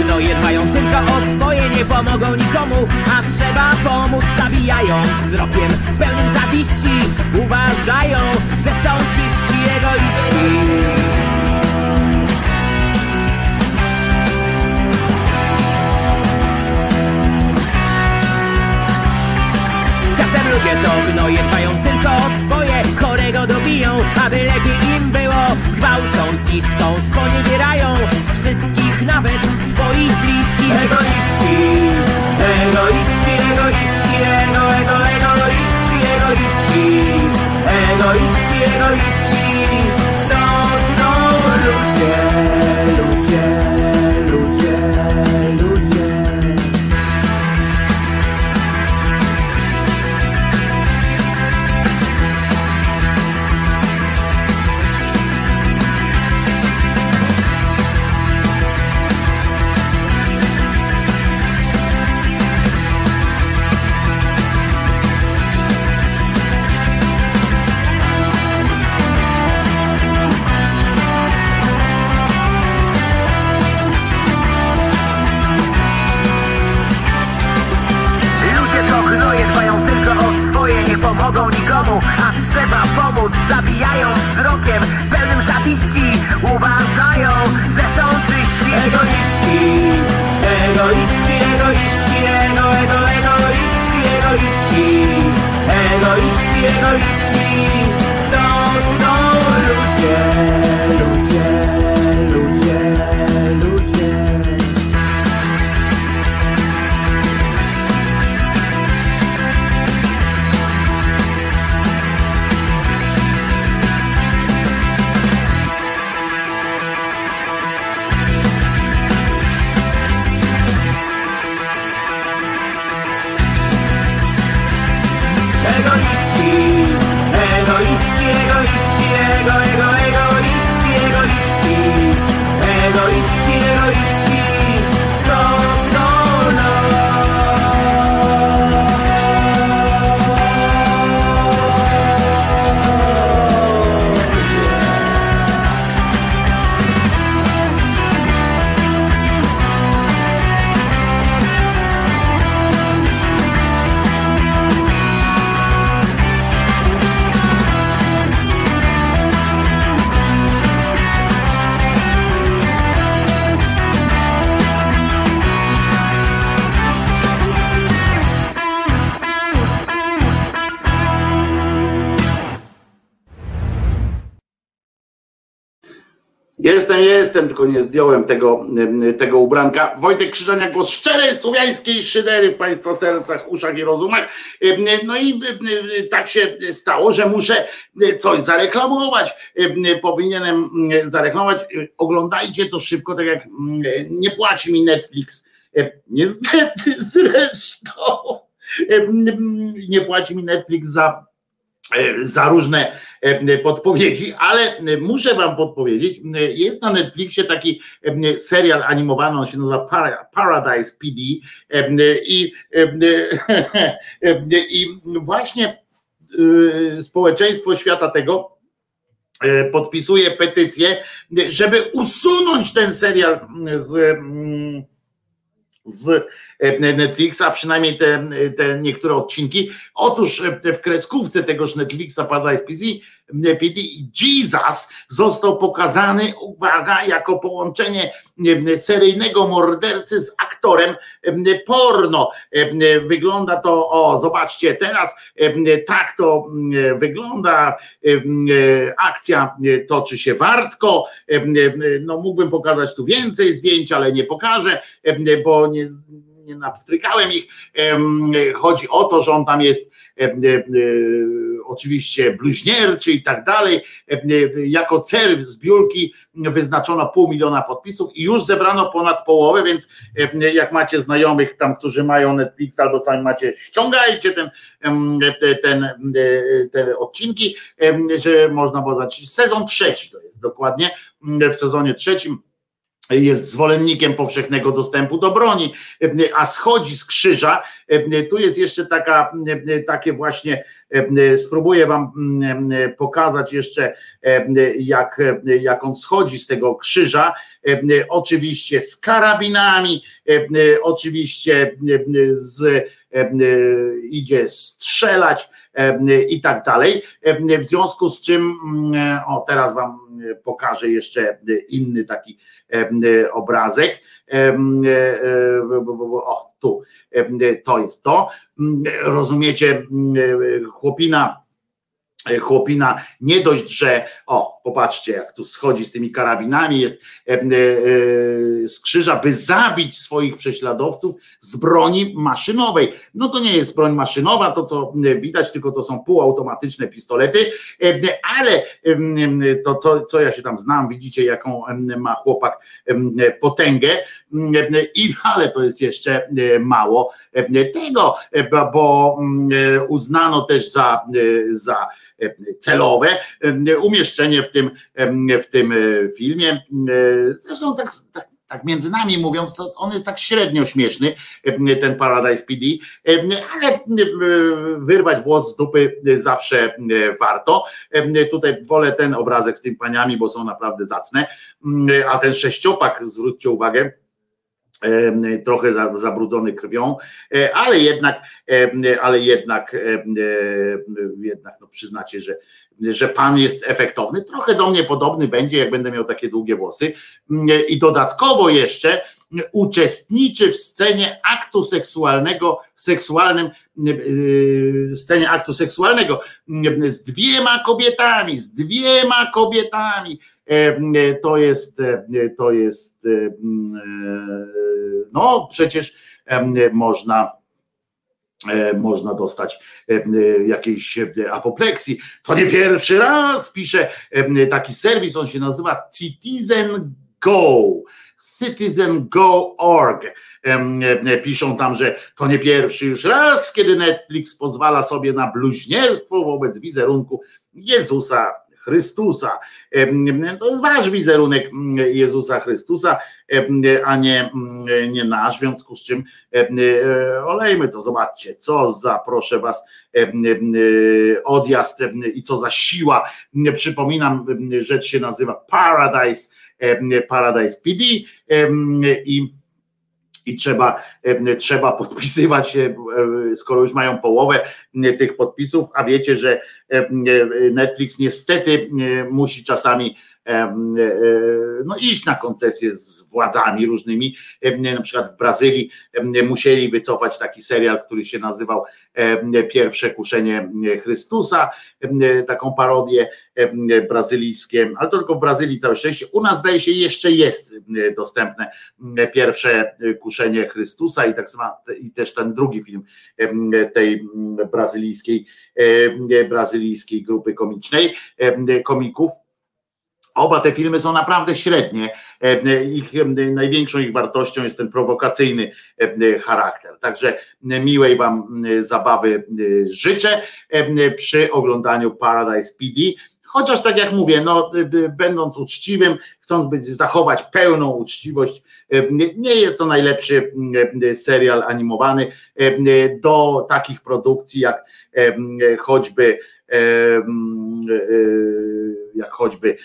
Gnoje dbają tylko o swoje, nie pomogą nikomu, a trzeba pomóc, zabijając wzrokiem pełnym zawiści. Uważają, że są czyści egoiści. Ludzie to gnoje dbają tylko swoje Chorego dobiją, aby lepiej im było. Gwałcą, zniszczą, sponiewierają Wszystkich, nawet swoich bliskich. Egoiści, egoiści, egoiści Ego, ego, egoiści, egoiści. Egoiści, egoiści. To są ludzie, ludzie, egoiści, ego, ego,
Jestem, tylko nie zdjąłem tego, tego ubranka. Wojtek Krzyżaniak, głos szczerej słowiańskiej szydery w Państwa sercach, uszach i rozumach. No i tak się stało, że muszę coś zareklamować. Powinienem zareklamować. Oglądajcie to szybko, tak jak nie płaci mi Netflix. Niestety [LAUGHS] zresztą nie płaci mi Netflix za za różne podpowiedzi, ale muszę wam podpowiedzieć, jest na Netflixie taki serial animowany, on się nazywa Paradise PD i, [LAUGHS] i właśnie społeczeństwo świata tego podpisuje petycję, żeby usunąć ten serial z z Netflixa, przynajmniej te, te niektóre odcinki. Otóż w kreskówce tegoż Netflixa Paradise PD Jesus został pokazany, uwaga, jako połączenie seryjnego mordercy z aktorem porno. Wygląda to, o zobaczcie teraz, tak to wygląda, akcja toczy się wartko, no mógłbym pokazać tu więcej zdjęć, ale nie pokażę, bo nie, nie napstrykałem ich. Chodzi o to, że on tam jest oczywiście bluźnierczy i tak dalej. Jako cel zbiórki wyznaczono pół miliona podpisów i już zebrano ponad połowę, więc jak macie znajomych tam, którzy mają Netflix albo sami macie, ściągajcie ten, ten, te odcinki, że można było zacząć. Sezon trzeci to jest dokładnie, w sezonie trzecim jest zwolennikiem powszechnego dostępu do broni, a schodzi z krzyża. Tu jest jeszcze taka, takie właśnie, spróbuję wam pokazać jeszcze, jak, jak on schodzi z tego krzyża. Oczywiście z karabinami, oczywiście z, idzie strzelać i tak dalej. W związku z czym, o teraz wam pokażę jeszcze inny taki obrazek. O, tu, to jest to. Rozumiecie, chłopina chłopina nie dość, że o, popatrzcie, jak tu schodzi z tymi karabinami, jest e, e, z krzyża, by zabić swoich prześladowców z broni maszynowej. No to nie jest broń maszynowa, to co widać, tylko to są półautomatyczne pistolety, e, ale to co, co ja się tam znam, widzicie, jaką ma chłopak potęgę, i ale to jest jeszcze mało tego, bo uznano też za, za celowe umieszczenie w tym, w tym filmie. Zresztą tak, tak, tak między nami mówiąc, to on jest tak średnio śmieszny, ten Paradise PD, ale wyrwać włos z dupy zawsze warto. Tutaj wolę ten obrazek z tym paniami, bo są naprawdę zacne, a ten sześciopak, zwróćcie uwagę, trochę zabrudzony krwią, ale jednak, ale jednak, jednak no przyznacie, że, że pan jest efektowny. Trochę do mnie podobny będzie, jak będę miał takie długie włosy. I dodatkowo jeszcze uczestniczy w scenie aktu seksualnego, seksualnym, yy, scenie aktu seksualnego yy, z dwiema kobietami, z dwiema kobietami. Yy, To jest, to jest, yy, no przecież można e, można dostać e, e, jakiejś e, apopleksji. To nie pierwszy raz pisze e, taki serwis, on się nazywa Citizen Go. citizengo.org. Piszą tam, że to nie pierwszy już raz, kiedy Netflix pozwala sobie na bluźnierstwo wobec wizerunku Jezusa Chrystusa. To jest wasz wizerunek mm, Jezusa Chrystusa, a nie, mm, nie nasz, w związku z czym e, olejmy to, zobaczcie, co za, proszę was, e, odjazd i co za siła. Przypominam, rzecz się nazywa Paradise, Paradise PD i i trzeba, trzeba podpisywać się, skoro już mają połowę tych podpisów, a wiecie, że Netflix niestety musi czasami no, iść na koncesję z władzami różnymi. Na przykład w Brazylii musieli wycofać taki serial, który się nazywał Pierwsze kuszenie Chrystusa, taką parodię brazylijskie, ale to tylko w Brazylii całe szczęście. U nas zdaje się jeszcze jest dostępne pierwsze kuszenie Chrystusa i tak i też ten drugi film tej brazylijskiej, brazylijskiej grupy komicznej, komików. Oba te filmy są naprawdę średnie. E, Ich e, największą ich wartością jest ten prowokacyjny e, charakter. Także miłej Wam zabawy życzę przy oglądaniu Paradise PD. Chociaż tak jak mówię, no, będąc uczciwym, chcąc być, zachować pełną uczciwość, nie jest to najlepszy serial animowany do takich produkcji jak choćby jak choćby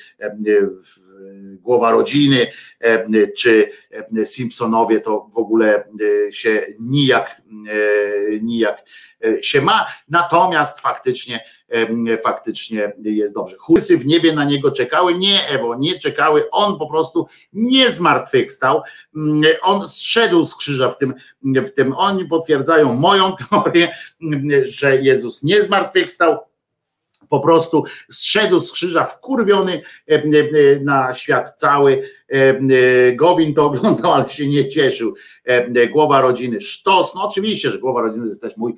głowa rodziny czy Simpsonowie, to w ogóle się nijak, nijak się ma, natomiast faktycznie faktycznie jest dobrze. Chłysy w niebie na niego czekały? Nie, Ewo, nie czekały. On po prostu nie zmartwychwstał. On zszedł z krzyża w tym, w tym. Oni potwierdzają moją [LAUGHS] teorię, że Jezus nie zmartwychwstał po prostu zszedł z krzyża wkurwiony e, e, na świat cały. E, Gowin to [LAUGHS] oglądał, ale się nie cieszył. Głowa rodziny sztos, no oczywiście, że głowa rodziny to jest też mój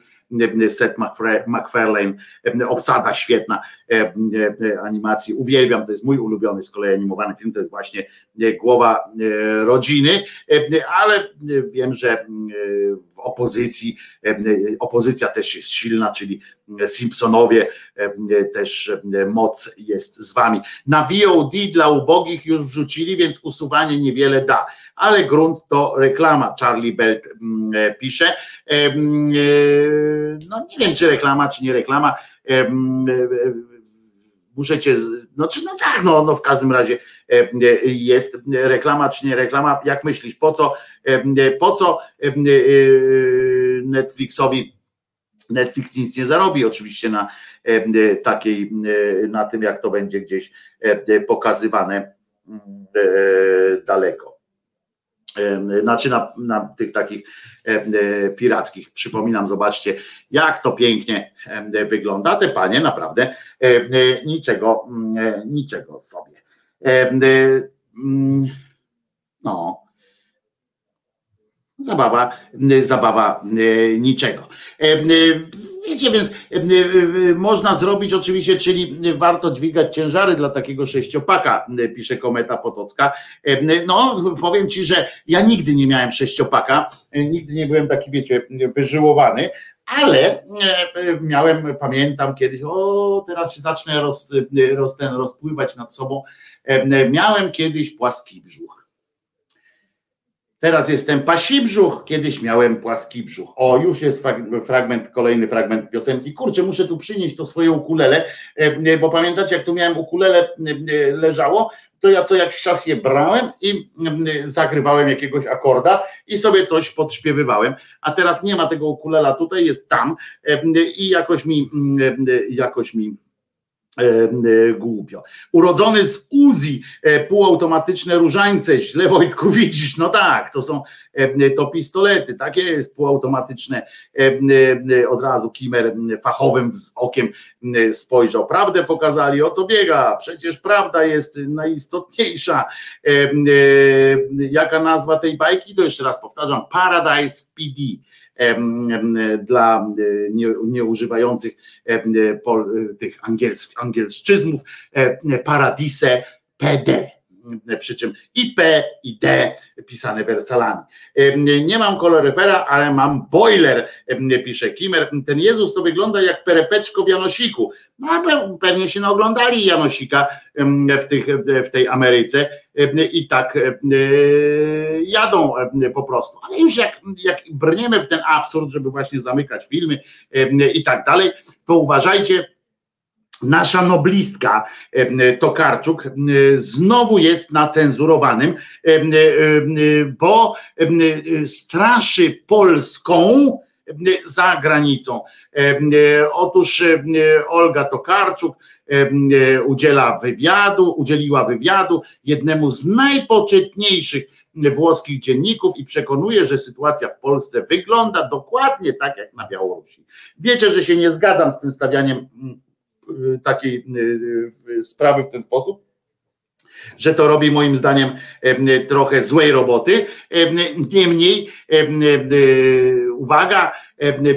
Seth MacFarlane, obsada świetna animacji, uwielbiam, to jest mój ulubiony z kolei animowany film, to jest właśnie Głowa Rodziny, ale wiem, że w opozycji, opozycja też jest silna, czyli Simpsonowie, też moc jest z wami. Na VOD dla ubogich już wrzucili, więc usuwanie niewiele da ale grunt to reklama. Charlie Belt pisze. No nie wiem, czy reklama, czy nie reklama. Muszę cię, no czy no tak, no, no w każdym razie jest reklama, czy nie reklama. Jak myślisz, po co, po co Netflixowi Netflix nic nie zarobi oczywiście na takiej, na tym, jak to będzie gdzieś pokazywane daleko znaczy na, na tych takich pirackich. Przypominam, zobaczcie, jak to pięknie wygląda. Te panie naprawdę niczego, niczego sobie. No. Zabawa, zabawa niczego. Wiecie, więc można zrobić oczywiście, czyli warto dźwigać ciężary dla takiego sześciopaka, pisze Kometa Potocka. No, powiem ci, że ja nigdy nie miałem sześciopaka, nigdy nie byłem taki, wiecie, wyżyłowany, ale miałem, pamiętam kiedyś, o, teraz się zacznę roz, roz, ten, rozpływać nad sobą. Miałem kiedyś płaski brzuch. Teraz jestem pasi brzuch, kiedyś miałem płaski brzuch. O, już jest fragment, kolejny fragment piosenki. Kurczę, muszę tu przynieść to swoje ukulele, bo pamiętacie, jak tu miałem ukulele leżało, to ja co jakiś czas je brałem i zagrywałem jakiegoś akorda i sobie coś podśpiewywałem, a teraz nie ma tego ukulela tutaj, jest tam i jakoś mi, jakoś mi E, e, głupio. Urodzony z Uzi, e, półautomatyczne różańce, źle Wojtku [LAUGHS] widzisz, no tak, to są to pistolety, takie jest, półautomatyczne, od razu Kimer fachowym okiem spojrzał, prawdę pokazali, o co biega, przecież prawda jest najistotniejsza. Jaka nazwa tej bajki? To jeszcze raz powtarzam, Paradise PD dla nieużywających tych angielszczyzmów Paradise PD przy czym i P i D pisane wersalami. Nie mam koloryfera, ale mam boiler, pisze Kimer. Ten Jezus to wygląda jak perepeczko w Janosiku. No pewnie się naoglądali Janosika w, tych, w tej Ameryce i tak jadą po prostu. Ale już jak, jak brniemy w ten absurd, żeby właśnie zamykać filmy i tak dalej, to uważajcie, Nasza noblistka Tokarczuk znowu jest na cenzurowanym, bo straszy Polską za granicą. Otóż Olga Tokarczuk udziela wywiadu, udzieliła wywiadu jednemu z najpoczytniejszych włoskich dzienników i przekonuje, że sytuacja w Polsce wygląda dokładnie tak jak na Białorusi. Wiecie, że się nie zgadzam z tym stawianiem Y, takiej y, y, sprawy w ten sposób, że to robi moim zdaniem trochę złej roboty. Niemniej, uwaga,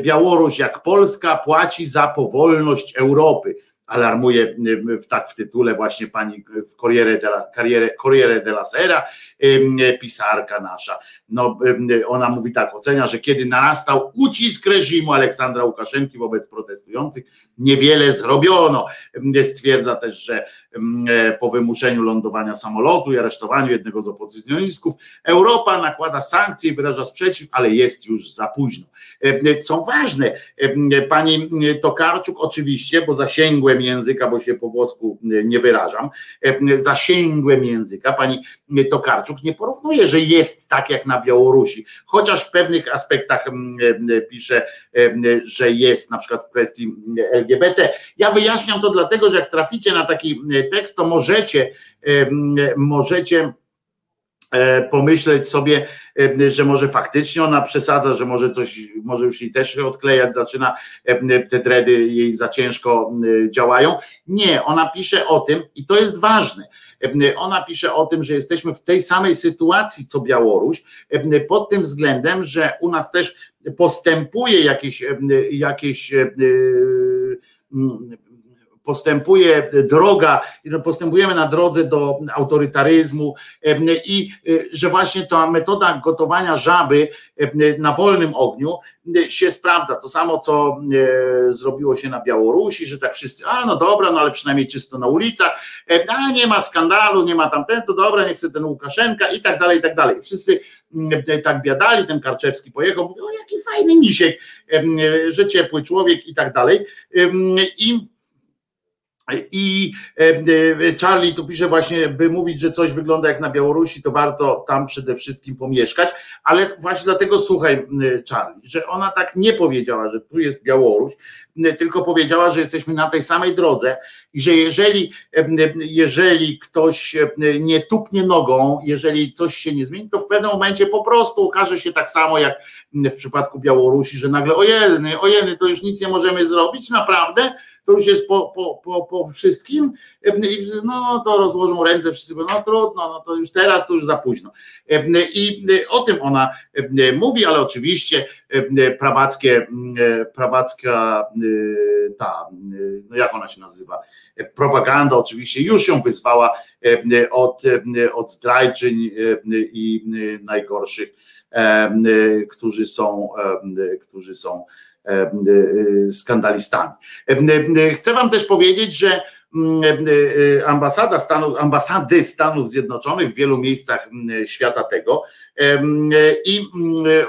Białoruś jak Polska płaci za powolność Europy alarmuje w, tak w tytule właśnie pani w Corriere della, Corriere della Sera, pisarka nasza. No, ona mówi tak, ocenia, że kiedy narastał ucisk reżimu Aleksandra Łukaszenki wobec protestujących, niewiele zrobiono. Stwierdza też, że po wymuszeniu lądowania samolotu i aresztowaniu jednego z opozycjonistów, Europa nakłada sankcje i wyraża sprzeciw, ale jest już za późno. Co ważne, pani Tokarczuk oczywiście, bo zasięgłem języka, bo się po włosku nie wyrażam, zasięgłem języka, pani Tokarczuk nie porównuje, że jest tak jak na Białorusi, chociaż w pewnych aspektach pisze, że jest na przykład w kwestii LGBT. Ja wyjaśniam to dlatego, że jak traficie na taki tekst, to możecie, możecie e, pomyśleć sobie, że może faktycznie ona przesadza, że może coś, może już i też odklejać zaczyna, te dredy jej za ciężko działają. Nie, ona pisze o tym i to jest ważne. Ona pisze o tym, że jesteśmy w tej samej sytuacji co Białoruś, pod tym względem, że u nas też postępuje jakieś, jakieś postępuje droga, postępujemy na drodze do autorytaryzmu i y, że właśnie ta metoda gotowania żaby na wolnym ogniu się sprawdza. To samo, co zrobiło się na Białorusi, że tak wszyscy, a no dobra, no ale przynajmniej czysto na ulicach, a nie ma skandalu, nie ma tamten, to dobra, niech sobie ten Łukaszenka i tak dalej, i tak dalej. Wszyscy tak biadali, ten Karczewski pojechał, mówił, o jaki fajny misiek, że ciepły człowiek i tak dalej. I i e, e, Charlie tu pisze właśnie, by mówić, że coś wygląda jak na Białorusi, to warto tam przede wszystkim pomieszkać, ale właśnie dlatego słuchaj Charlie, że ona tak nie powiedziała, że tu jest Białoruś, tylko powiedziała, że jesteśmy na tej samej drodze i że jeżeli, jeżeli ktoś nie tupnie nogą, jeżeli coś się nie zmieni, to w pewnym momencie po prostu okaże się tak samo jak w przypadku Białorusi, że nagle ojeny, ojeny, to już nic nie możemy zrobić, naprawdę, to już jest po, po, po, po wszystkim, no to rozłożą ręce wszyscy, no trudno, no to już teraz to już za późno. I o tym ona mówi, ale oczywiście prawackie, prawacka ta, no jak ona się nazywa, propaganda oczywiście już ją wyzwała od, od zdrajczyń i najgorszych, którzy są, którzy są skandalistami. Chcę Wam też powiedzieć, że ambasada Stanów, ambasady Stanów Zjednoczonych w wielu miejscach świata tego i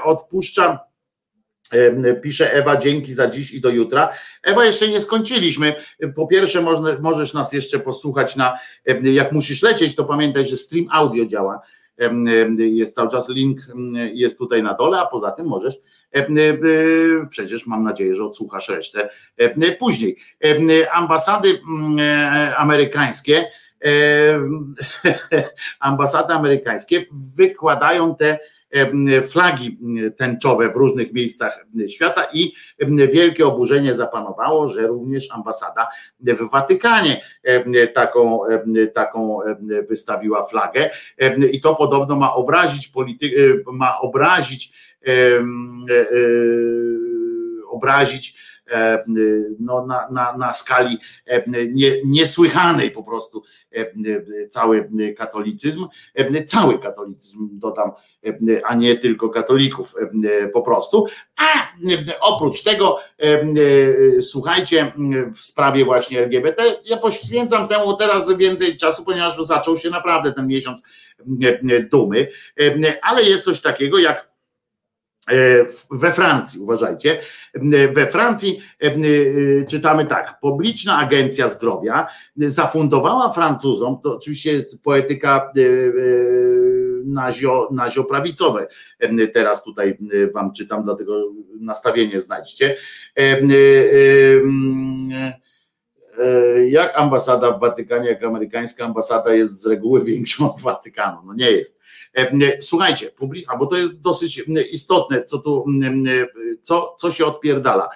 odpuszczam Pisze Ewa, dzięki za dziś i do jutra. Ewa, jeszcze nie skończyliśmy. Po pierwsze, możesz nas jeszcze posłuchać na, jak musisz lecieć, to pamiętaj, że stream audio działa Jest cały czas link, jest tutaj na dole, a poza tym możesz Przecież mam nadzieję, że odsłuchasz resztę później. Ambasady amerykańskie, [LAUGHS] ambasady amerykańskie wykładają te flagi tęczowe w różnych miejscach świata i wielkie oburzenie zapanowało, że również ambasada w Watykanie taką, taką wystawiła flagę. I to podobno ma obrazić politykę, ma obrazić obrazić no, na, na, na skali nie, niesłychanej po prostu cały katolicyzm, cały katolicyzm dodam, a nie tylko katolików po prostu. A oprócz tego, słuchajcie, w sprawie właśnie LGBT, ja poświęcam temu teraz więcej czasu, ponieważ zaczął się naprawdę ten miesiąc dumy, ale jest coś takiego jak E, we Francji, uważajcie, e, we Francji e, czytamy tak, publiczna agencja zdrowia zafundowała Francuzom, to oczywiście jest poetyka nazio, nazioprawicowe, teraz tutaj wam czytam, dlatego nastawienie znajdźcie, jak ambasada w Watykanie, jak amerykańska ambasada jest z reguły [LAUGHS] większą od Watykanu, no nie jest. Słuchajcie, bo to jest dosyć istotne, co tu, co, co się odpierdala.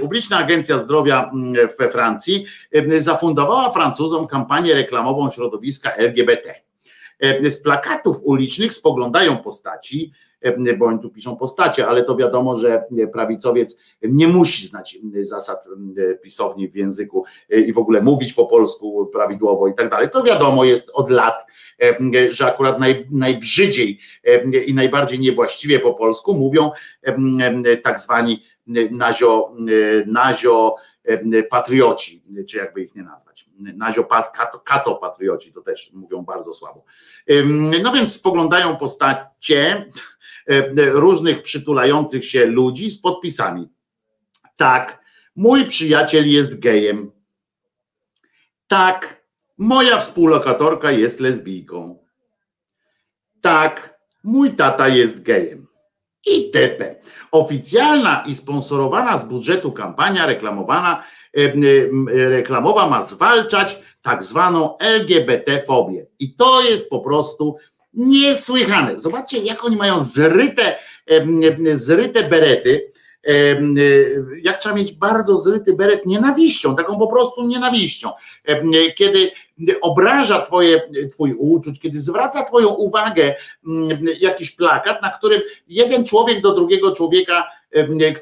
Publiczna Agencja Zdrowia we Francji zafundowała Francuzom kampanię reklamową środowiska LGBT. Z plakatów ulicznych spoglądają postaci, bo oni tu piszą postacie, ale to wiadomo, że prawicowiec nie musi znać zasad pisowni w języku i w ogóle mówić po polsku prawidłowo i tak dalej. To wiadomo jest od lat, że akurat naj, najbrzydziej i najbardziej niewłaściwie po polsku mówią tak zwani nazio, nazio patrioci, czy jakby ich nie nazwać. Nazio kato, kato patrioci to też mówią bardzo słabo. No więc spoglądają postacie różnych przytulających się ludzi z podpisami. Tak, mój przyjaciel jest gejem. Tak, moja współlokatorka jest lesbijką. Tak, mój tata jest gejem. ITP. Oficjalna i sponsorowana z budżetu kampania reklamowana, reklamowa ma zwalczać tak zwaną LGBT-fobię. I to jest po prostu niesłychane. Zobaczcie, jak oni mają zryte, zryte berety. Jak trzeba mieć bardzo zryty beret nienawiścią, taką po prostu nienawiścią. Kiedy obraża twoje, twój uczuć, kiedy zwraca twoją uwagę jakiś plakat, na którym jeden człowiek do drugiego człowieka,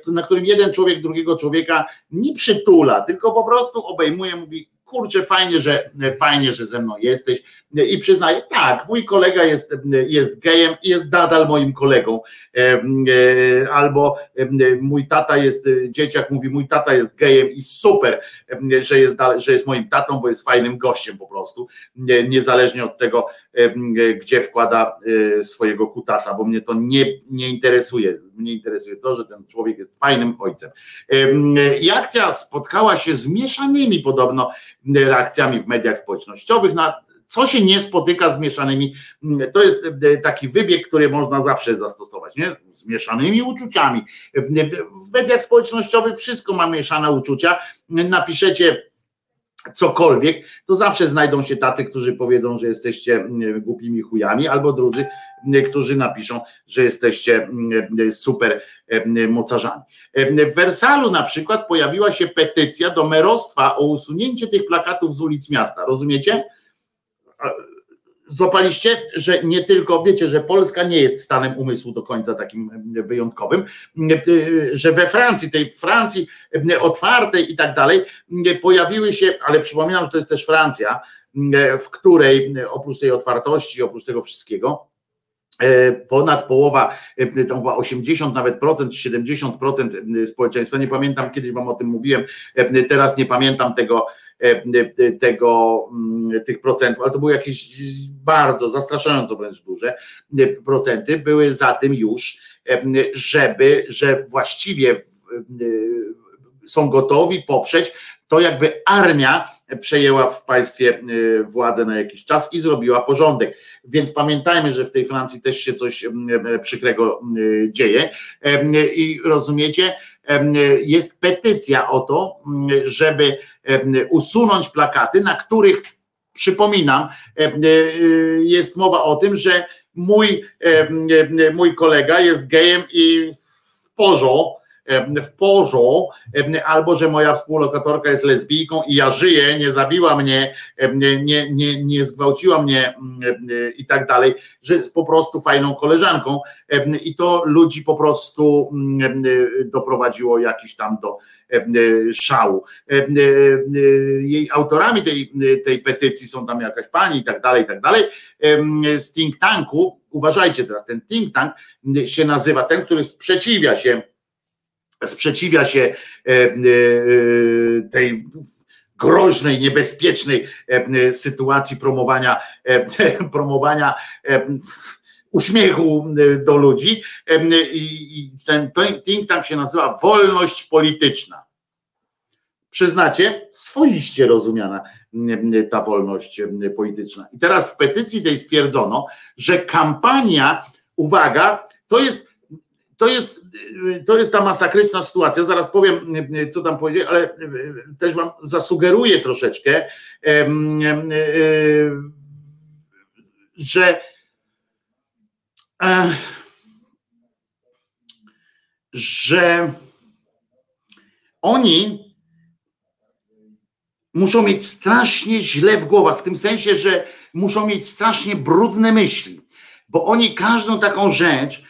na którym jeden człowiek drugiego człowieka nie przytula, tylko po prostu obejmuje, mówi kurczę, fajnie, że fajnie, że ze mną jesteś i przyznaję, tak, mój kolega jest, jest gejem i jest nadal moim kolegą. E, albo mój tata jest, dzieciak mówi, mój tata jest gejem i super, że jest, że jest moim tatą, bo jest fajnym gościem po prostu, niezależnie od tego, gdzie wkłada e, swojego kutasa, bo mnie to nie, nie interesuje. Mnie interesuje to, że ten człowiek jest fajnym ojcem. I akcja spotkała się z mieszanymi podobno reakcjami w mediach społecznościowych na co się nie spotyka z mieszanymi, to jest taki wybieg, który można zawsze zastosować, nie? z mieszanymi uczuciami. W mediach społecznościowych wszystko ma mieszane uczucia. Napiszecie cokolwiek, to zawsze znajdą się tacy, którzy powiedzą, że jesteście głupimi chujami, albo drudzy, którzy napiszą, że jesteście super mocarzami. W Wersalu na przykład pojawiła się petycja do merostwa o usunięcie tych plakatów z ulic miasta. Rozumiecie? Złapaliście, że nie tylko, wiecie, że Polska nie jest stanem umysłu do końca takim wyjątkowym, że we Francji, tej Francji otwartej i tak dalej, pojawiły się, ale przypominam, że to jest też Francja, w której oprócz tej otwartości, oprócz tego wszystkiego, ponad połowa, to chyba 80 nawet procent, 70% społeczeństwa, nie pamiętam, kiedyś wam o tym mówiłem, teraz nie pamiętam tego, tego, mm, tych procentów, ale to były jakieś bardzo zastraszająco wręcz duże e, procenty, były za tym już, e, żeby, że właściwie są gotowi poprzeć to jakby armia przejęła w państwie władzę na jakiś czas i zrobiła porządek. Więc pamiętajmy, że w tej Francji też się coś y, przykrego y, dzieje. I rozumiecie, jest petycja o to, żeby usunąć plakaty, na których przypominam, jest mowa o tym, że mój, mój kolega jest gejem i w porządku w porządku, albo że moja współlokatorka jest lesbijką i ja żyję, nie zabiła mnie, nie, nie, nie zgwałciła mnie i tak dalej, że jest po prostu fajną koleżanką i to ludzi po prostu doprowadziło jakiś tam do szału. Jej autorami tej, tej petycji są tam jakaś pani i tak dalej, i tak dalej. Z think tanku, uważajcie teraz, ten think tank się nazywa, ten, który sprzeciwia się sprzeciwia się e, e, tej groźnej, niebezpiecznej e, sytuacji promowania, [LAUGHS] promowania uśmiechu do ludzi. I ten think tank się nazywa wolność polityczna. Przyznacie, swoiście rozumiana ta wolność polityczna. I teraz w petycji tej stwierdzono, że kampania, uwaga, to jest to jest, to jest ta masakryczna sytuacja. Zaraz powiem, co tam powiedzieć, ale też wam zasugeruję troszeczkę, że że oni muszą mieć strasznie źle w głowach, w tym sensie, że muszą mieć strasznie brudne myśli, bo oni każdą taką rzecz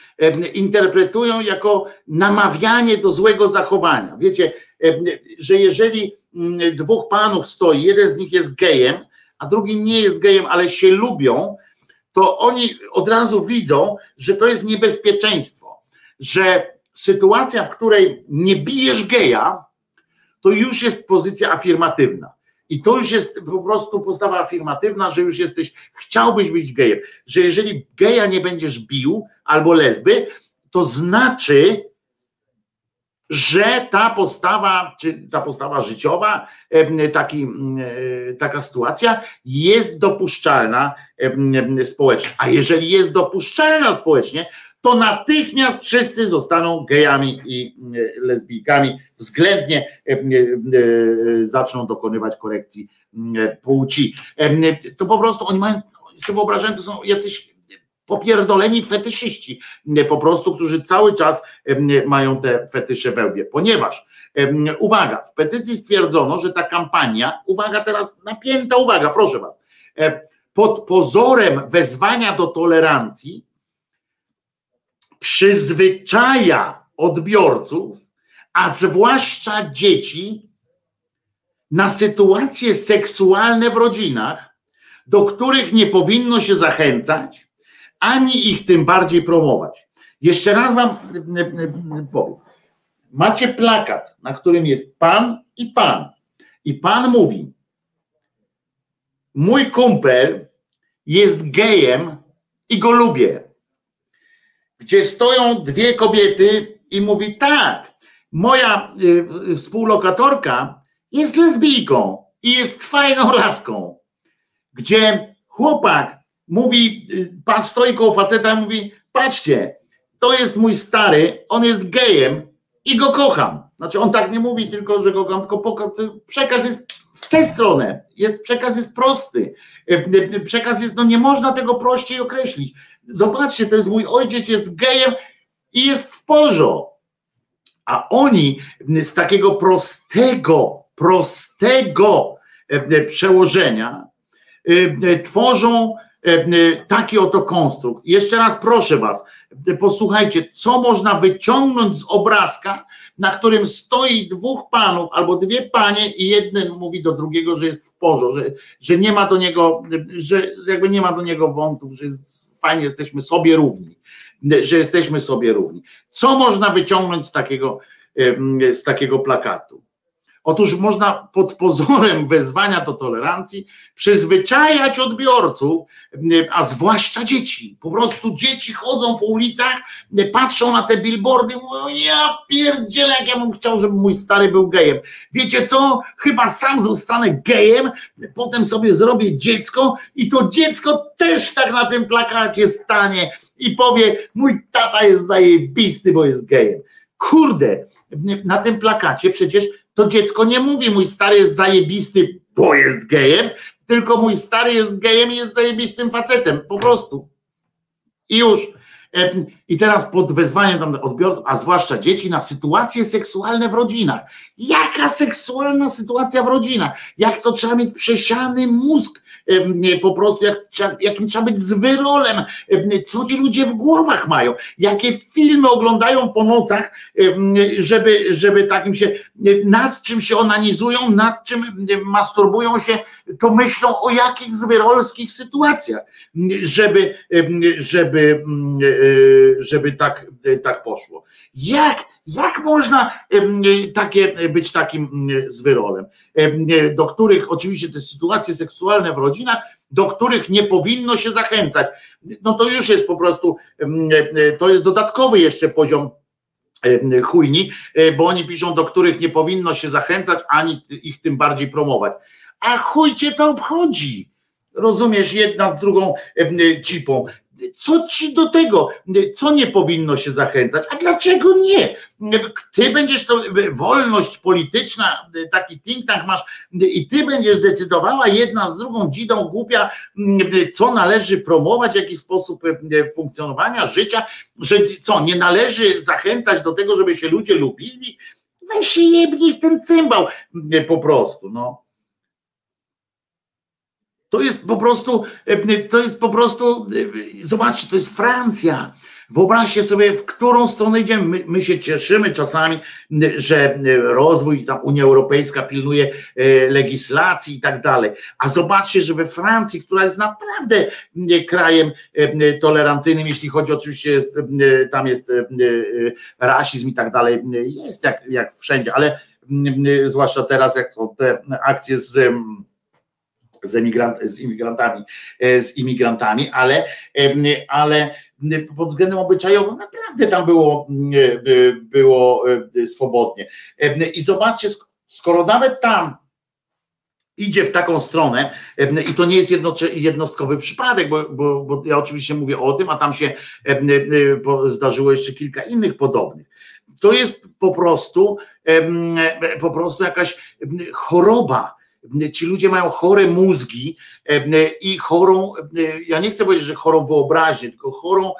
interpretują jako namawianie do złego zachowania. Wiecie, że jeżeli mm, dwóch panów stoi, jeden z nich jest gejem, a drugi nie jest gejem, ale się lubią, to oni od razu widzą, że to jest niebezpieczeństwo, że sytuacja, w której nie bijesz geja, to już jest pozycja afirmatywna. I to już jest po prostu postawa afirmatywna, że już jesteś, chciałbyś być gejem, że jeżeli geja nie będziesz bił albo lesby, to znaczy, że ta postawa, czy ta postawa życiowa, taki, taka sytuacja jest dopuszczalna społecznie. A jeżeli jest dopuszczalna społecznie, to natychmiast wszyscy zostaną gejami i e, lesbijkami, względnie e, e, zaczną dokonywać korekcji płci. To po prostu oni mają, sobie wyobrażają, to są jacyś popierdoleni fetyszyści, po prostu, którzy cały czas mają te fetysze wełbie, ponieważ uwaga, w petycji stwierdzono, że ta kampania, uwaga teraz, napięta uwaga, proszę was, pod pozorem wezwania do tolerancji przyzwyczaja odbiorców, a zwłaszcza dzieci, na sytuacje seksualne w rodzinach, do których nie powinno się zachęcać, ani ich tym bardziej promować. Jeszcze raz Wam powiem. Macie plakat, na którym jest pan i pan. I pan mówi: Mój kumpel jest gejem i go lubię gdzie stoją dwie kobiety i mówi tak, moja y, współlokatorka jest lesbijką i jest fajną laską. Gdzie chłopak mówi, y, pan stoi koło faceta i mówi, patrzcie, to jest mój stary, on jest gejem i go kocham. Znaczy on tak nie mówi tylko, że go kocham, tylko przekaz jest w tę stronę. Jest, przekaz jest prosty. Y, przekaz jest, no nie można tego prościej określić. Zobaczcie, to jest mój ojciec, jest gejem i jest w porządku. A oni z takiego prostego, prostego e, e, przełożenia e, tworzą taki oto konstrukt. Jeszcze raz proszę Was, posłuchajcie, co można wyciągnąć z obrazka, na którym stoi dwóch panów albo dwie panie i jeden mówi do drugiego, że jest w porządku, że, że nie ma do niego, że jakby nie ma do niego wątów, że jest, fajnie jesteśmy sobie równi, że jesteśmy sobie równi. Co można wyciągnąć z takiego, z takiego plakatu? Otóż można pod pozorem wezwania do tolerancji przyzwyczajać odbiorców, a zwłaszcza dzieci. Po prostu dzieci chodzą po ulicach, patrzą na te billboardy, mówią, ja pierdzielę, jak ja bym chciał, żeby mój stary był gejem. Wiecie co? Chyba sam zostanę gejem, potem sobie zrobię dziecko i to dziecko też tak na tym plakacie stanie i powie, mój tata jest zajebisty, bo jest gejem. Kurde, na tym plakacie przecież to dziecko nie mówi, mój stary jest zajebisty, bo jest gejem, tylko mój stary jest gejem i jest zajebistym facetem, po prostu. I już. E, I teraz pod wezwaniem tam odbiorców, a zwłaszcza dzieci, na sytuacje seksualne w rodzinach. Jaka seksualna sytuacja w rodzinach? Jak to trzeba mieć przesiany mózg, po prostu jak, jakim trzeba być z wyrolem, co ci ludzie w głowach mają, jakie filmy oglądają po nocach, żeby, żeby takim się, nad czym się onanizują, nad czym masturbują się, to myślą o jakich zwyrolskich sytuacjach, żeby, żeby, żeby tak, tak poszło. Jak, jak można takie, być takim zwyrolem? Do których oczywiście te sytuacje seksualne w rodzinach, do których nie powinno się zachęcać. No to już jest po prostu, to jest dodatkowy jeszcze poziom chujni, bo oni piszą, do których nie powinno się zachęcać, ani ich tym bardziej promować. A chuj cię to obchodzi. Rozumiesz, jedna z drugą cipą co ci do tego, co nie powinno się zachęcać, a dlaczego nie? Ty będziesz to, wolność polityczna, taki think tank masz i ty będziesz decydowała jedna z drugą dzidą głupia, co należy promować, jaki sposób funkcjonowania życia, że co, nie należy zachęcać do tego, żeby się ludzie lubili? Weź się jebnij w ten cymbał po prostu, no. To jest po prostu, e, to jest po prostu, e, zobaczcie, to jest Francja. Wyobraźcie sobie, w którą stronę idziemy. My, my, się cieszymy czasami, że rozwój, tam Unia Europejska pilnuje e, legislacji i tak dalej. A zobaczcie, że we Francji, która jest naprawdę krajem tolerancyjnym, jeśli chodzi oczywiście, jest, tam jest rasizm i tak dalej, jest jak, jak wszędzie, ale zwłaszcza teraz, jak są te akcje z z, emigrant, z imigrantami, e, z imigrantami, ale, ale pod względem obyczajowym naprawdę tam było, e, było e, swobodnie. I zobaczcie, skoro nawet tam idzie w taką stronę i to nie jest jednostkowy przypadek, bo, bo, bo ja oczywiście mówię o tym, a tam się zdarzyło jeszcze kilka innych podobnych. To jest po prostu po prostu jakaś choroba ci ludzie mają chore mózgi e, i chorą, e, ja nie chcę powiedzieć, że chorą wyobraźnię, tylko chorą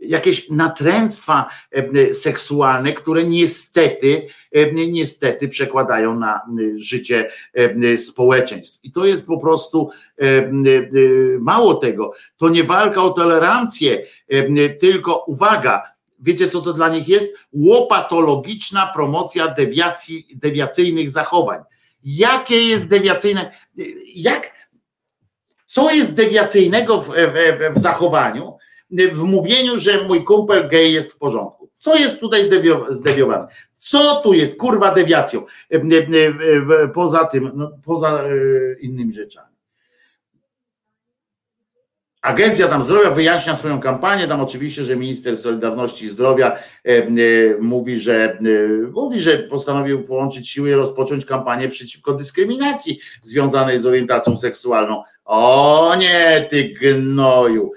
jakieś natręctwa e, seksualne, które niestety, niestety przekładają na życie społeczeństw. I to jest po prostu mało tego. To nie walka o tolerancję, tylko uwaga, wiecie co to dla nich jest? Łopatologiczna promocja dewiacji, dewiacyjnych zachowań. Jakie jest dewiacyjne, jak, co jest dewiacyjnego w, w, w zachowaniu, w mówieniu, że mój kumpel gej jest w porządku. Co jest tutaj zdewiowane? Co tu jest kurwa dewiacją? Poza tym, no, poza e, innymi rzeczami. Agencja tam zdrowia wyjaśnia swoją kampanię, tam oczywiście, że minister Solidarności i Zdrowia e, e, mówi, że e, mówi, że postanowił połączyć siły i rozpocząć kampanię przeciwko dyskryminacji związanej z orientacją seksualną. O nie, ty gnoju.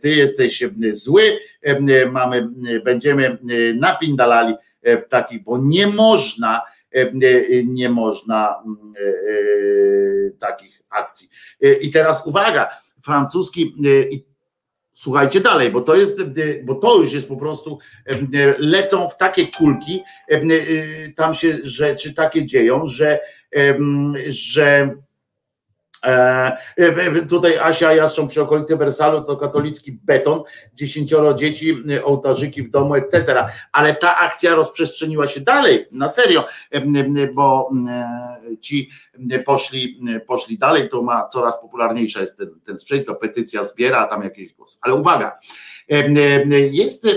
Ty jesteś zły, mamy, będziemy napindalali takich, bo nie można, nie można takich akcji. E, I teraz uwaga, francuski i słuchajcie dalej, bo to jest, e, bo to już jest po prostu, lecą w takie kulki, tam się rzeczy takie dzieją, że, że tutaj Asia Jastrząb przy okolicy Wersalu to katolicki beton, dziesięcioro dzieci, e, ołtarzyki w domu, etc. Ale ta akcja rozprzestrzeniła się dalej, na serio, e, e, bo e, ci poszli, poszli dalej, to ma coraz popularniejsza jest ten, ten sprzęt, to petycja zbiera tam jakieś głos. Ale uwaga, e, e, jest e,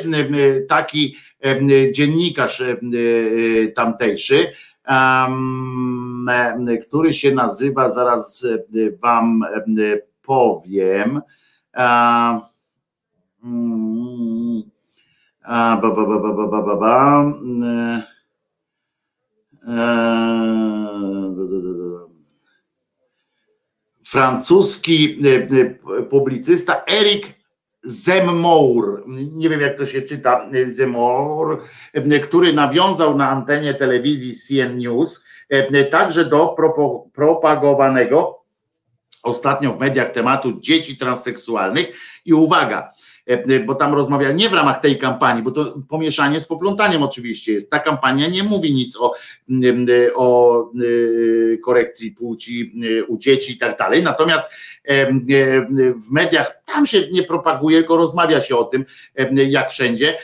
taki e, dziennikarz e, e, tamtejszy, e, który się nazywa, zaraz Wam powiem. Ba, ba, ba, ba, ba. Francuski publicysta Eric Zemmour, nie wiem jak to się czyta, Zemmour, e, który nawiązał na antenie telewizji CN News e, także do propagowanego ostatnio w mediach tematu dzieci transseksualnych. I uwaga, e, bo tam rozmawia nie w ramach tej kampanii, bo to pomieszanie z poplątaniem oczywiście jest. Ta kampania nie mówi nic o, o y, korekcji płci u dzieci i tak dalej. Natomiast e, w mediach tam się nie propaguje, tylko rozmawia się o tym, jak wszędzie,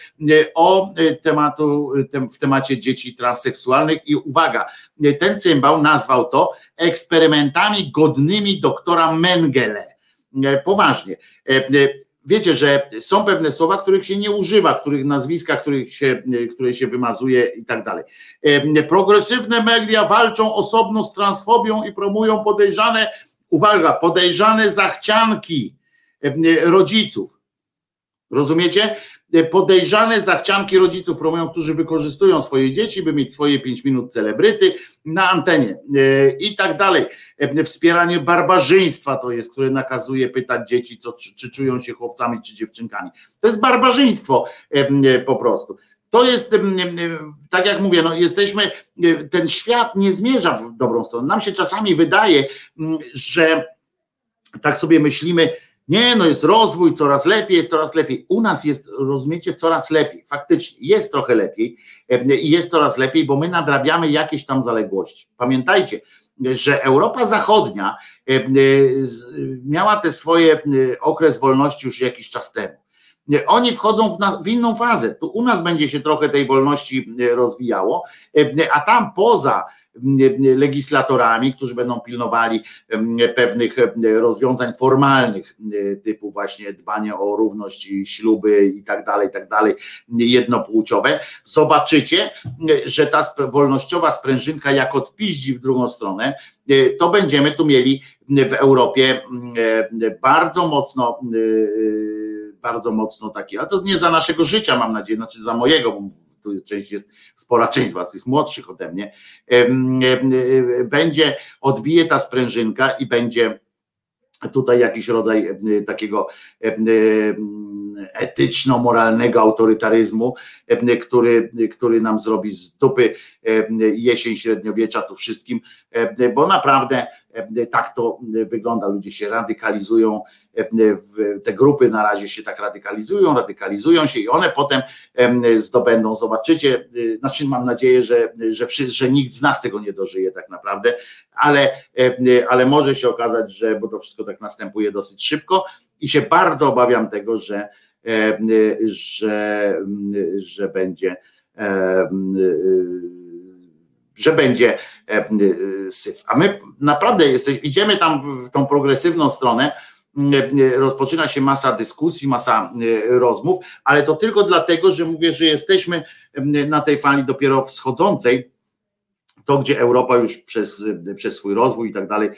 o tematu, tem, w temacie dzieci transseksualnych i uwaga, ten cymbał nazwał to eksperymentami godnymi doktora Mengele. E, Poważnie. Wiecie, że są pewne słowa, których się nie używa, których nazwiska, których się, które się wymazuje i tak dalej. Progresywne media walczą osobno z transfobią i promują podejrzane, uwaga, podejrzane zachcianki rodziców. Rozumiecie? Podejrzane zachcianki rodziców promują, którzy wykorzystują swoje dzieci, by mieć swoje 5 minut celebryty na antenie e, i tak dalej. E, Wspieranie barbarzyństwa to jest, które nakazuje pytać dzieci, co, czy, czy czują się chłopcami czy dziewczynkami. To jest barbarzyństwo po prostu. To jest, tak jak mówię, no jesteśmy, ten świat nie zmierza w dobrą stronę. Nam się czasami wydaje, że tak sobie myślimy, nie, no jest rozwój, coraz lepiej, jest coraz lepiej. U nas jest, rozumiecie, coraz lepiej. Faktycznie jest trochę lepiej i jest coraz lepiej, bo my nadrabiamy jakieś tam zaległości. Pamiętajcie, że Europa Zachodnia e, miała te swoje okres wolności już jakiś czas temu. Oni wchodzą w, nas, w inną fazę. Tu u nas będzie się trochę tej wolności rozwijało, a tam poza legislatorami, którzy będą pilnowali pewnych rozwiązań formalnych, typu właśnie dbanie o równość śluby i tak dalej, i tak dalej, jednopłciowe, zobaczycie, że ta wolnościowa sprężynka jak odpiździ w drugą stronę, e, to będziemy tu mieli w Europie e, bardzo mocno e, bardzo mocno taki, a to nie za naszego życia mam nadzieję, znaczy za mojego, tu część jest, spora część z was jest młodszych ode mnie, będzie, odbije ta sprężynka i będzie tutaj jakiś rodzaj takiego etyczno-moralnego autorytaryzmu, który, który nam zrobi z dupy jesień średniowiecza tu wszystkim, bo naprawdę tak to wygląda. Ludzie się radykalizują, te grupy na razie się tak radykalizują, radykalizują się i one potem em, zdobędą, zobaczycie, znaczy mam nadzieję, że, że, wszyscy, że nikt z nas tego nie dożyje tak naprawdę, ale, ale może się okazać, że, bo to wszystko tak następuje dosyć szybko i się bardzo obawiam tego, że, że, że będzie że będzie syf. A my naprawdę jesteś, idziemy tam w tą progresywną stronę, rozpoczyna się masa dyskusji, masa y, rozmów, ale to tylko dlatego, że mówię, że jesteśmy na tej fali dopiero wschodzącej, to gdzie Europa już przez, przez swój rozwój i tak dalej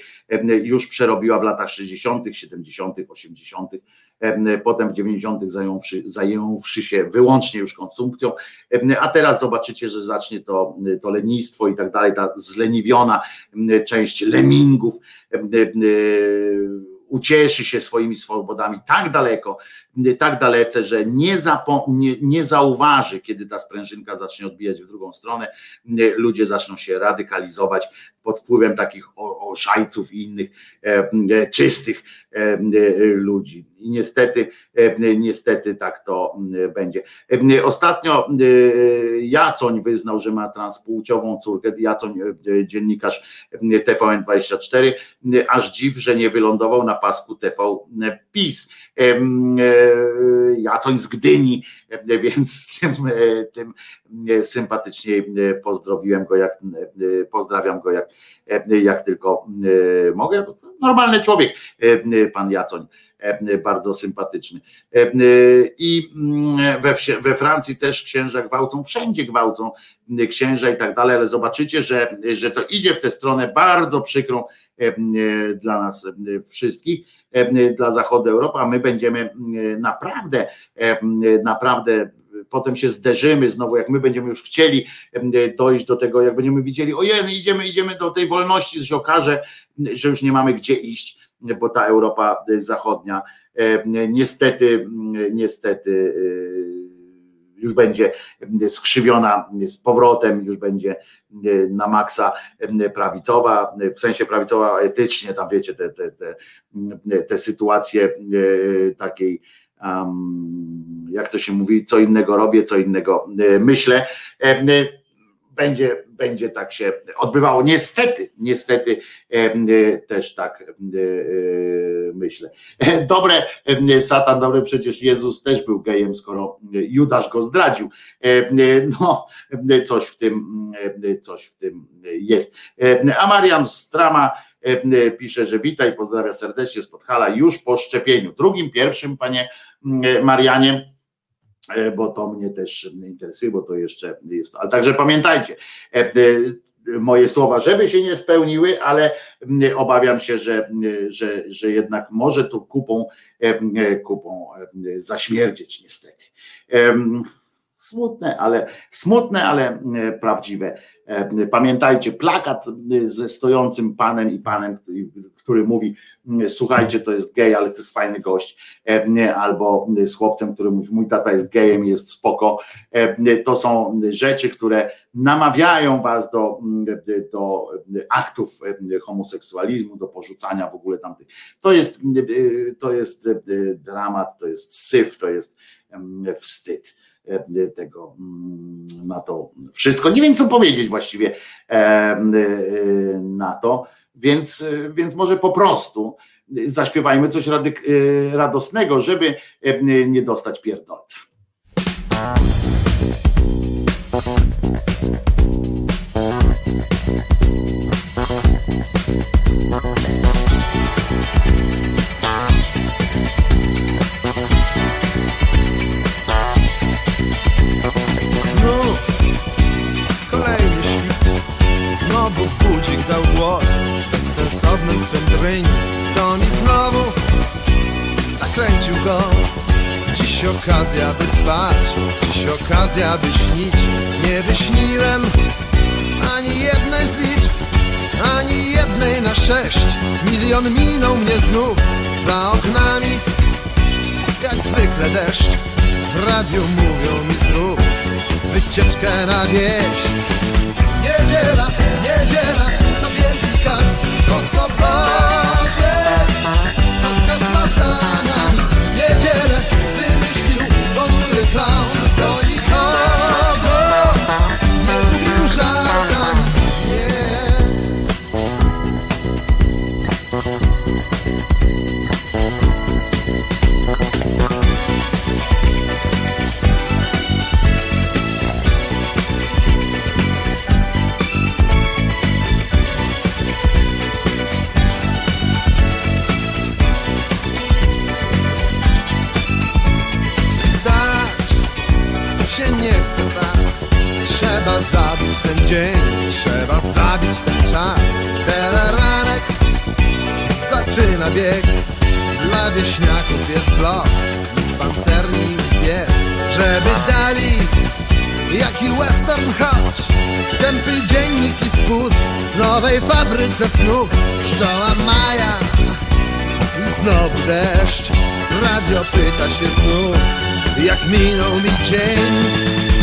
już przerobiła w latach 60., 70., 80., em, potem w 90. zająwszy, zająwszy się wyłącznie już konsumpcją, a teraz zobaczycie, że zacznie to, to lenistwo i tak dalej, ta zleniwiona część lemingów em, em, ucieszy się swoimi swobodami tak daleko, tak dalece, że nie, nie, nie zauważy, kiedy ta sprężynka zacznie odbijać w drugą stronę, ludzie zaczną się radykalizować pod wpływem takich oszajców i innych e, e, czystych e, e, ludzi. i niestety, niestety tak to będzie. Ostatnio Jacoń wyznał, że ma transpłciową córkę, Jacoń, dziennikarz TVN24, aż dziw, że nie wylądował na pasku TV PiS. Jacoń z Gdyni, więc tym, tym sympatyczniej pozdrowiłem go, jak pozdrawiam go jak, jak tylko mogę. Normalny człowiek, pan Jacoń bardzo sympatyczny. I we, we Francji też księża gwałcą, wszędzie gwałcą księża i tak dalej, ale zobaczycie, że, że to idzie w tę stronę bardzo przykrą dla nas wszystkich, dla zachodu Europy, a my będziemy naprawdę, naprawdę potem się zderzymy znowu, jak my będziemy już chcieli dojść do tego, jak będziemy widzieli, ojej, idziemy, idziemy do tej wolności, że się okaże, że już nie mamy gdzie iść, bo ta Europa Zachodnia niestety, niestety już będzie skrzywiona z powrotem, już będzie na maksa prawicowa, w sensie prawicowa etycznie, tam wiecie, te, te, te, te sytuacje takiej jak to się mówi, co innego robię, co innego myślę. Będzie, będzie tak się odbywało. Niestety, niestety też tak myślę. Dobre, Satan, dobre, przecież Jezus też był gejem, skoro Judasz go zdradził. No, coś w tym, coś w tym jest. A Marian Strama pisze, że witaj, pozdrawia serdecznie z Podhala już po szczepieniu. Drugim, pierwszym, panie Marianie, bo to mnie też interesuje, bo to jeszcze jest. Ale także pamiętajcie, moje słowa, żeby się nie spełniły, ale obawiam się, że, że, że jednak może tu kupą, kupą zaśmierdzieć niestety. Smutne, ale smutne, ale prawdziwe. Pamiętajcie, plakat ze stojącym panem i panem, który, który mówi: Słuchajcie, to jest gej, ale to jest fajny gość, albo z chłopcem, który mówi: Mój tata jest gejem, jest spoko. To są rzeczy, które namawiają was do, do aktów homoseksualizmu, do porzucania w ogóle tamtych. To jest, to jest dramat, to jest syf, to jest wstyd tego na to wszystko. Nie wiem, co powiedzieć właściwie na to, więc, więc może po prostu zaśpiewajmy coś radosnego, żeby nie dostać pierdolca.
Swym dryń To mi znowu nakręcił go. Dziś okazja by spać Dziś okazja by śnić. Nie wyśniłem ani jednej z liczb Ani jednej na sześć. Milion minął mnie znów Za oknami Jak zwykle deszcz. W radiu mówią mi zrób Wycieczkę na wieś. Niedziela, niedziela To wielki kac Clown Co nikogo Nie żartami Trzeba zabić ten dzień Trzeba zabić ten czas. Teleranek zaczyna bieg Dla wieśniaków jest blok Z pancerni i pies. Żeby dali Jaki western choć Tępy dziennik i spust W nowej fabryce snów. Pszczoła Maja i znowu deszcz Radio pyta się znów Jak minął mi dzień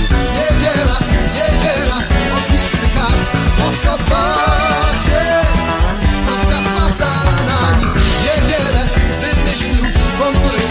Niedziela, niedziela Opisny kat Po sobocie Co zgasła za nami. Niedzielę wymyślił Ponury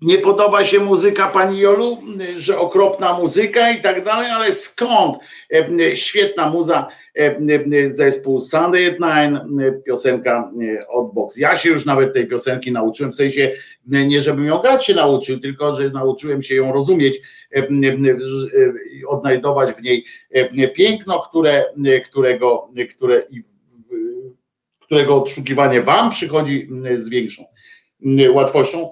nie podoba się muzyka pani Jolu, że okropna muzyka i tak dalej, ale skąd? E, świetna muza, e, zespół Sunday at Nine, piosenka e, od Box. Ja się już nawet tej piosenki nauczyłem, w sensie nie żebym ją grać się nauczył, tylko że nauczyłem się ją rozumieć, odnajdować w niej piękno, które, którego, które, którego odszukiwanie wam przychodzi z większą łatwością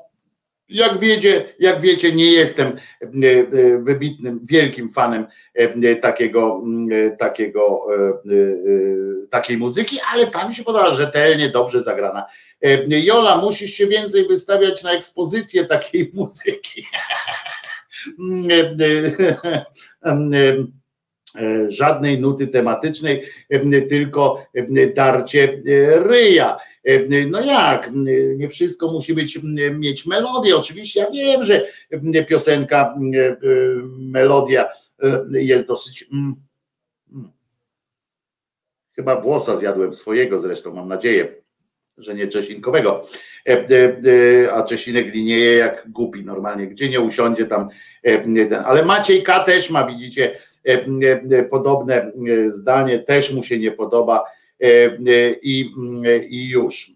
Jak wiecie, jak wiecie, nie jestem e, e, wybitnym, wielkim fanem e, takiego, takiego, takiej muzyki, ale tam się podoba rzetelnie, dobrze zagrana. Jola, musisz się więcej wystawiać na ekspozycję takiej [LAUGHS] muzyki. [LAUGHS] Żadnej nuty tematycznej, tylko darcie ryja. No jak? Nie wszystko musi być, mieć melodię. Oczywiście ja wiem, że piosenka, melodia jest dosyć. Mm, mm. Chyba włosa zjadłem swojego zresztą, mam nadzieję, że nie czesinkowego. A czesinek linieje jak głupi normalnie, gdzie nie usiądzie tam ten. Ale Maciej K też ma, widzicie, podobne zdanie, też mu się nie podoba E, e, i, i już.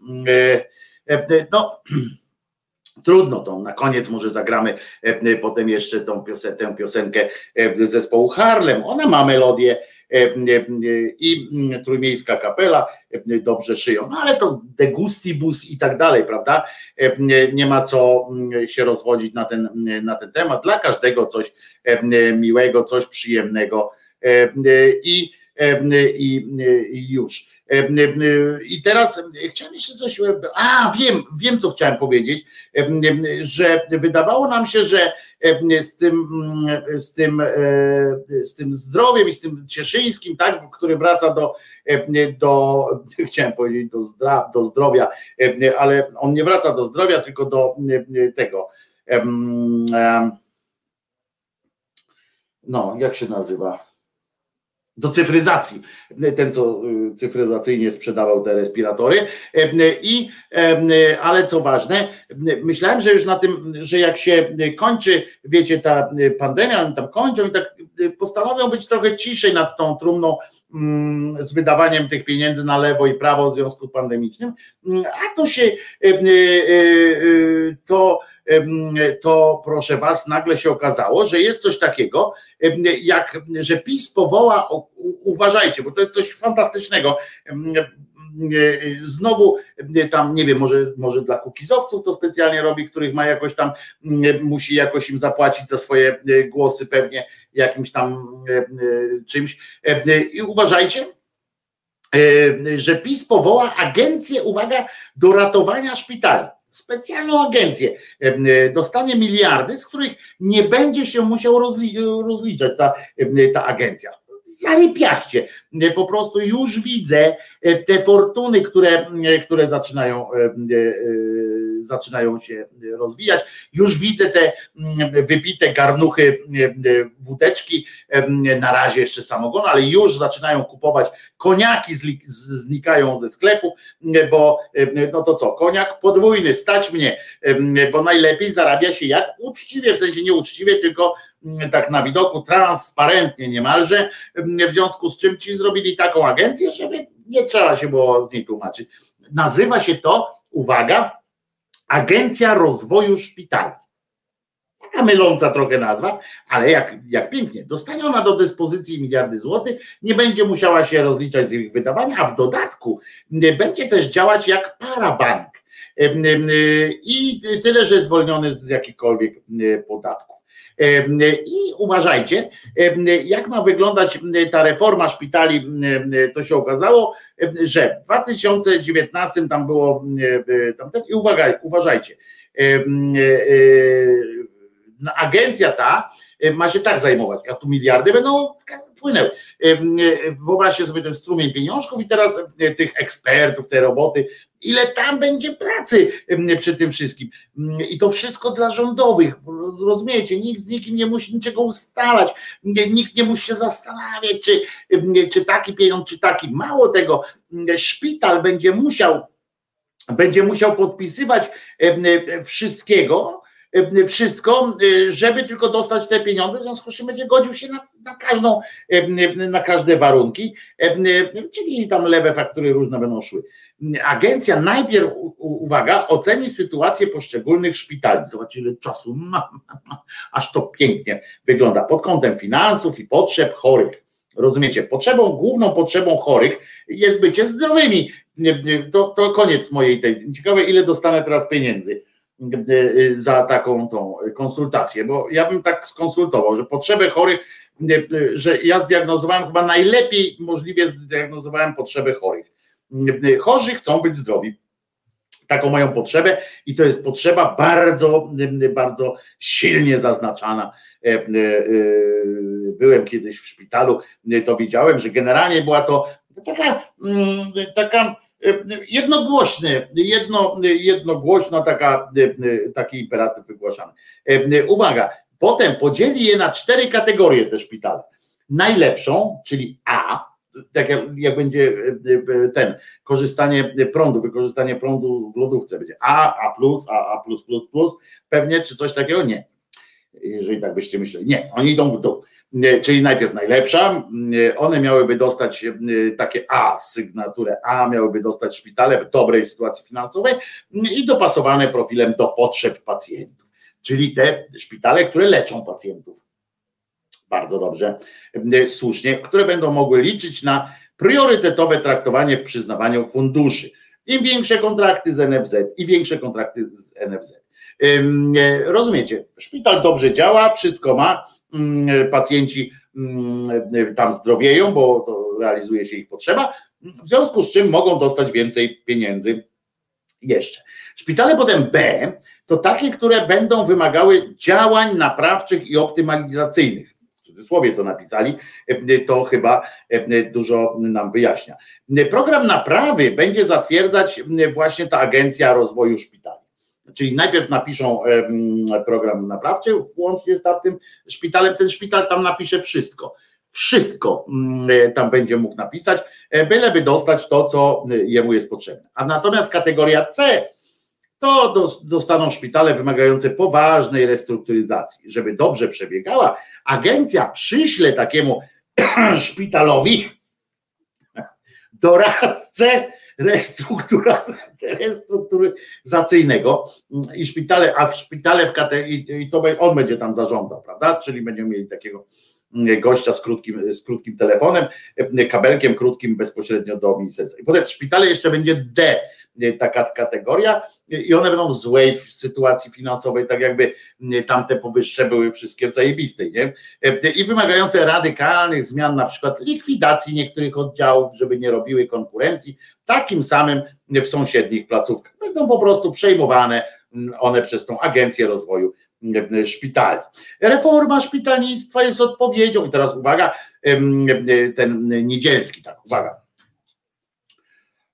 E, no, [CLEARS THROAT] trudno tą, na koniec może zagramy potem jeszcze tą piosenkę, tę piosenkę zespołu Harlem. Ona ma melodię i trójmiejska kapela dobrze szyją, no ale to degustibus i tak dalej, prawda? Nie ma co się rozwodzić na ten, na ten temat. Dla każdego coś miłego, coś przyjemnego i, i, i już. I teraz chciałem jeszcze coś. A, wiem, wiem, co chciałem powiedzieć, że wydawało nam się, że z tym, z tym, z tym zdrowiem i z tym cieszyńskim, tak, który wraca do, do [LAUGHS] chciałem powiedzieć do, zdra, do zdrowia, ale on nie wraca do zdrowia, tylko do tego. No, jak się nazywa? Do cyfryzacji, ten co y, cyfryzacyjnie sprzedawał te respiratory. I ale co ważne, myślałem, że już na tym, że jak się kończy, wiecie, ta pandemia, oni tam kończą i tak postanowią być trochę ciszej nad tą trumną mm, z wydawaniem tych pieniędzy na lewo i prawo w związku pandemicznym, a to się y, y, to to proszę was, nagle się okazało, że jest coś takiego, jak, że PiS powoła, uważajcie, bo to jest coś fantastycznego. Znowu tam, nie wiem, może, może dla kukizowców to specjalnie robi, których ma jakoś tam, musi jakoś im zapłacić za swoje głosy, pewnie jakimś tam czymś. I uważajcie, że PiS powoła agencję, uwaga, do ratowania szpitali specjalną agencję, e, dostanie miliardy, z których nie będzie się musiał rozliczać ta, ta agencja. Zarypiaście. Po prostu już widzę e, te fortuny, które, które zaczynają, e, zaczynają się rozwijać. Już widzę te wypite garnuchy wódeczki, na razie jeszcze samogon, ale już zaczynają kupować koniaki, znikają ze sklepów, bo no to co, koniak podwójny, stać mnie, bo najlepiej zarabia się jak uczciwie, w sensie nie uczciwie, tylko tak na widoku, transparentnie niemalże, w związku z czym ci zrobili taką agencję, żeby nie trzeba się było z niej tłumaczyć. Nazywa się to, uwaga, Agencja Rozwoju Szpitali. Taka myląca trochę nazwa, ale jak, jak pięknie. Dostanie ona do dyspozycji miliardy złotych, nie będzie musiała się rozliczać z ich wydawania, a w dodatku będzie też działać jak parabank. I tyle, że zwolniony z jakichkolwiek podatków. I uważajcie, jak ma wyglądać ta reforma szpitali, to się okazało, że w 2019 tam było tamten, i uwaga, uważajcie, agencja ta ma się tak zajmować, a tu miliardy będą płynęły. Wyobraźcie sobie ten strumień pieniążków i teraz tych ekspertów, te roboty, ile tam będzie pracy przy tym wszystkim. I to wszystko dla rządowych, rozumiecie, nikt z nikim nie musi niczego ustalać, nikt nie musi się zastanawiać, czy, czy taki pieniądz, czy taki. Mało tego, szpital będzie musiał będzie musiał podpisywać wszystkiego, E, wszystko, e, żeby tylko dostać te pieniądze, w związku z czym będzie godził się na, na każdą, e, na każde warunki, czyli tam lewe faktury różne będą szły. Agencja najpierw, uwaga, oceni sytuację poszczególnych szpitali. Zobaczcie, ile czasu ma, [LAUGHS] aż to pięknie wygląda pod kątem finansów i potrzeb chorych. Rozumiecie? Potrzebą, główną potrzebą chorych jest bycie zdrowymi. To, to koniec mojej tej. Ciekawe, ile dostanę teraz pieniędzy za taką tą konsultację, bo ja bym tak skonsultował, że potrzeby chorych, że ja zdiagnozowałem chyba najlepiej możliwie zdiagnozowałem potrzeby chorych. Chorzy chcą być zdrowi. Taką mają potrzebę i to jest potrzeba bardzo, bardzo silnie zaznaczana. Byłem kiedyś w szpitalu, to widziałem, że generalnie była to taka, taka jednogłośny, jedno, jednogłośna taka, taki imperatyw wygłaszany. Uwaga, potem podzieli je na cztery kategorie te szpitale. Najlepszą, czyli A, tak jak, jak będzie ten korzystanie prądu, wykorzystanie prądu w lodówce będzie A, A+, A, A+++, pewnie, czy coś takiego? Nie. Jeżeli tak byście myśleli. Nie, oni idą w dół czyli najpierw najlepsza, one miałyby dostać takie A, sygnaturę A, miałyby dostać szpitale w dobrej sytuacji finansowej i dopasowane profilem do potrzeb pacjentów, czyli te szpitale, które leczą pacjentów. Bardzo dobrze, słusznie, które będą mogły liczyć na priorytetowe traktowanie w przyznawaniu funduszy. Im większe kontrakty z NFZ i większe kontrakty z NFZ. Rozumiecie, szpital dobrze działa, wszystko ma, Mm, pacjenci mm, tam zdrowieją, bo to realizuje się ich potrzeba, w związku z czym mogą dostać więcej pieniędzy jeszcze. Szpitale potem B to takie, które będą wymagały działań naprawczych i optymalizacyjnych. W cudzysłowie to napisali, to chyba dużo nam wyjaśnia. Program naprawy będzie zatwierdzać właśnie ta Agencja Rozwoju Szpitali. Czyli najpierw napiszą program naprawczy, włącznie z tym szpitalem, ten szpital tam napisze wszystko. Wszystko mm, tam będzie mógł napisać, e, byleby dostać to, co jemu jest potrzebne. A natomiast kategoria C to dostaną szpitale wymagające poważnej restrukturyzacji. Żeby dobrze przebiegała, agencja przyśle takiemu [CLEARS THROAT] szpitalowi doradcę, restrukturyzacyjnego i szpitale, a w szpitale w kate, i to on będzie tam zarządzał, prawda? Czyli będziemy mieli takiego gościa z krótkim, z krótkim telefonem, kabelkiem krótkim bezpośrednio do ministerstwa. I potem w szpitale jeszcze będzie D, taka kategoria i one będą w złej sytuacji finansowej, tak jakby tamte powyższe były wszystkie w zajebistej, nie? I wymagające radykalnych zmian, na przykład likwidacji niektórych oddziałów, żeby nie robiły konkurencji, takim samym w sąsiednich placówkach. Będą po prostu przejmowane one przez tą Agencję Rozwoju szpitali. Reforma szpitalnictwa jest odpowiedzią, i teraz uwaga, ten niedzielski, tak, uwaga.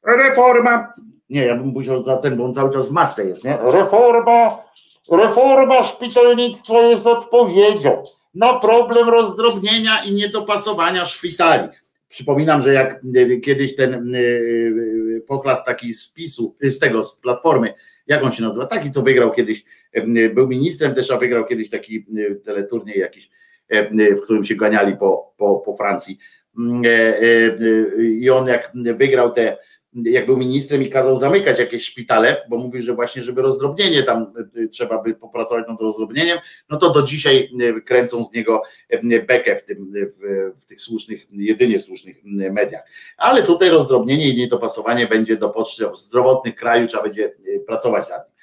Reforma, nie, ja bym musiał za ten, bo on cały czas w masce jest, nie? Reforma, reforma szpitalnictwa jest odpowiedzią na problem rozdrobnienia i niedopasowania szpitali. Przypominam, że jak kiedyś ten pochlas taki z PiSu, z tego, z Platformy, jak on się nazywa, taki co wygrał kiedyś, był ministrem też, a wygrał kiedyś taki teleturniej jakiś, w którym się ganiali po, po, po Francji. I on jak wygrał te jak był ministrem i kazał zamykać jakieś szpitale, bo mówił, że właśnie, żeby rozdrobnienie tam y, trzeba by popracować nad rozdrobnieniem, no to do dzisiaj y, kręcą z niego y, bekę w, tym, w, w tych słusznych, jedynie słusznych mediach. Ale tutaj rozdrobnienie i niedopasowanie będzie do potrzeb zdrowotnych kraju, trzeba będzie pracować nad tym.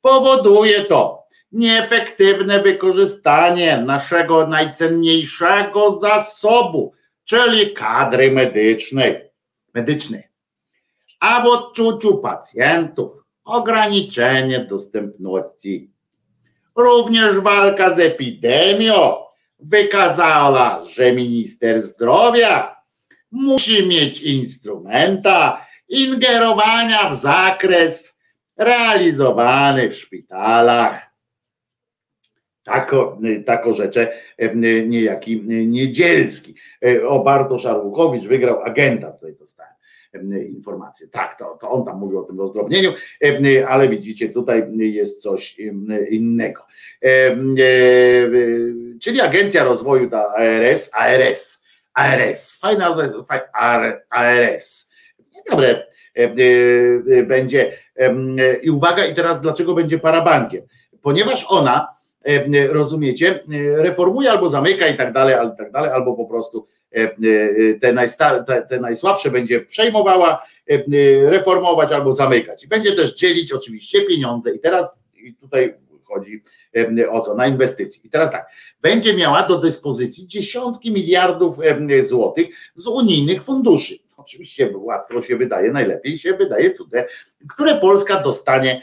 Powoduje to nieefektywne wykorzystanie naszego najcenniejszego zasobu, czyli kadry medycznej. medycznej a w odczuciu pacjentów ograniczenie dostępności. Również walka z epidemią wykazała, że minister zdrowia musi mieć instrumenta ingerowania w zakres realizowany w szpitalach. Tako, tako rzecze niejaki Niedzielski. O Bartosz Arłukowicz wygrał agenta, tutaj dostałem informacje. Tak, to, to on tam mówił o tym rozdrobnieniu, ale widzicie, tutaj jest coś innego. Czyli Agencja Rozwoju ta ARS, ARS, ARS, fajna ARS. Dobre, będzie i uwaga, i teraz dlaczego będzie parabankiem? Ponieważ ona, rozumiecie, reformuje albo zamyka i tak dalej, i tak dalej, albo po prostu te, najstar, te, te najsłabsze będzie przejmowała, e, reformować albo zamykać. I będzie też dzielić oczywiście pieniądze. I teraz I tutaj chodzi o to, na inwestycji. I teraz tak, będzie miała do dyspozycji dziesiątki miliardów złotych z unijnych funduszy. Oczywiście łatwo się wydaje, najlepiej się wydaje cudze, które Polska dostanie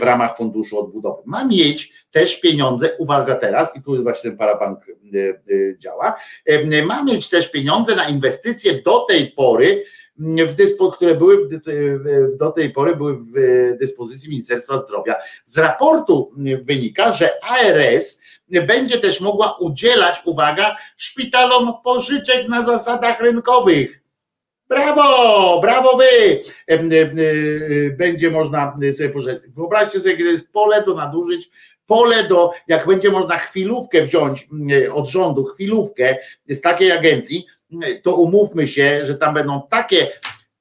w ramach Funduszu Odbudowy. Ma mieć też pieniądze, uwaga teraz, i tu właśnie ten parabank działa, ma mieć też pieniądze na inwestycje do tej pory, w dyspo, które były w, do tej pory były w dyspozycji Ministerstwa Zdrowia. Z raportu wynika, że ARS będzie też mogła udzielać, uwaga, szpitalom pożyczek na zasadach rynkowych. Brawo, brawo wy! Będzie można sobie pożyczyć. Wyobraźcie sobie, kiedy jest pole do nadużyć, pole do, jak będzie można chwilówkę wziąć od rządu, chwilówkę z takiej agencji, to umówmy się, że tam będą takie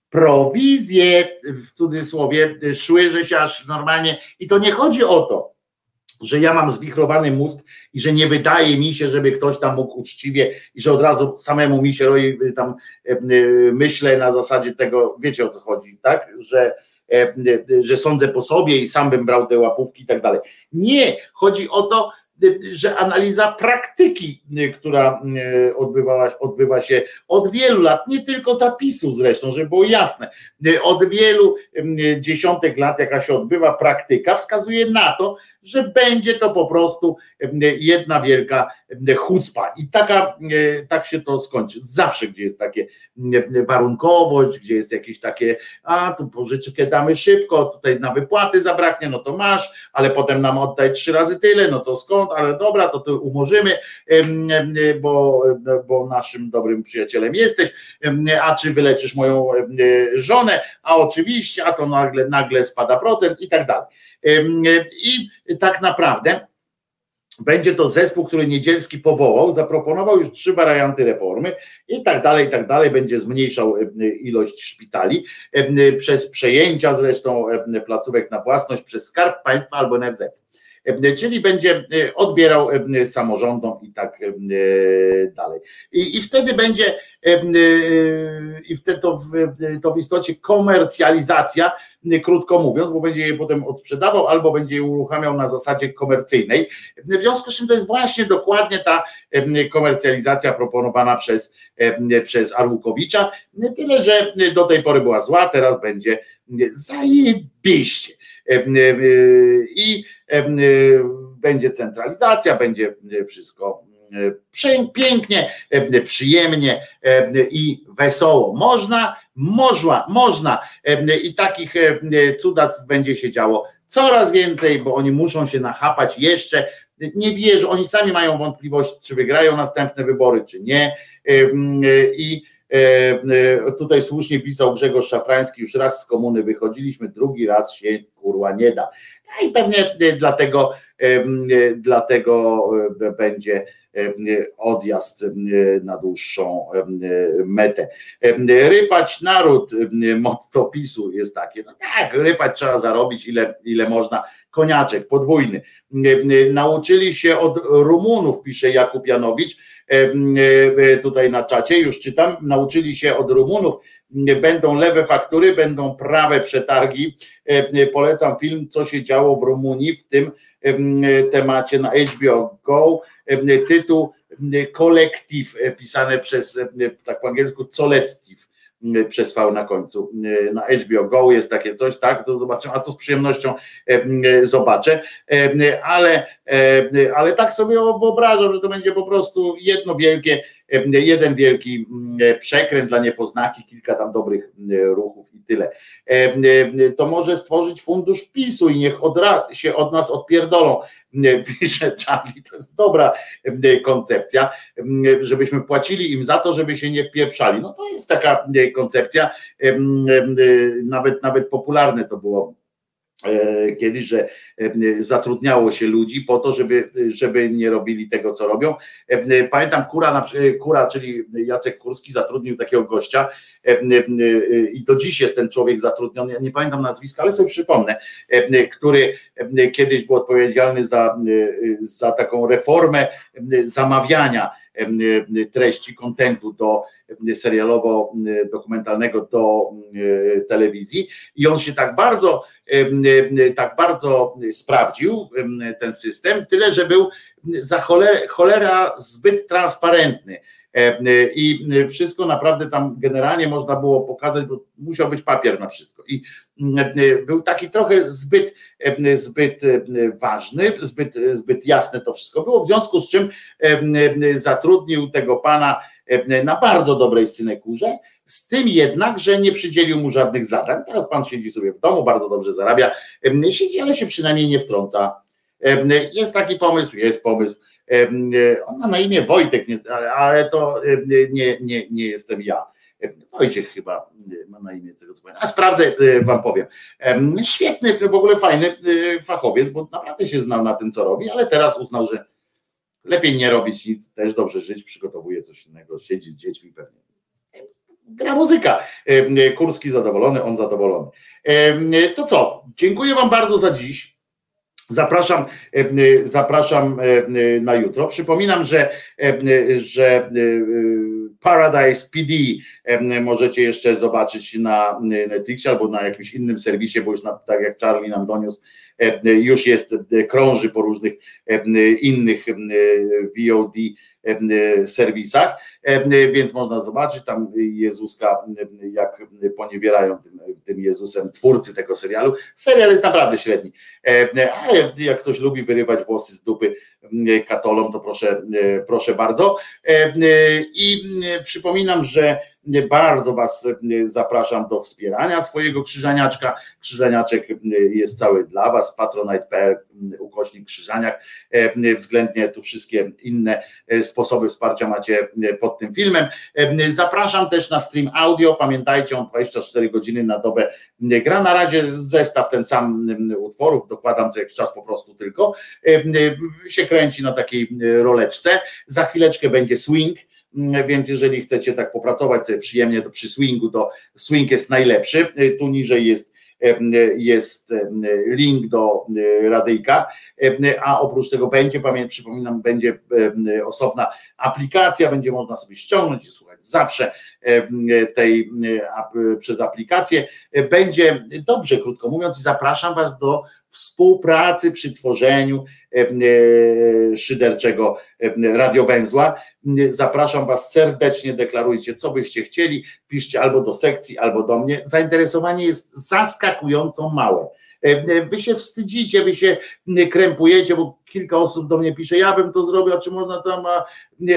prowizje w cudzysłowie szły, że się aż normalnie i to nie chodzi o to, że ja mam zwichrowany mózg i że nie wydaje mi się, żeby ktoś tam mógł uczciwie i że od razu samemu mi się roi, tam myślę na zasadzie tego, wiecie o co chodzi, tak, że że sądzę po sobie i sam bym brał te łapówki i tak dalej. Nie, chodzi o to, że analiza praktyki, która odbywała, odbywa się od wielu lat, nie tylko zapisu zresztą, żeby było jasne, od wielu dziesiątek lat, jaka się odbywa praktyka, wskazuje na to, że będzie to po prostu jedna wielka chucpa i taka, tak się to skończy. Zawsze, gdzie jest takie warunkowość, gdzie jest jakieś takie, a tu pożyczkę damy szybko, tutaj na wypłaty zabraknie, no to masz, ale potem nam oddaj trzy razy tyle, no to skąd, ale dobra, to to umorzymy, bo, bo naszym dobrym przyjacielem jesteś, a czy wyleczysz moją żonę, a oczywiście, a to nagle, nagle spada procent i tak dalej. I tak naprawdę będzie to zespół, który Niedzielski powołał, zaproponował już trzy warianty reformy i tak dalej, i tak dalej, będzie zmniejszał ilość szpitali przez przejęcia zresztą placówek na własność przez Skarb Państwa albo NFZ. Czyli będzie odbierał samorządom i tak dalej. I, i wtedy będzie, i wtedy to w, to w istocie komercjalizacja krótko mówiąc, bo będzie je potem odsprzedawał albo będzie je uruchamiał na zasadzie komercyjnej. W związku z czym to jest właśnie dokładnie ta komercjalizacja proponowana przez, przez Arłukowicza, tyle, że do tej pory była zła, teraz będzie zajebiście. I będzie centralizacja, będzie wszystko pięknie, przyjemnie i wesoło. Można, można, można i takich cudactw będzie się działo coraz więcej, bo oni muszą się nachapać jeszcze. Nie wierzą, oni sami mają wątpliwości, czy wygrają następne wybory, czy nie. I tutaj słusznie pisał Grzegorz Szafrański, już raz z komuny wychodziliśmy, drugi raz się kurwa nie da. I pewnie dlatego, dlatego będzie odjazd na dłuższą metę. Rypać naród, motto PiSu jest takie. No tak, rypać trzeba zarobić ile, ile można. Koniaczek podwójny. Nauczyli się od Rumunów, pisze Jakub Janowicz, tutaj na czacie, już czytam, nauczyli się od Rumunów, będą lewe faktury, będą prawe przetargi. Polecam film, co się działo w Rumunii w tym temacie na HBO Go. Tytuł Kolektyw, pisane przez, tak po angielsku, Colectiv przez V na końcu. Na HBO Go jest takie coś, tak, to zobaczę, a to z przyjemnością zobaczę, ale, ale tak sobie wyobrażam, że to będzie po prostu jedno wielkie, jeden wielki przekręt dla niepoznaki, kilka tam dobrych ruchów i tyle. To może stworzyć fundusz PiSu i niech od, się od nas odpierdolą pisze Charlie, to jest dobra koncepcja, żebyśmy płacili im za to, żeby się nie wpieprzali. No to jest taka koncepcja, nawet, nawet popularne to było E, kiedyś, że e, zatrudniało się ludzi po to, żeby, żeby nie robili tego, co robią. E, pamiętam Kura, Kura, czyli Jacek Kurski zatrudnił takiego gościa. I do dziś jest ten człowiek zatrudniony, nie pamiętam nazwiska, ale sobie przypomnę, który kiedyś był odpowiedzialny za, za taką reformę zamawiania treści kontentu do serialowo-dokumentalnego do telewizji. I on się tak bardzo, tak bardzo sprawdził, ten system, tyle, że był za cholera zbyt transparentny. E, I wszystko naprawdę tam generalnie można było pokazać, bo musiał być papier na wszystko. I był taki trochę zbyt, zbyt ważny, zbyt, zbyt jasne to wszystko było, w związku z czym zatrudnił tego pana na bardzo dobrej synekurze, z tym jednak, że nie przydzielił mu żadnych zadań. Teraz pan siedzi sobie w domu, bardzo dobrze zarabia, siedzi, ale się przynajmniej nie wtrąca. Jest taki pomysł, jest pomysł E, on ma na imię Wojtek, ale to nie, nie, nie jestem ja. Wojciech chyba ma na imię z tego co powiem. A sprawdzę, e, wam powiem. Świetny, w ogóle fajny e, fachowiec, bo naprawdę się znał na tym, co robi, ale teraz uznał, że lepiej nie robić nic, też dobrze żyć, przygotowuje coś innego, siedzi z dziećmi pewnie. Gra muzyka. Kurski zadowolony, on zadowolony. To co? Dziękuję Wam bardzo za dziś. Zapraszam, e, e, zapraszam e, na jutro. Przypominam, że, że Paradise PD możecie jeszcze zobaczyć na Netflixie albo na jakimś innym serwisie, bo już na, tak jak Charlie nam doniósł, już jest, krąży po różnych innych VOD E, serwisach, e, więc można zobaczyć tam Jezuska, jak poniewierają tym, tym Jezusem twórcy tego serialu. Serial jest naprawdę średni, e, ale jak ktoś lubi wyrywać włosy z dupy katolom, to proszę, proszę bardzo. I przypominam, że bardzo Was zapraszam do wspierania swojego krzyżaniaczka. Krzyżaniaczek jest cały dla Was, patronite.pl ukośnik krzyżaniak. Względnie tu wszystkie inne sposoby wsparcia macie pod tym filmem. Zapraszam też na stream audio. Pamiętajcie, on 24 godziny na dobę gra. Na razie zestaw ten sam utworów, dokładam co jakiś czas po prostu tylko. Się kręci na takiej roleczce. Za chwileczkę będzie swing więc jeżeli chcecie tak popracować sobie przyjemnie to przy swingu, to swing jest najlepszy. Tu niżej jest jest link do radyjka, a oprócz tego będzie, pamiętam, przypominam, będzie osobna aplikacja, będzie można sobie ściągnąć i słuchać zawsze tej przez aplikację. Będzie dobrze, krótko mówiąc, i zapraszam Was do współpracy przy tworzeniu szyderczego radiowęzła. Zapraszam Was serdecznie, deklarujcie, co byście chcieli, piszcie albo do sekcji, albo do mnie. Zainteresowanie jest zaskakująco małe. Wy się wstydzicie, wy się krępujecie, bo kilka osób do mnie pisze, ja bym to zrobił, a czy można tam,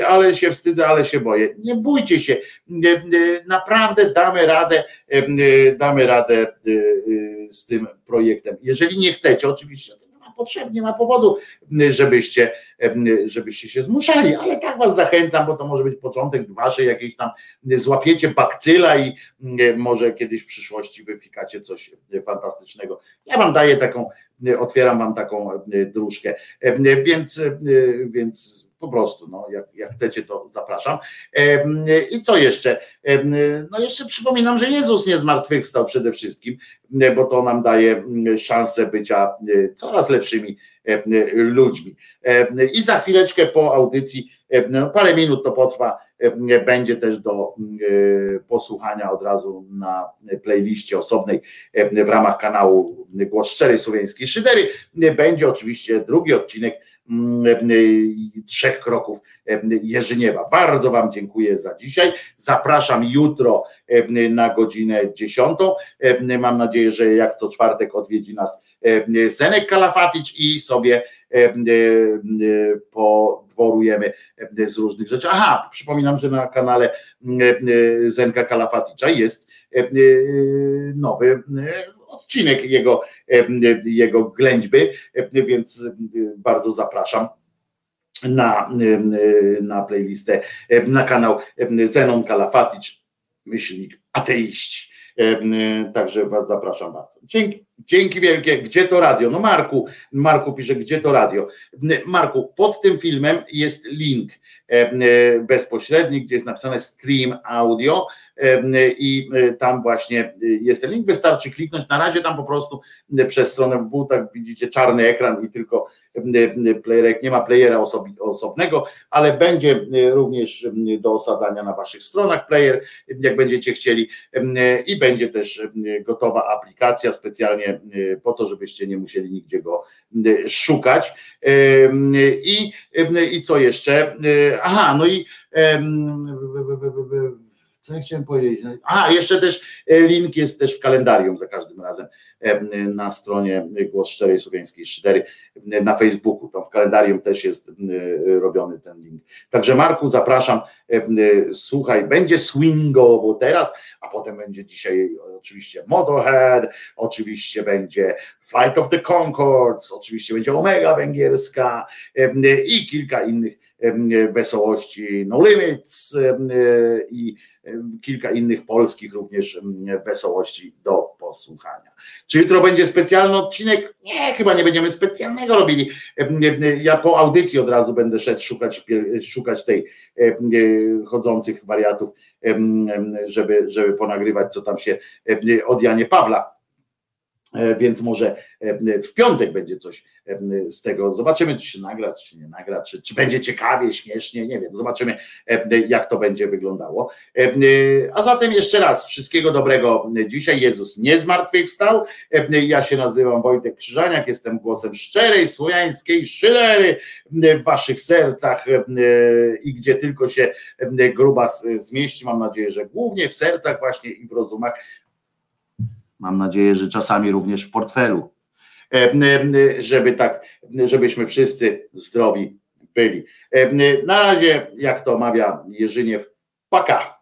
ale się wstydzę, ale się boję. Nie bójcie się, naprawdę damy radę, damy radę z tym projektem. Jeżeli nie chcecie, oczywiście, potrzebnie, nie ma powodu, żebyście, żebyście się zmuszali, ale tak was zachęcam, bo to może być początek waszej jakiejś tam, złapiecie bakcyla i może kiedyś w przyszłości wyfikacie coś fantastycznego. Ja wam daję taką, otwieram wam taką dróżkę, więc, więc po prostu, no, jak, jak chcecie, to zapraszam. I co jeszcze? No jeszcze przypominam, że Jezus nie zmartwychwstał przede wszystkim, bo to nam daje szansę bycia coraz lepszymi ludźmi. I za chwileczkę po audycji, no parę minut to potrwa, będzie też do posłuchania od razu na playliście osobnej w ramach kanału Głos Szczerej Słowiańskiej Szydery. Będzie oczywiście drugi odcinek Mm, e, trzech kroków e, Jerzyniewa. Bardzo Wam dziękuję za dzisiaj. Zapraszam jutro e, na godzinę 10. Mam nadzieję, że jak co czwartek odwiedzi nas Zenek Kalafatic i sobie podworujemy z różnych rzeczy. Aha, przypominam, że na kanale Zenka Kalafaticza jest nowy odcinek jego, jego ględźby, więc bardzo zapraszam na, na playlistę, na kanał Zenon Kalafatic, myślnik ateiści. Także Was zapraszam bardzo. Dzięki. Dzięki wielkie. Gdzie to radio? No Marku, Marku pisze, gdzie to radio? Marku, pod tym filmem jest link bezpośredni, gdzie jest napisane stream audio i tam właśnie jest ten link. Wystarczy kliknąć. Na razie tam po prostu przez stronę www, tak widzicie czarny ekran i tylko playerek, nie ma playera osobnego, ale będzie również do osadzania na waszych stronach player, jak będziecie chcieli i będzie też gotowa aplikacja specjalnie po to, żebyście nie musieli nigdzie go szukać. I, i co jeszcze? Aha, no i co ja chciałem powiedzieć? A, jeszcze też link jest też w kalendarium za każdym razem na stronie Głos Szczerej Słowiańskiej Szydery na Facebooku, tam w kalendarium też jest robiony ten link. Także Marku zapraszam, słuchaj, będzie swingowo teraz, a potem będzie dzisiaj oczywiście Motorhead, oczywiście będzie Flight of the Concords, oczywiście będzie Omega Węgierska i kilka innych wesołości No Limits i kilka innych polskich również wesołości do posłuchania. Czy jutro będzie specjalny odcinek? Nie, chyba nie będziemy specjalnego robili. Ja po audycji od razu będę szedł szukać, szukać tej chodzących wariatów, żeby, żeby ponagrywać, co tam się od Janie Pawla E, więc może e, w piątek będzie coś e, z tego. Zobaczymy, czy się nagra, czy się nie nagra, czy, czy będzie ciekawie, śmiesznie, nie wiem. Zobaczymy, jak to będzie wyglądało. A zatem jeszcze raz, wszystkiego dobrego dzisiaj. Jezus nie zmartwychwstał. Ja się nazywam Wojtek Krzyżaniak, jestem głosem szczerej, słowiańskiej szylery w waszych sercach i gdzie tylko się gruba zmieści. Mam nadzieję, że głównie w sercach właśnie i w rozumach Mam nadzieję, że czasami również w portfelu, e, żeby tak, żebyśmy wszyscy zdrowi byli. E, na razie, jak to mawia Jerzyniew, paka.